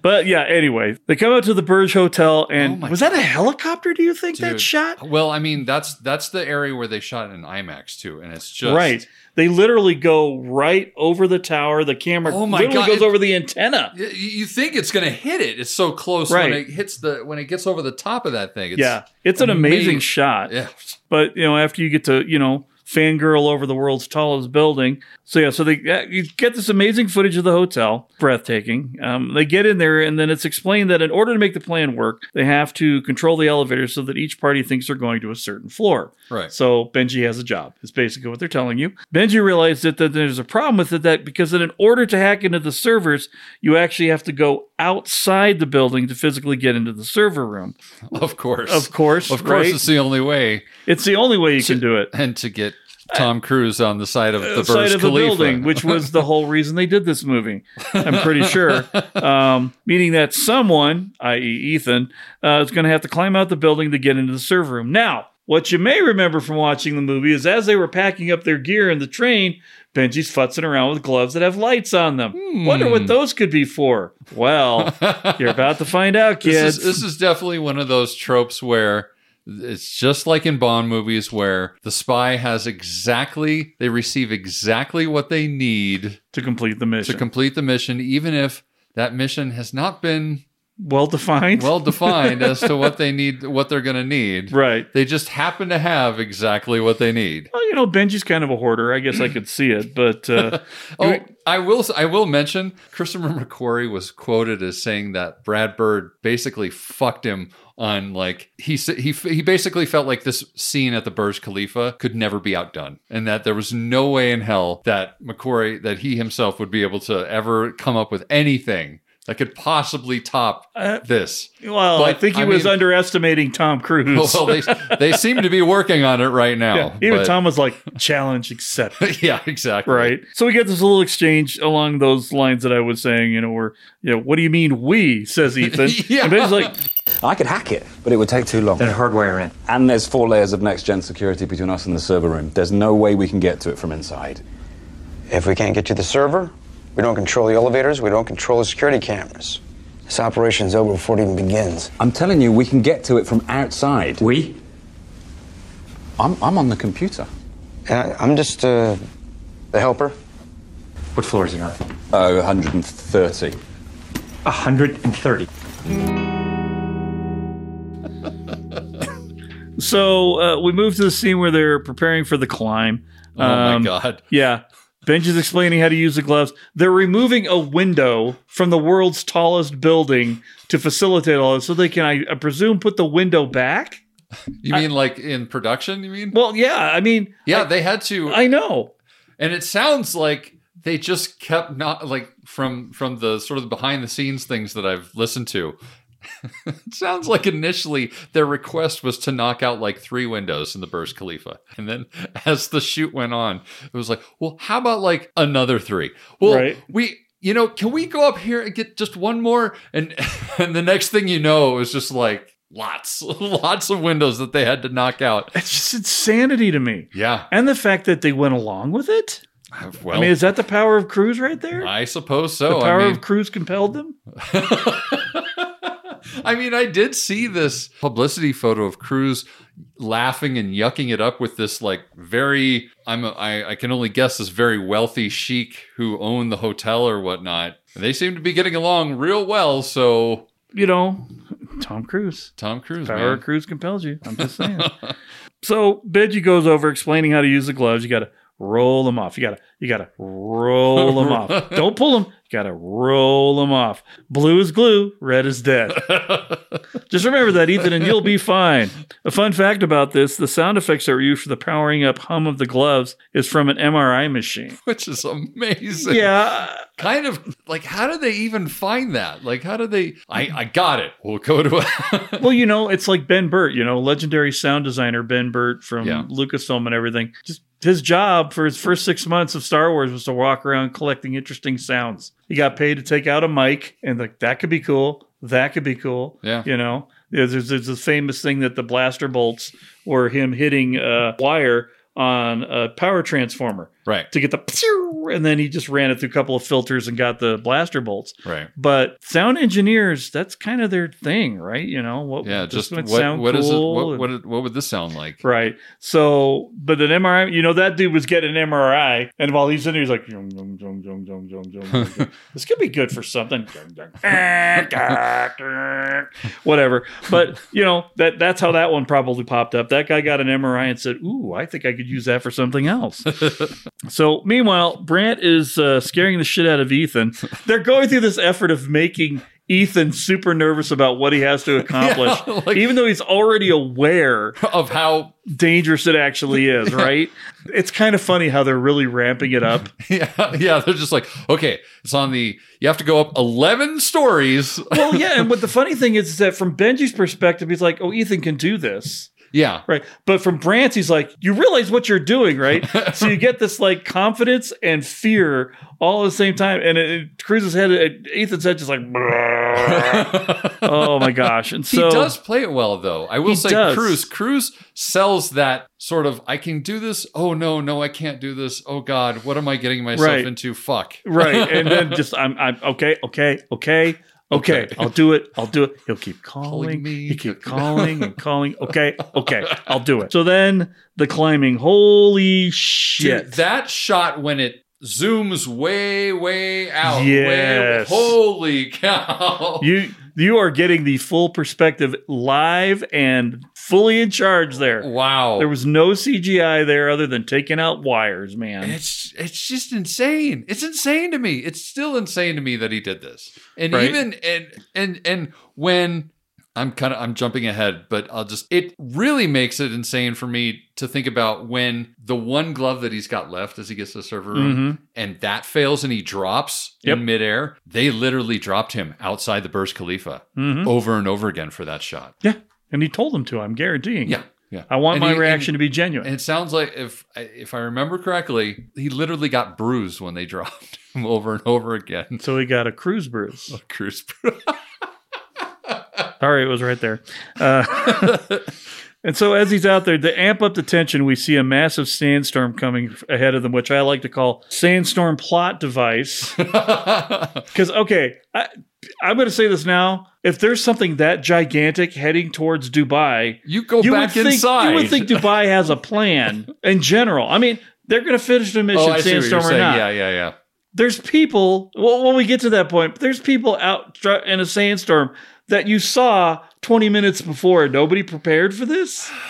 but yeah, anyway, they come out to the Burj Hotel, and Oh was that a helicopter? Do you think that shot? Well, I mean, that's that's the area where they shot in IMAX too, and it's just right. They literally go right over the tower. The camera Oh my literally God, goes it- over the antenna. You think it's going to hit it? It's so close Right. when it hits the when it gets over the top of that thing. It's yeah, it's an amazing shot. Yeah, But you know, after you get to you know fangirl over the world's tallest building, so yeah, so they you get this amazing footage of the hotel, breathtaking. Um, they get in there, and then it's explained that in order to make the plan work, they have to control the elevator so that each party thinks they're going to a certain floor. Right. So Benji has a job. It's basically what they're telling you. Benji realized that, that there's a problem with it that because in order to hack into the servers, you actually have to go outside the building to physically get into the server room. of course, Of course, of course, right? it's the only way. It's the only way you can do it. and to get Tom Cruise on the side of the the Burj side of the Khalifa. building, which was the whole reason they did this movie. I'm pretty sure. Um, meaning that someone, i.e., Ethan, uh, is going to have to climb out the building to get into the server room. Now, what you may remember from watching the movie is as they were packing up their gear in the train, Benji's futzing around with gloves that have lights on them. Wonder Hmm. what those could be for. Well, you're about to find out, this kids. is, this is definitely one of those tropes where it's just like in Bond movies where the spy has exactly they receive exactly what they need to complete the mission. to complete the mission, even if that mission has not been well defined. well defined as to what they need, what they're going to need. right. They just happen to have exactly what they need. Well, you know, Benji's kind of a hoarder. I guess I could see it, but uh, Oh, I will. I will mention Christopher McQuarrie was quoted as saying that Brad Bird basically fucked him on like he he he basically felt like this scene at the Burj Khalifa could never be outdone, and that there was no way in hell that McQuarrie that he himself would be able to ever come up with anything that could possibly top Uh, this. Well, I think he I was mean- underestimating Tom Cruise. Well, they they seem to be working on it right now. yeah, even but- Tom was like, "Challenge accepted." yeah, exactly. right. So we get this little exchange along those lines that I was saying. You know, where you know, what do you mean we? Says Ethan. Yeah. And Benji's like, I could hack it, but it would take too long. Then hardwire in. And there's four layers of next gen security between us and the server room. There's no way we can get to it from inside. If we can't get to the server, we don't control the elevators, we don't control the security cameras. This operation's over before it even begins. I'm telling you, we can get to it from outside. We? I'm, I'm on the computer. And I, I'm just uh, the helper. What floor is it on? Oh, 130. 130. so uh, we move to the scene where they're preparing for the climb. Oh Um, my god. Yeah. Benji's explaining how to use the gloves. They're removing a window from the world's tallest building to facilitate all this, so they can, I, I presume, put the window back. You mean like in production? You mean? Well, yeah. I mean, Yeah, they had to. I know. and it sounds like they just kept not like from from the sort of behind the scenes things that I've listened to. It sounds like initially their request was to knock out like three windows in the Burj Khalifa, and then as the shoot went on, it was like, well, how about like another three? Well, Right. we. You know, can we go up here and get just one more? And and the next thing you know, it was just like lots, lots of windows that they had to knock out. It's just insanity to me. Yeah. And the fact that they went along with it. Uh, well, I mean, is that the power of Cruise right there? I suppose so. the power I mean, of Cruise compelled them? I mean, I did see this publicity photo of Cruise laughing and yucking it up with this like very I'm a, I, I can only guess this very wealthy sheik who owned the hotel or whatnot. They seem to be getting along real well. So You know, Tom Cruise. Tom Cruise, Power. Cruise compels you. I'm just saying. so Benji goes over explaining how to use the gloves. You got to roll them off. You got to you got to roll them off. Don't pull them. Got to roll them off. Blue is glue. Red is dead. Just remember that, Ethan, and you'll be fine. A fun fact about this: the sound effects that were used for the powering up hum of the gloves is from an MRI machine. Which is amazing. Yeah. Kind of like how did they even find that? Like how did they I I got it. We'll go to a well, you know, it's like Ben Burtt, you know, legendary sound designer Ben Burtt from Yeah. Lucasfilm and everything. Just his job for his first six months of Star Wars was to walk around collecting interesting sounds. He got paid to take out a mic, and like that could be cool. That could be cool. Yeah. you know, there's, there's, this famous thing that the blaster bolts were him hitting a wire on a power transformer right. to get the and then he just ran it through a couple of filters and got the blaster bolts. Right. But sound engineers that's kind of their thing right? You know what yeah just what what cool is it what, what, what would this sound like? Right. So but an mri you know that dude was getting an mri and while he's in there he's like jung, jung, jung, jung, jung, jung, jung. this could be good for something. Whatever. But you know that that's how that one probably popped up. That guy got an mri and said ooh i think i could use that for something else. so, meanwhile, Brandt is uh, scaring the shit out of Ethan. They're going through this effort of making. Ethan super nervous about what he has to accomplish, Yeah, like- even though he's already aware Of how dangerous it actually is, right? It's kind of funny how they're really ramping it up. yeah, yeah, they're just like, okay, it's on the you have to go up 11 stories. Well, yeah, and what the funny thing is, is that from Benji's perspective, he's like, "Oh, Ethan can do this." Yeah. Right. But from Brandt's, he's like, you realize what you're doing, right? so you get this like confidence and fear all at the same time. And it, it Cruise's head, it, Ethan's head just like, oh my gosh. And so he does play it well though. I will say does. Cruise Cruise sells that sort of I can do this. Oh no, no, I can't do this. Oh god, what am I getting myself Right. into? Fuck. right. And then just, I'm, I'm okay, okay, okay. Okay, Okay. I'll do it. I'll do it. He'll keep calling me. He keep calling and calling. Okay, okay, I'll do it. So then the climbing. Holy shit! Dude, that shot when it zooms way, way out. Yes. Way, holy cow. you you are getting the full perspective live and fully in charge there. wow. There was no CGI there other than taking out wires, man. It's it's just insane. It's insane to me. It's still insane to me that he did this. And Right. even and and and when I'm kind of I'm jumping ahead, but I'll just it really makes it insane for me to think about when the one glove that he's got left as he gets to the server room and that fails and he drops Mm-hmm. Yep. in midair. They literally dropped him outside the Burj Khalifa Mhm. over and over again for that shot. yeah, and he told them to. I'm guaranteeing. Yeah. Yeah. I want And my he- reaction and- to be genuine. And it sounds like if if I remember correctly, he literally got bruised when they dropped him over and over again. so he got a cruise bruise. A Cruise. Sorry, it was right there. Uh, and so as he's out there, to amp up the tension, we see a massive sandstorm coming ahead of them, which I like to call sandstorm plot device. Because okay, I, I'm going to say this now: if there's something that gigantic heading towards Dubai, You go you back would think, inside. You would think Dubai has a plan in general. I mean, they're going to finish the mission, oh, I see what you're sandstorm or saying. not. Yeah, yeah, yeah. There's people. Well, when we get to that point, there's people out in a sandstorm that you saw 20 minutes before. Nobody prepared for this.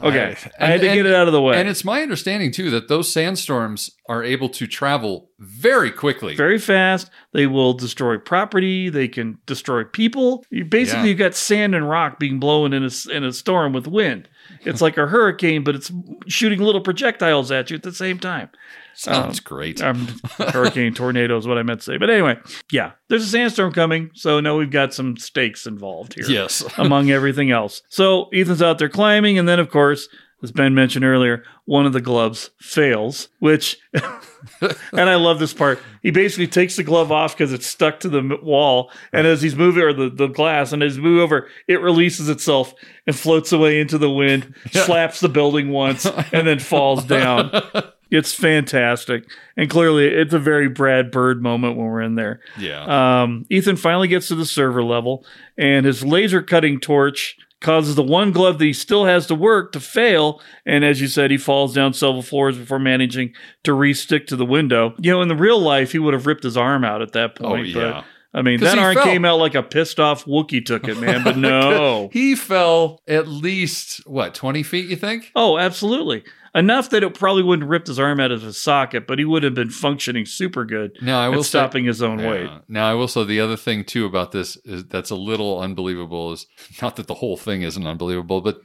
Okay, I, had to get it out of the way. And it's my understanding too that those sandstorms are able to travel very quickly. very fast. They will destroy property. They can destroy people. You basically Yeah. you've got sand and rock being blown in a in a storm with wind. It's like a hurricane, but it's shooting little projectiles at you at the same time. Sounds great. Um, hurricane, tornado is what I meant to say. But anyway, yeah, there's a sandstorm coming, so now we've got some stakes involved here. Yes. among everything else. So Ethan's out there climbing, and then of course, as Ben mentioned earlier, one of the gloves fails, which, and I love this part. He basically takes the glove off because it's stuck to the wall, and as he's moving, or the, the glass, and as he moves over, it releases itself and floats away into the wind, slaps the building once, and then falls down. It's fantastic. And clearly, it's a very Brad Bird moment when we're in there. yeah. Um, Ethan finally gets to the server level, and his laser cutting torch causes the one glove that he still has to work to fail. And as you said, he falls down several floors before managing to re-stick to the window. You know, in the real life, he would have ripped his arm out at that point. Oh, point. yeah. But I mean, that arm fell. came out like a pissed off Wookiee took it, man. But no. he fell at least what twenty feet? You think? oh, absolutely. Enough that it probably wouldn't have ripped his arm out of his socket, but he would have been functioning super good. Now I will say- stopping his own Yeah. weight. Now I will say the other thing too about this is that's a little unbelievable is not that the whole thing isn't unbelievable, but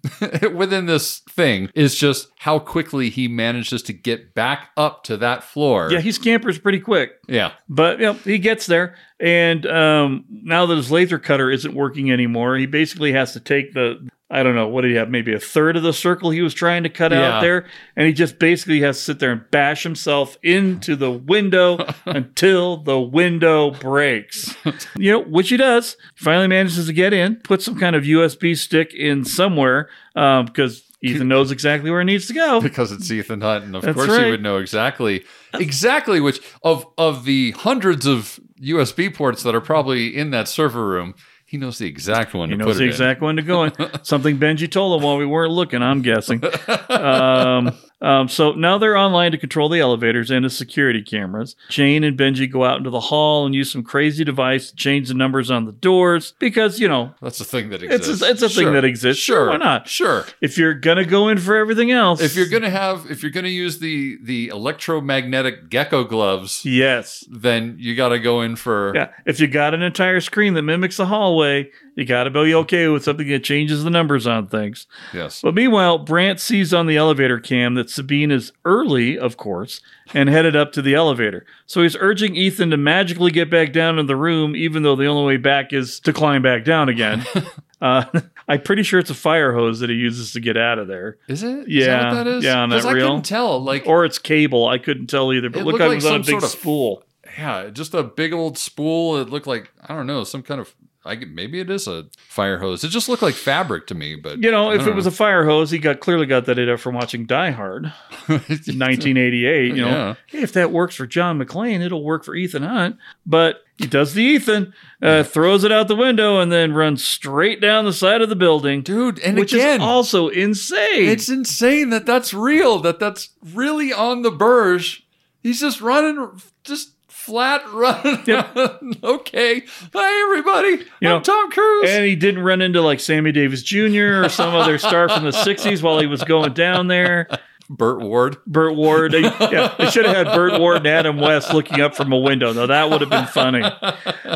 within this thing is just how quickly he manages to get back up to that floor. Yeah, he scampers pretty quick. yeah. But you know, he gets there, and um, now that his laser cutter isn't working anymore, he basically has to take the I don't know, what did he have? Maybe a third of the circle he was trying to cut Yeah. out there. And he just basically has to sit there and bash himself into the window until the window breaks. You know, which he does. Finally manages to get in, put some kind of USB stick in somewhere um, because Ethan knows exactly where it needs to go. because it's Ethan Hunt, and of That's course right. he would know exactly exactly which of of the hundreds of USB ports that are probably in that server room. He knows the exact one He knows the exact one to go in. Something Benji told him while we weren't looking, I'm guessing. Um, um, so now they're online to control the elevators and the security cameras. Jane and Benji go out into the hall and use some crazy device to change the numbers on the doors because, you know. That's a thing that it's exists. a, it's a thing that exists. Sure, why not? Sure. If you're going to go in for everything else. If you're gonna have, if you're gonna use the the electromagnetic gecko gloves, Yes. then you got to go in for. Yeah. If you got an entire screen that mimics the hallway, you got to be okay with something that changes the numbers on things. Yes. But meanwhile, Brandt sees on the elevator cam that Sabine is early, of course, and headed up to the elevator. So he's urging Ethan to magically get back down in the room, even though the only way back is to climb back down again. uh, I'm pretty sure it's a fire hose that he uses to get out of there. Is it? Yeah, Is that what that is? yeah, on that I reel. couldn't tell. Like, Or it's cable. I couldn't tell either. But It look like it was on a big sort of- spool. yeah, just a big old spool. It looked like I don't know some kind of. I maybe it is a fire hose. It just looked like fabric to me. But You know, if it was a fire hose, he got clearly got that idea from watching Die Hard, 1988. You know, Yeah. hey, if that works for John McClane, it'll work for Ethan Hunt. But he does the Ethan, uh, throws it out the window, and then runs straight down the side of the building, dude, and which again, is also insane. It's insane that that's real. That that's really on the Burj. He's just running, just flat running. okay, hi everybody. You I'm know, Tom Cruise. and he didn't run into like Sammy Davis Jr. or some other star from the '60s while he was going down there. Burt Ward. Burt Ward. They, yeah, they should have had Burt Ward and Adam West looking up from a window. Now that would have been funny.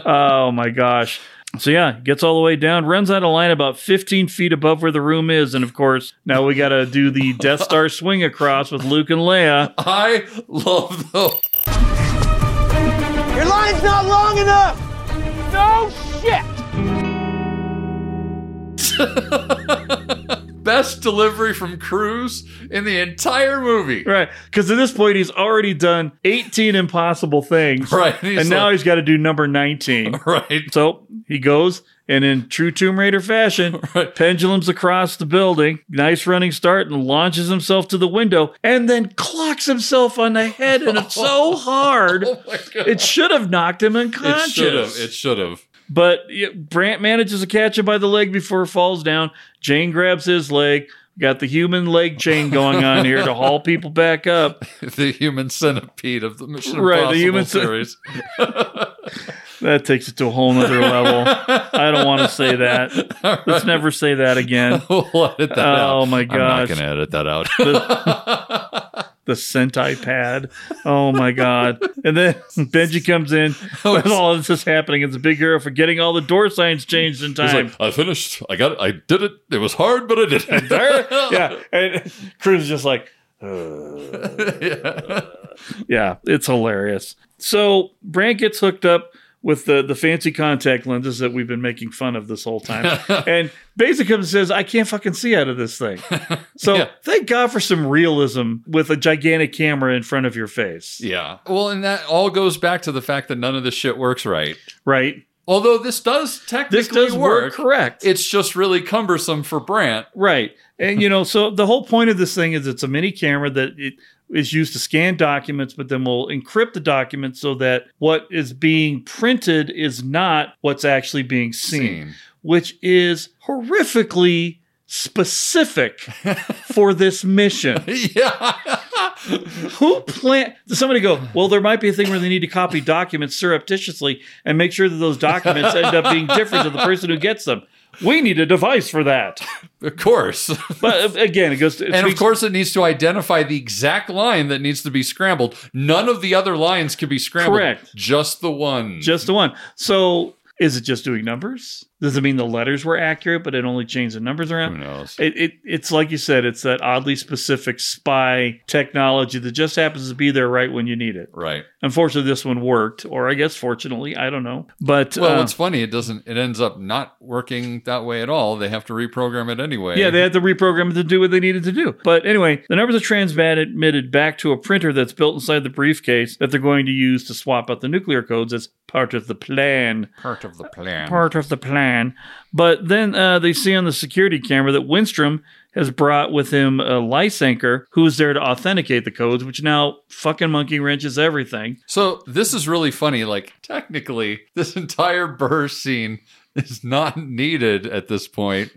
Oh my gosh. So yeah, gets all the way down, runs out of line about 15 feet above where the room is, and of course now we got to do the Death Star swing across with Luke and Leia. I love the Your line's not long enough! No shit! best delivery from Cruise in the entire movie. Right, because at this point he's already done 18 impossible things, Right, he's and now he's got to do number 19. Right. So he goes, and in true Tomb Raider fashion, pendulums across the building, nice running start, and launches himself to the window, and then clocks himself on the head, and it's so oh hard, it should have knocked him unconscious. It should have. It should have. But Brandt manages to catch him by the leg before it falls down. Jane grabs his leg. Got the human leg chain going on here to haul people back up. The human centipede of the Mission Right, the Impossible human cen- series. That takes it to a whole nother level. I don't want to say that. Let's never say that again. we'll edit that out. Oh my God. I'm not going to edit that out. the centipede. Oh my god! And then Benji comes in with all this is happening. It's a big hero for getting all the door signs changed in He's time. like, I finished. I got it. I did it. It was hard, but I did it. yeah, and Cruise is just like, "Uh." yeah, it's hilarious. So Brandt gets hooked up with the the fancy contact lenses that we've been making fun of this whole time, and basically comes and says, "I can't fucking see out of this thing." So Yeah. thank God for some realism with a gigantic camera in front of your face. Yeah. Well, and that all goes back to the fact that none of this shit works right. Right. Although this does technically This does work correct. It's just really cumbersome for Brandt. Right. And you know, so the whole point of this thing is it's a mini camera that it is used to scan documents, but then we'll encrypt the documents so that what is being printed is not what's actually being seen, Seen. which is horrifically specific for this mission. yeah. Who plan? Does somebody go? Well, there might be a thing where they need to copy documents surreptitiously and make sure that those documents end up being different to the person who gets them. We need a device for that. Of course. But uh, again, it goes to and of course, it needs to identify the exact line that needs to be scrambled. None of the other lines can be scrambled. Correct. Just the one. just the one. So is it just doing numbers? Does it mean the letters were accurate, but it only changed the numbers around? Who knows? It, it it's like you said, it's that oddly specific spy technology that just happens to be there right when you need it. Right. Unfortunately, this one worked, or I guess fortunately, I don't know. But Well, uh, what's funny, it doesn't. It ends up not working that way at all. They have to reprogram it anyway. Yeah, they had to reprogram it to do what they needed to do. But anyway, the numbers are transmitted back to a printer that's built inside the briefcase that they're going to use to swap out the nuclear codes as part of the plan. part of the plan. Part of the plan. But then uh, they see on the security camera that Winstrom has brought with him a Lisenker who's there to authenticate the codes, which now fucking monkey wrenches everything. So this is really funny. Like technically, this entire Burj scene is not needed at this point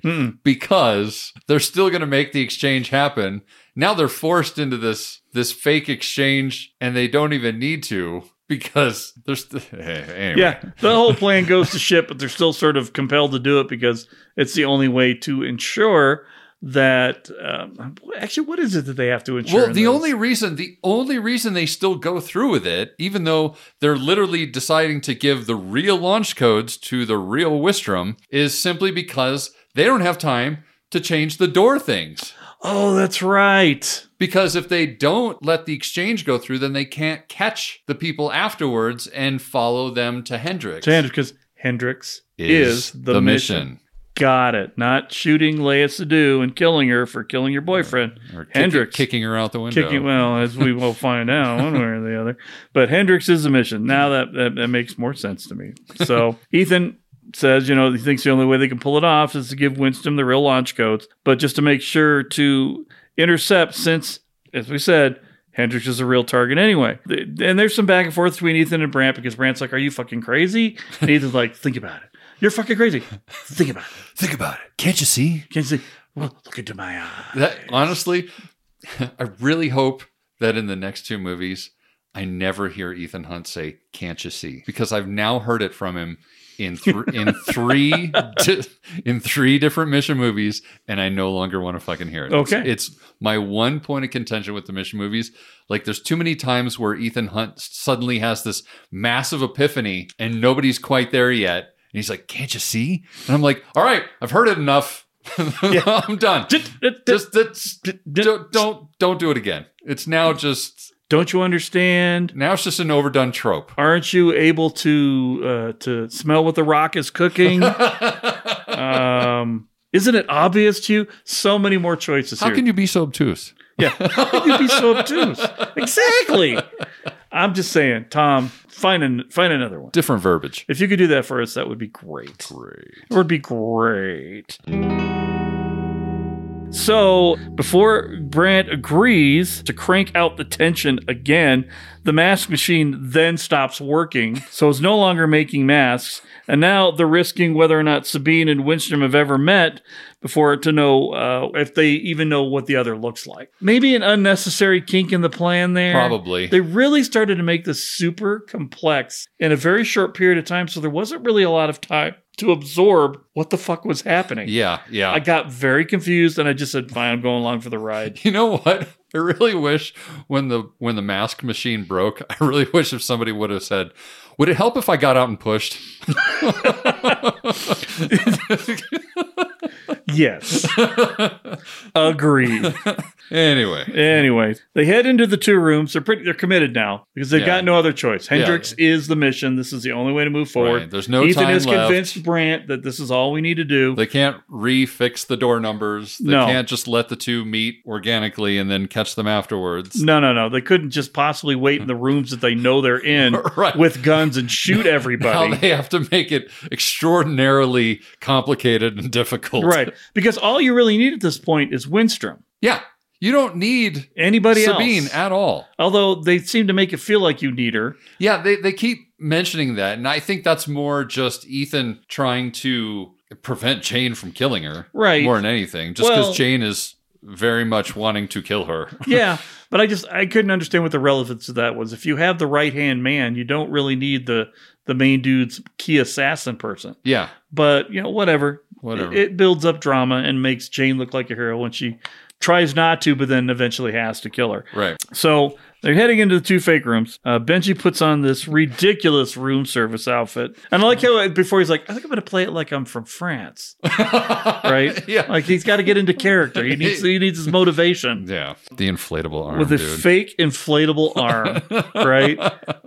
because they're still going to make the exchange happen. Now they're forced into this this fake exchange, and they don't even need to because they're st- anyway. Yeah, the whole plan goes to shit, but they're still sort of compelled to do it because it's the only way to ensure that. Um, actually, what is it that they have to ensure? Well, the this? only reason the only reason they still go through with it, even though they're literally deciding to give the real launch codes to the real Wistrom, is simply because they don't have time to change the door things. Oh, that's right. Because if they don't let the exchange go through, then they can't catch the people afterwards and follow them to Hendricks. To Hendricks, because Hendricks is, the, mission. Got it. Not shooting Léa Seydoux and killing her for killing your boyfriend. Or kick- Hendricks. kicking her out the window. Kicking, well, as we will find out one way or the other. But Hendricks is the mission. Now that, that, that makes more sense to me. So Ethan says, you know, he thinks the only way they can pull it off is to give Winston the real launch codes, but just to make sure to intercept, since, as we said, Hendricks is a real target anyway. And there's some back and forth between Ethan and Brandt because Brandt's like, Are you fucking crazy? And Ethan's like, Think about it. You're fucking crazy. Think about it. Think about it. Can't you see? Can't you see? Well, look into my eyes. That honestly, I really hope that in the next two movies, I never hear Ethan Hunt say "Can't you see?" because I've now heard it from him in th- in three di- in three different mission movies, and I no longer want to fucking hear it. It's- Okay. it's, my one point of contention with the mission movies. Like, there's too many times where Ethan Hunt suddenly has this massive epiphany, and nobody's quite there yet, and he's like, "Can't you see?" And I'm like, "All right, I've heard it enough." I'm done. Just, just don't, don't don't do it again. It's now just Don't you understand? now it's just an overdone trope. Aren't you able to uh, to smell what the rock is cooking? um, isn't it obvious to you? So many more choices How here. can you be so obtuse? Yeah, how can you be so obtuse? Exactly. I'm just saying, Tom, find an, find another one. Different verbiage. If you could do that for us, that would be great. Great. It would be great. So, before Brandt agrees to crank out the tension again, the mask machine then stops working, so it's no longer making masks. And now they're risking whether or not Sabine and Winstrom have ever met before to know uh, if they even know what the other looks like. Maybe an unnecessary kink in the plan there. Probably. They really started to make this super complex in a very short period of time, so there wasn't really a lot of time to absorb what the fuck was happening. Yeah, yeah. I got very confused and I just said, fine, I'm going along for the ride. You know what? I really wish when the when the mask machine broke, I really wish if somebody would have said, "Would it help if I got out and pushed?" Yes. Agreed. anyway, Anyway, they head into the two rooms. They're pretty they're committed now because they've Yeah. got no other choice. Hendricks is the mission. This is the only way to move forward. Right. There's no Ethan time has left. convinced Brandt that this is all we need to do. they can't refix the door numbers. They No. can't just let the two meet organically and then catch them afterwards. No, no, no. They couldn't just possibly wait in the rooms that they know they're in Right. with guns and shoot Now everybody. they have to make it extraordinarily complicated and difficult. right. Because all you really need at this point is Winstrom. Yeah. You don't need Anybody Sabine else. at all. Although they seem to make it feel like you need her. Yeah, they, they keep mentioning that. And I think that's more just Ethan trying to prevent Jane from killing her. Right. More than anything. Just because Well- Jane is very much wanting to kill her. yeah, but I just I couldn't understand what the relevance of that was. If you have the right hand man, you don't really need the the main dude's key assassin person. yeah. But you know, whatever. Whatever. It, it builds up drama and makes Jane look like a hero when she tries not to, but then eventually has to kill her. Right. So They're heading into the two fake rooms. Uh, Benji puts on this ridiculous room service outfit. And I like how uh, before he's like, I think I'm going to play it like I'm from France. right? Yeah. Like he's got to get into character. He needs, he needs his motivation. Yeah. The inflatable arm. With a dude. fake inflatable arm, right?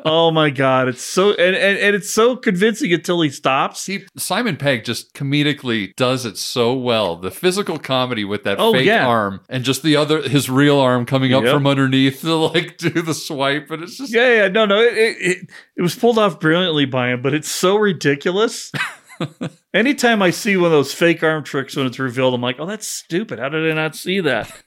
Oh my god, it's so and, and, and it's so convincing until he stops. See, Simon Pegg just comedically does it so well. The physical comedy with that Oh, fake yeah. arm and just the other, his real arm coming up Yep. from underneath to like do the swipe. And it's just, Yeah, yeah, no, no, it, it, it, it was pulled off brilliantly by him, but it's so ridiculous. Anytime I see one of those fake arm tricks when it's revealed, I'm like, oh, that's stupid. How did I not see that?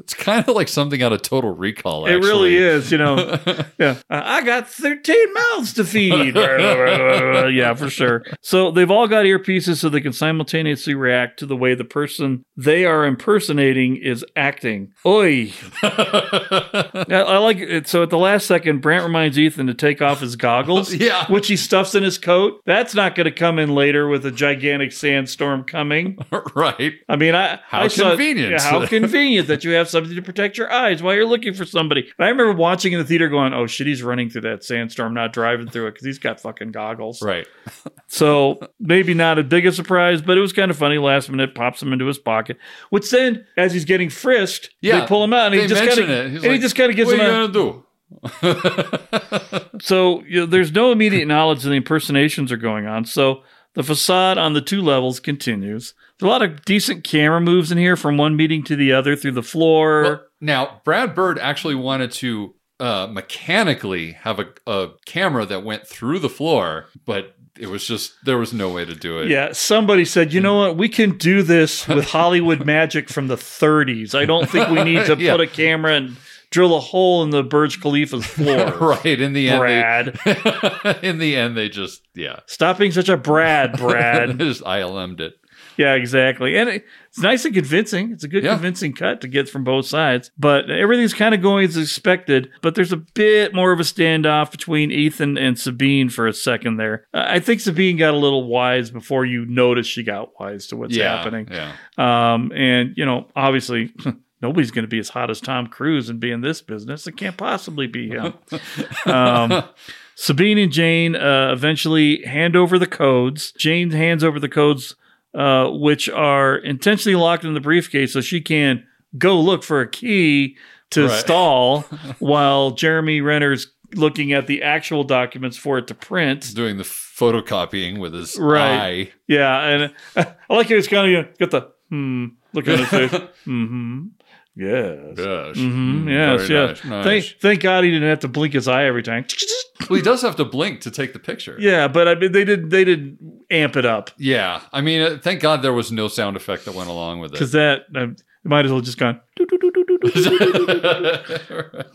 it's kind of like something out of Total Recall. It really is, you know. yeah, I got 13 mouths to feed. yeah, for sure. So they've all got earpieces so they can simultaneously react to the way the person they are impersonating is acting. Oi. I, I like it. So at the last second, Brandt reminds Ethan to take off his goggles, Yeah. which he stuffs in his coat. That's not going to come in later with a gigantic sandstorm coming. right. I mean, I How I saw- convenient. yeah, how convenient that you have something to protect your eyes while you're looking for somebody. And I remember watching in the theater, going, "Oh shit, he's running through that sandstorm, not driving through it because he's got fucking goggles." Right. So maybe not as big a surprise, but it was kind of funny. Last minute, pops him into his pocket. Which then, as he's getting frisked, Yeah, they pull him out, and he just kind of and he like, just kind of gives what him are a. you gonna do? So you know, there's no immediate knowledge that the impersonations are going on. So the facade on the two levels continues. There's a lot of decent camera moves in here from one meeting to the other through the floor. Well, now, Brad Bird actually wanted to uh, mechanically have a, a camera that went through the floor, but it was just there was no way to do it. yeah, somebody said, you know what? We can do this with Hollywood magic from the 30s. I don't think we need to Yeah. put a camera and drill a hole in the Burj Khalifa's floor. right. In the end, Brad. in the end, they just yeah, Stop being such a Brad, Brad. just ILM'd it. Yeah, exactly. And it, it's nice and convincing. It's a good Yeah. convincing cut to get from both sides. But everything's kind of going as expected. But there's a bit more of a standoff between Ethan and Sabine for a second there. I I think Sabine got a little wise before you noticed she got wise to what's yeah, happening. Yeah. Um, and, you know, obviously. Nobody's going to be as hot as Tom Cruise and be in this business. It can't possibly be him. um, Sabine and Jane uh, eventually hand over the codes. Jane hands over the codes, uh, which are intentionally locked in the briefcase so she can go look for a key to Right. stall while Jeremy Renner's looking at the actual documents for it to print. Doing the photocopying with his Right. eye. Yeah, and I like how he's kind of you know, got the hmm look at his face. mm-hmm. Yes. Yes. Mm-hmm. Yes. Very yes. Nice, nice. Thank, thank God he didn't have to blink his eye every time. well, he does have to blink to take the picture. Yeah, but I mean, they did. They did amp it up. Yeah, I mean, thank God there was no sound effect that went along with it. Because that uh, might as well just gone.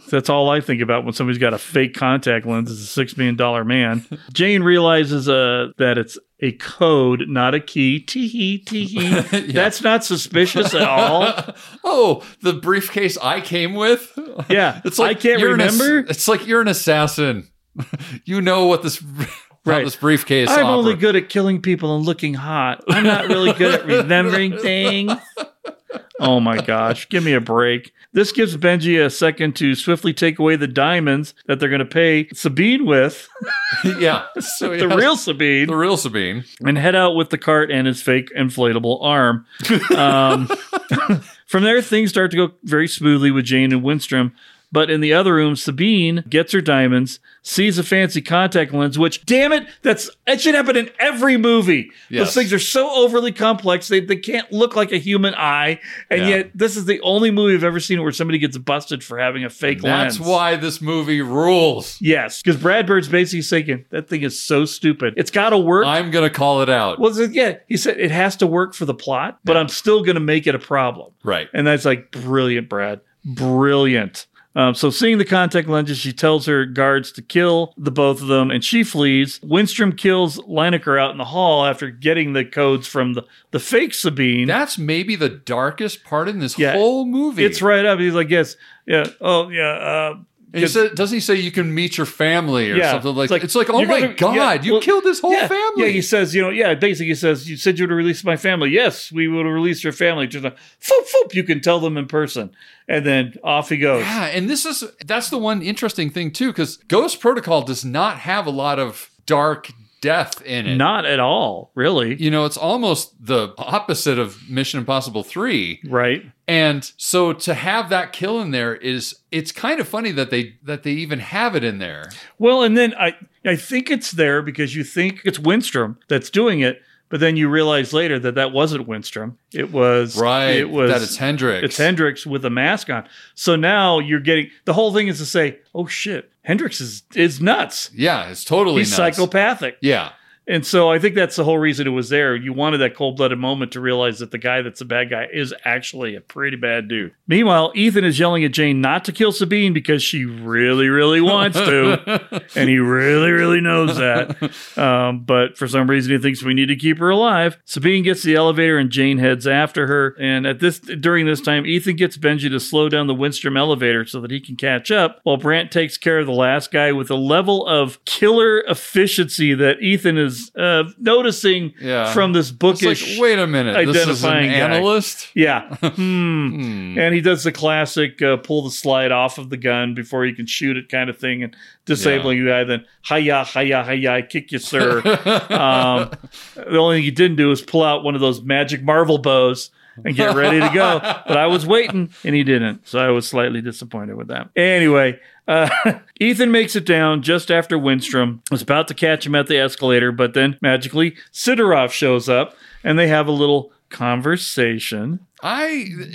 That's all I think about when somebody's got a fake contact lens. It's a six million dollar man. Jane realizes uh, that it's a code, not a key. Tee tee hee. That's not suspicious at all. oh, the briefcase I came with? Yeah, It's like I can't an remember. it's like you're an assassin. you know what this Right. this briefcase I'm only good at killing people and looking hot. I'm not really good at remembering things. Oh my gosh, give me a break. This gives Benji a second to swiftly take away the diamonds that they're going to pay Sabine with, yeah. So the real Sabine, the real Sabine. and head out with the cart and his fake inflatable arm. Um, from there, things start to go very smoothly with Jane and Winstrom. But in the other room, Sabine gets her diamonds, sees a fancy contact lens, which, damn it, that's it should happen in every movie. Yes. Those things are so overly complex, they, they can't look like a human eye. And Yeah. yet, this is the only movie I've ever seen where somebody gets busted for having a fake That's lens. That's why this movie rules. Yes, because Brad Bird's basically saying that thing is so stupid. It's got to work. I'm gonna call it out. Well, yeah, he said it has to work for the plot, but I'm still going to make it a problem. right. And that's like brilliant, Brad. Brilliant. Um, so, seeing the contact lenses, she tells her guards to kill the both of them, and she flees. Winstrom kills Lisenker out in the hall after getting the codes from the, the fake Sabine. That's maybe the darkest part in this Yeah. whole movie. It's right up. He's like, yes, yeah, oh yeah. Uh, he said, doesn't he say you can meet your family or Yeah, something like? it's It's like, like, oh my gonna- god, yeah, you well, killed his whole yeah, family. Yeah, he says, you know, yeah, basically he says, you said you would release my family. Yes, we would release your family. Just like, foop, foop, you can tell them in person. And then off he goes. Yeah, and this is that's the one interesting thing too, because Ghost Protocol does not have a lot of dark death in it. Not at all, really. You know, it's almost the opposite of Mission Impossible 3. Right. And so to have that kill in there is it's kind of funny that they that they even have it in there. Well, and then I, I think it's there because you think it's Winstrom that's doing it, but then you realize later that that wasn't Winstrom. It was Right, It was that it's Hendricks. It's Hendricks with a mask on. So now you're getting the whole thing is to say, oh shit, Hendricks is is nuts. Yeah, it's totally He's nuts. psychopathic. Yeah. And so I think that's the whole reason it was there. You wanted that cold blooded moment to realize that the guy that's a bad guy is actually a pretty bad dude. Meanwhile, Ethan is yelling at Jane not to kill Sabine because she really, really wants to. and he really, really knows that. Um, but for some reason, he thinks we need to keep her alive. Sabine gets the elevator and Jane heads after her. And at this, during this time, Ethan gets Benji to slow down the Winstrom elevator so that he can catch up, while Brandt takes care of the last guy with a level of killer efficiency that Ethan is uh, noticing Yeah. from this It's bookish. like, wait a minute, this is an identifying guy. analyst? Yeah. Hmm. And he does the classic uh, pull the slide off of the gun before you can shoot it kind of thing and disabling the guy. Then, hiya, hiya, hiya, kick you, sir. um, the only thing he didn't do is pull out one of those magic Marvel bows and get ready to go. But I was waiting and he didn't. So I was slightly disappointed with that. Anyway, uh, Ethan makes it down just after Winstrom was about to catch him at the escalator, but then magically Sidorov shows up and they have a little conversation. I,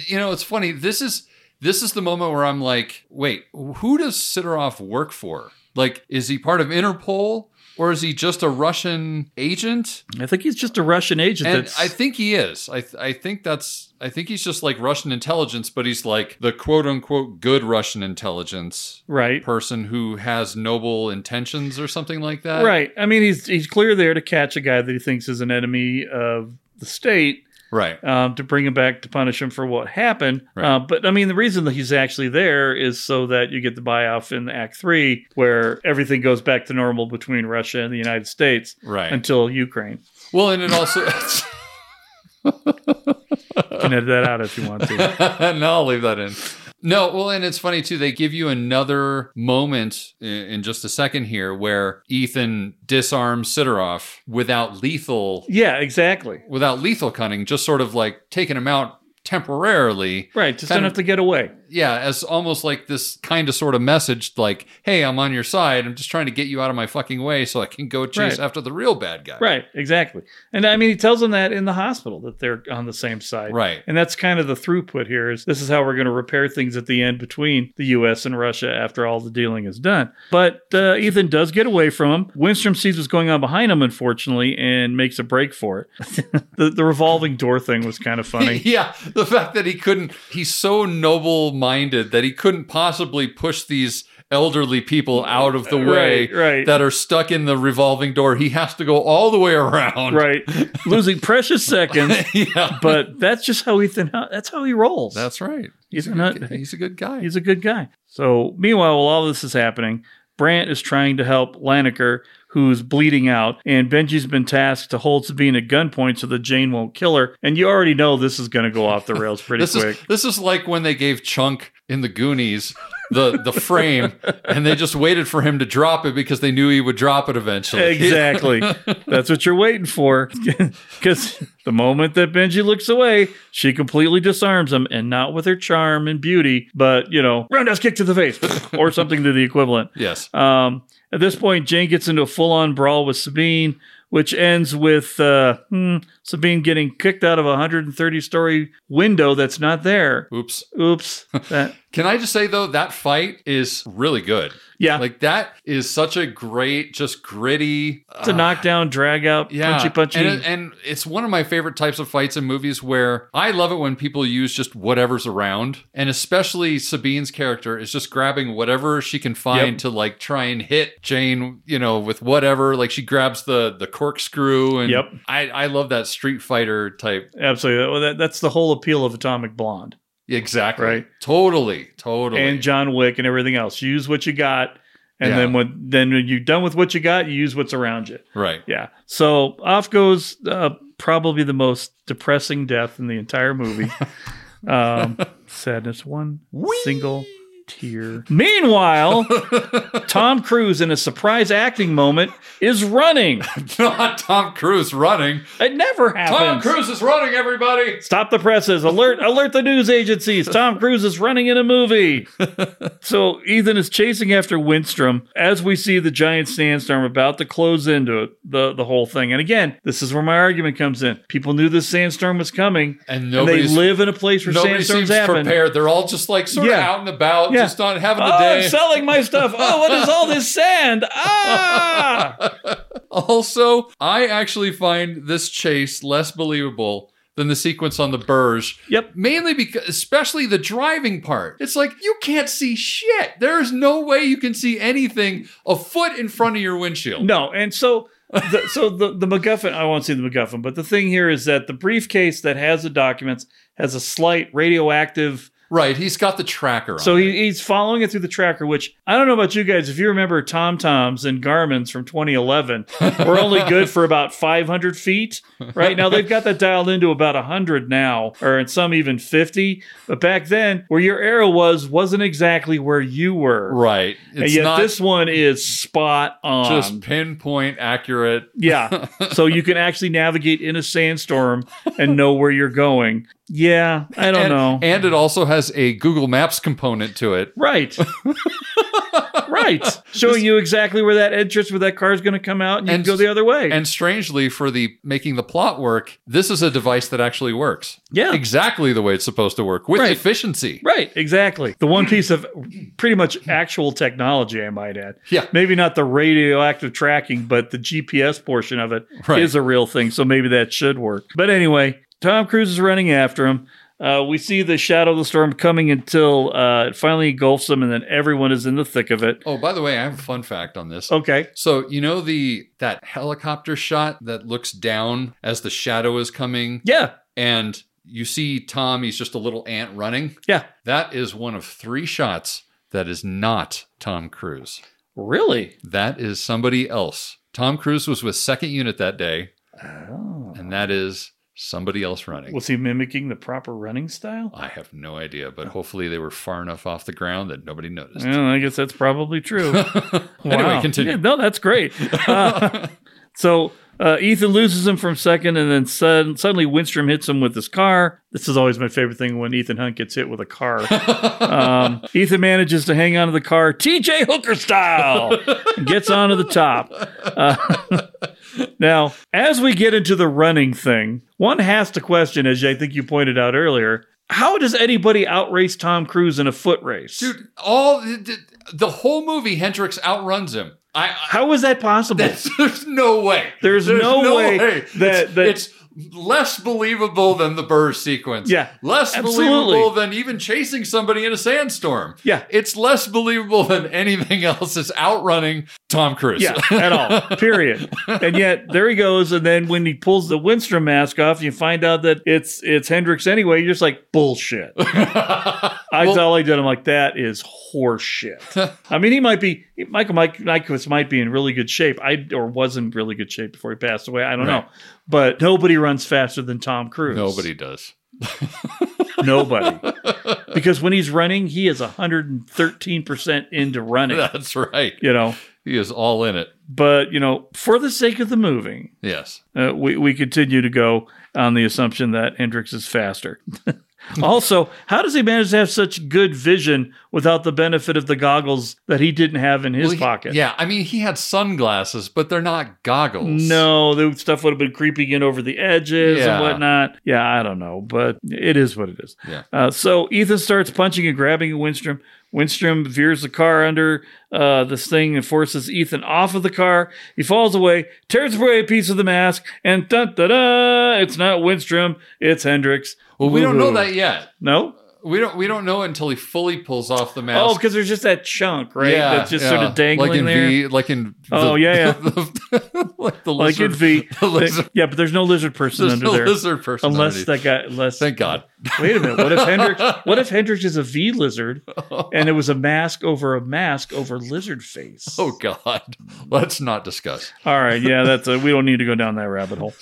you know, it's funny. This is this is the moment where I'm like, wait, who does Sidorov work for? Like, is he part of Interpol or is he just a Russian agent? I think he's just a Russian agent. And that's, I think he is. I th- I think that's. I think he's just like Russian intelligence, but he's like the quote unquote good Russian intelligence right. person who has noble intentions or something like that. Right. I mean, he's he's clear there to catch a guy that he thinks is an enemy of the state. Right. Um, to bring him back to punish him for what happened. Right. Uh, but I mean, the reason that he's actually there is so that you get the buy off in Act Three, where everything goes back to normal between Russia and the United States Right. until Ukraine. Well, and it also. You can edit that out if you want to. no, I'll leave that in. No, well, and it's funny too. They give you another moment in, in just a second here where Ethan disarms Sidorov without lethal, Yeah, exactly. without lethal cunning, just sort of like taking him out temporarily. Right. Just Kind don't of- have to get away. Yeah, as almost like this kind of sort of message, like, "Hey, I'm on your side. I'm just trying to get you out of my fucking way so I can go chase Right. after the real bad guy." Right, exactly. And I mean, he tells them that in the hospital that they're on the same side. Right. And that's kind of the throughput here is this is how we're going to repair things at the end between the U.S. and Russia after all the dealing is done. But uh, Ethan does get away from him. Winstrom sees what's going on behind him, unfortunately, and makes a break for it. the, the revolving door thing was kind of funny. yeah, the fact that he couldn't, he's so noble minded that he couldn't possibly push these elderly people out of the way Right, right. that are stuck in the revolving door. He has to go all the way around. Right, losing precious seconds, yeah. but that's just how Ethan. That's how he rolls. That's right. He's, He's, a, not. good, he's a good guy. He's a good guy. So, meanwhile, while all this is happening, Brandt is trying to help Lisenker, who's bleeding out, and Benji's been tasked to hold Sabine at gunpoint so that Jane won't kill her. And you already know this is going to go off the rails pretty this quick. is this is like when they gave Chunk in the Goonies the the frame, and they just waited for him to drop it because they knew he would drop it eventually. Exactly. That's what you're waiting for. Because the moment that Benji looks away, she completely disarms him, and not with her charm and beauty, but, you know, roundhouse kick to the face or something to the equivalent. yes. Um, at this point, Jane gets into a full on brawl with Sabine, which ends with uh, hmm, Sabine getting kicked out of a 130 story window that's not there. Oops. Oops. That, Can I just say though that fight is really good. yeah. Like that is such a great, just gritty. it's a uh, knockdown, drag out, Yeah, punchy, punchy. And, it- and it's one of my favorite types of fights in movies where I love it when people use just whatever's around, and especially Sabine's character is just grabbing whatever she can find Yep. to like try and hit Jane, you know, with whatever. Like she grabs the the corkscrew, and Yep. I I love that Street Fighter type. Absolutely. Well, that, that's the whole appeal of Atomic Blonde. Exactly. Right. Totally. Totally. and John Wick and everything else. Use what you got, and Yeah. then when then when you're done with what you got, you use what's around you. right. Yeah. So off goes uh, probably the most depressing death in the entire movie. um, sadness, one single tear. Meanwhile, Tom Cruise, in a surprise acting moment, is running. Not Tom Cruise running. It never happens. Tom Cruise is running, everybody. Stop the presses. Alert alert the news agencies. Tom Cruise is running in a movie. so Ethan is chasing after Winstrom as we see the giant sandstorm about to close into the, the whole thing. And again, this is where my argument comes in. People knew this sandstorm was coming. And they nobody's- live in a place where Nobody sandstorms seems happen. prepared. They're all just like sort of Yeah. out and about, Yeah. just not having Oh, a day. I'm selling my stuff. Oh, what is all this sand? Ah! Also, I actually find this chase less believable than the sequence on the Burj. Yep. Mainly because, especially the driving part. It's like you can't see shit. There is no way you can see anything a foot in front of your windshield. No, and so the, so the the MacGuffin. I won't see the MacGuffin, but the thing here is that the briefcase that has the documents has a slight radioactive. Right, he's got the tracker on. So he, he's following it through the tracker, which I don't know about you guys. If you remember Tom Toms and Garmin's from 2011, were only good for about 500 feet. Right now, they've got that dialed into about 100 now, or in some even 50. But back then, where your arrow was, wasn't exactly where you were. right. and yet this one is spot on. just pinpoint accurate. Yeah. So you can actually navigate in a sandstorm and know where you're going. Yeah, I don't and, know. And it also has a Google Maps component to it. right. right. Showing you exactly where that entrance where that car is going to come out and you And- can go the other way. And strangely, for the making the plot work, this is a device that actually works. Yeah. Exactly the way it's supposed to work with Right. efficiency. Right, exactly. The one piece of pretty much actual technology, I might add. Yeah. Maybe not the radioactive tracking, but the GPS portion of it is Right. a real thing. So maybe that should work. But anyway, Tom Cruise is running after him. Uh, we see the shadow of the storm coming until uh, it finally engulfs them, and then everyone is in the thick of it. Oh, by the way, I have a fun fact on this. Okay. So you know the that helicopter shot that looks down as the shadow is coming, Yeah. and you see Tom. He's just a little ant running. Yeah. That is one of three shots that is not Tom Cruise. Really? That is somebody else. Tom Cruise was with Second Unit that day, Oh. and that is somebody else running. Was he mimicking the proper running style? I have no idea, but hopefully they were far enough off the ground that nobody noticed. Well, I guess that's probably true. Anyway, Wow. continue. Yeah, no, that's great. Uh, so uh, Ethan loses him from second, and then sud- suddenly Winstrom hits him with his car. This is always my favorite thing when Ethan Hunt gets hit with a car. um, Ethan manages to hang onto the car, TJ Hooker style, gets onto the top. Uh, now, as we get into the running thing, one has to question, as I think you pointed out earlier, how does anybody outrace Tom Cruise in a foot race? Dude, all the, the whole movie, Hendricks outruns him. I, I How is that possible? There's no way. There's no way that- it's, that- it's less believable than the Burj sequence. Yeah, less absolutely. believable than even chasing somebody in a sandstorm. Yeah. it's less believable than anything else that's outrunning Tom Cruise. Yeah, at all. Period. And yet there he goes, and then when he pulls the Winstrom mask off, you find out that it's it's Hendricks anyway. You're just like bullshit. I Well- all I did. I'm like that is horseshit. I mean, he might be Michael Mike Nyqvist might be in really good shape. I or was in really good shape before he passed away. I don't Right. know, but nobody runs faster than Tom Cruise. Nobody does. Nobody. because when he's running, he is 113 percent into running. That's right. You know. He is all in it. But you know, for the sake of the movie, Yes. uh, we we continue to go on the assumption that Hendricks is faster. also, how does he manage to have such good vision without the benefit of the goggles that he didn't have in his Well, he- pocket? Yeah, I mean, he had sunglasses, but they're not goggles. No, the stuff would have been creeping in over the edges Yeah. and whatnot. Yeah, I don't know, but it is what it is. Yeah. Uh, so Ethan starts punching and grabbing at Winstrom. Winstrom veers the car under uh, this thing and forces Ethan off of the car. He falls away, tears away a piece of the mask, and da da da! It's not Winstrom, it's Hendricks. Well, we don't know that yet. No, We don't we don't know until he fully pulls off the mask. Oh, because there's just that chunk, right? Yeah, That's just sort of dangling like in there. V, like in Oh, yeah, yeah. the, like the lizard, like in V. the lizard- Yeah, but there's no lizard person There's under no there. lizard person Unless that guy unless Thank God. Wait a minute. What if Hendricks what if Hendricks is a V lizard and it was a mask over a mask over lizard face? Oh God, let's not discuss. All right, yeah, that's a, we don't need to go down that rabbit hole.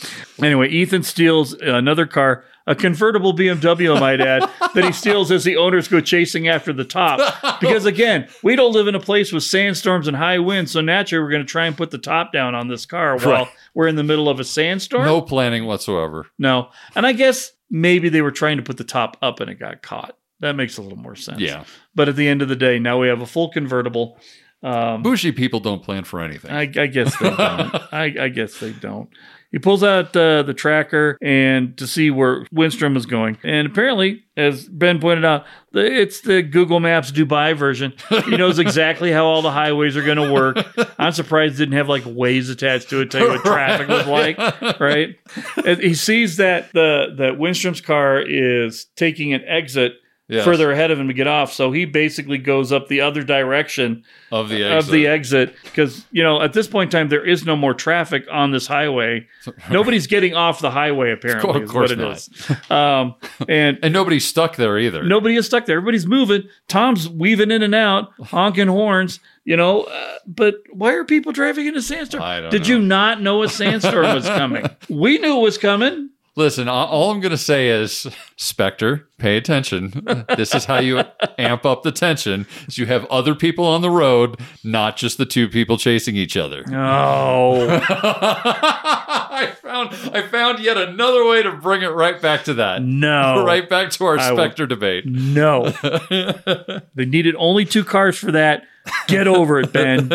Anyway, Ethan steals another car, a convertible BMW, I might add, that he steals as the owners go chasing after the top. Because again, we don't live in a place with sandstorms and high winds, so naturally we're going to try and put the top down on this car while Right. we're in the middle of a sandstorm. No planning whatsoever. No. And I guess maybe they were trying to put the top up and it got caught. That makes a little more sense. Yeah. But at the end of the day, now we have a full convertible. Um, Bougie people don't plan for anything. I, I guess they don't. I, I guess they don't. He pulls out uh, the tracker and to see where Winstrom is going, and apparently, as Ben pointed out, it's the Google Maps Dubai version. He knows exactly how all the highways are going to work. I'm surprised it didn't have like Waze attached to it, tell you what traffic was like, right? And he sees that the that Winstrom's car is taking an exit. Yes. Further ahead of him to get off, so he basically goes up the other direction of the of the exit because you know at this point in time there is no more traffic on this highway. Nobody's getting off the highway apparently. Of course not. is. Um, and and nobody's stuck there either. nobody is stuck there. Everybody's moving. Tom's weaving in and out, honking horns. You know, uh, but why are people driving in a sandstorm? I don't Did you not know a sandstorm was coming? We knew it was coming. Listen, all I'm going to say is, Spectre, pay attention. This is how you amp up the tension. Is you have other people on the road, not just the two people chasing each other. Oh, I found I found yet another way to bring it right back to that. No. right back to our I will- Spectre debate. no. they needed only two cars for that. Get over it, Ben.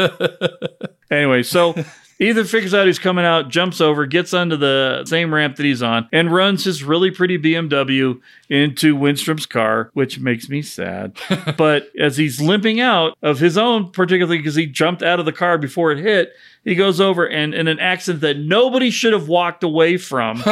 Anyway, so Ethan figures out he's coming out, jumps over, gets onto the same ramp that he's on, and runs his really pretty BMW into Winstrom's car, which makes me sad. but as he's limping out of his own, particularly because he jumped out of the car before it hit, he goes over and in an accident that nobody should have walked away from,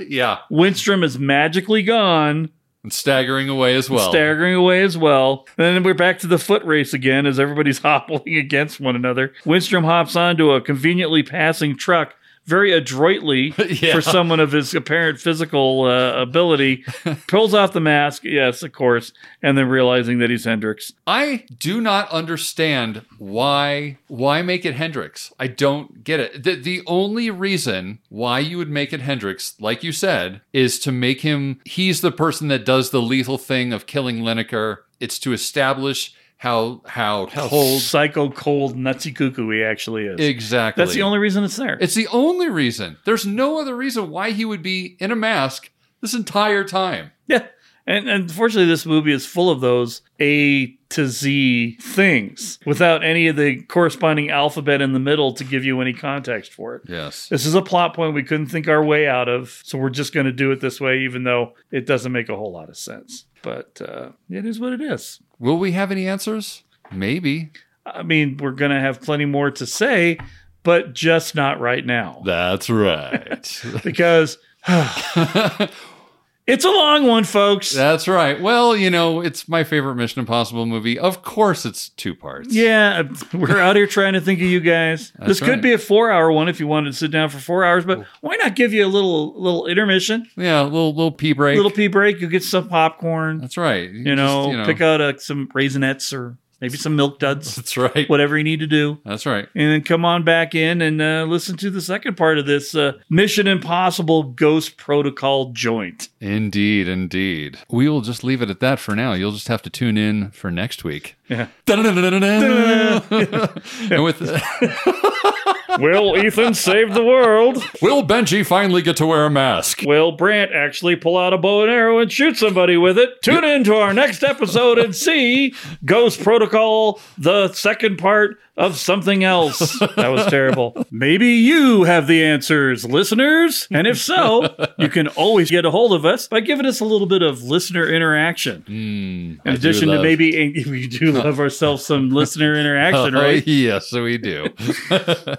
yeah, Winstrom is magically gone. And staggering away as well. Staggering away as well. And then we're back to the foot race again as everybody's hobbling against one another. Winstrom hops onto a conveniently passing truck very adroitly Yeah. for someone of his apparent physical uh, ability, pulls off the mask, yes, of course, and then realizing that he's Hendricks. I do not understand why why make it Hendricks. I don't get it. The, the only reason why you would make it Hendricks, like you said, is to make him he's the person that does the lethal thing of killing Lisenker. It's to establish how how, How cold psycho cold nutsy cuckoo he actually is. exactly. That's the only reason it's there. It's the only reason. There's no other reason why he would be in a mask this entire time. Yeah. And, and unfortunately, this movie is full of those A to Z things without any of the corresponding alphabet in the middle to give you any context for it. Yes. This is a plot point we couldn't think our way out of, so we're just going to do it this way, even though it doesn't make a whole lot of sense. But uh, it is what it is. Will we have any answers? Maybe. I mean, we're going to have plenty more to say, but just not right now. That's right. Because it's a long one, folks. That's right. Well, you know, it's my favorite Mission Impossible movie. Of course, it's two parts. Yeah, we're out here trying to think of you guys. That's this could right. be a four-hour one if you wanted to sit down for four hours, but why not give you a little little intermission, Yeah, a little little pee break. little pee break? You get some popcorn, That's right. you know, Just, pick out uh, some raisinets or maybe some milk duds, That's right. whatever you need to do, That's right. and then come on back in and uh, listen to the second part of this uh, Mission Impossible Ghost Protocol joint. Indeed, indeed. We will just leave it at that for now. You'll just have to tune in for next week. Yeah. and with Will Ethan save the world? Will Benji finally get to wear a mask? Will Brandt actually pull out a bow and arrow and shoot somebody with it? Tune in to our next episode and see Ghost Protocol, the second part of something else. That was terrible. Maybe you have the answers, listeners. And if so, you can always get a hold of us by giving us a little bit of listener interaction. In I addition to love- maybe, we do love ourselves some listener interaction, Oh, right? yes, we do.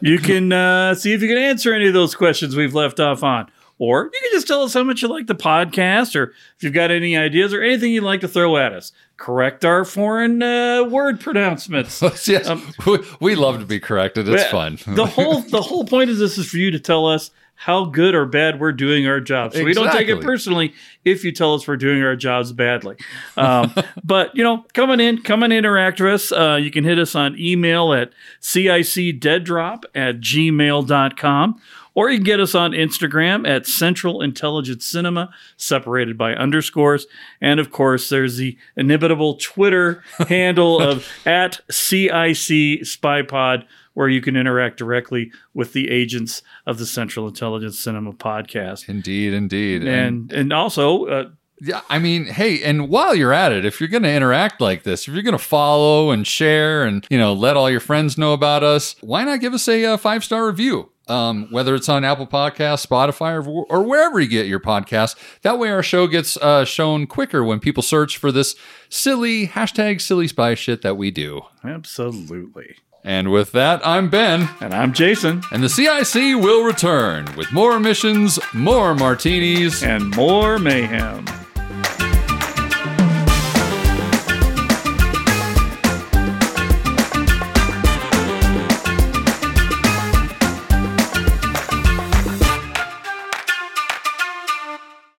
You can uh, see if you can answer any of those questions we've left off on. Or you can just tell us how much you like the podcast, or if you've got any ideas or anything you'd like to throw at us. Correct our foreign uh, word pronouncements. yes, we, we love to be corrected. It's fun. the whole the whole point of this is for you to tell us how good or bad we're doing our job. So we don't take it personally if you tell us we're doing our jobs badly. Um, but you know, coming in, come and interact with us. Uh, you can hit us on email at cicdeaddrop at gmail.com. Or you can get us on Instagram at Central Intelligence Cinema, separated by underscores. And of course, there's the inimitable Twitter handle of at CIC SpyPod, where you can interact directly with the agents of the Central Intelligence Cinema podcast. Indeed, indeed. And and also, uh, Yeah, I mean, hey, and while you're at it, if you're going to interact like this, if you're going to follow and share and, you know, let all your friends know about us, why not give us a, uh five star review? Um, whether it's on Apple Podcasts, Spotify, or, or wherever you get your podcast. That way our show gets uh, shown quicker when people search for this silly hashtag silly spy shit that we do. absolutely. And with that, I'm Ben. And I'm Jason. And the CIC will return with more missions, more martinis, and more mayhem.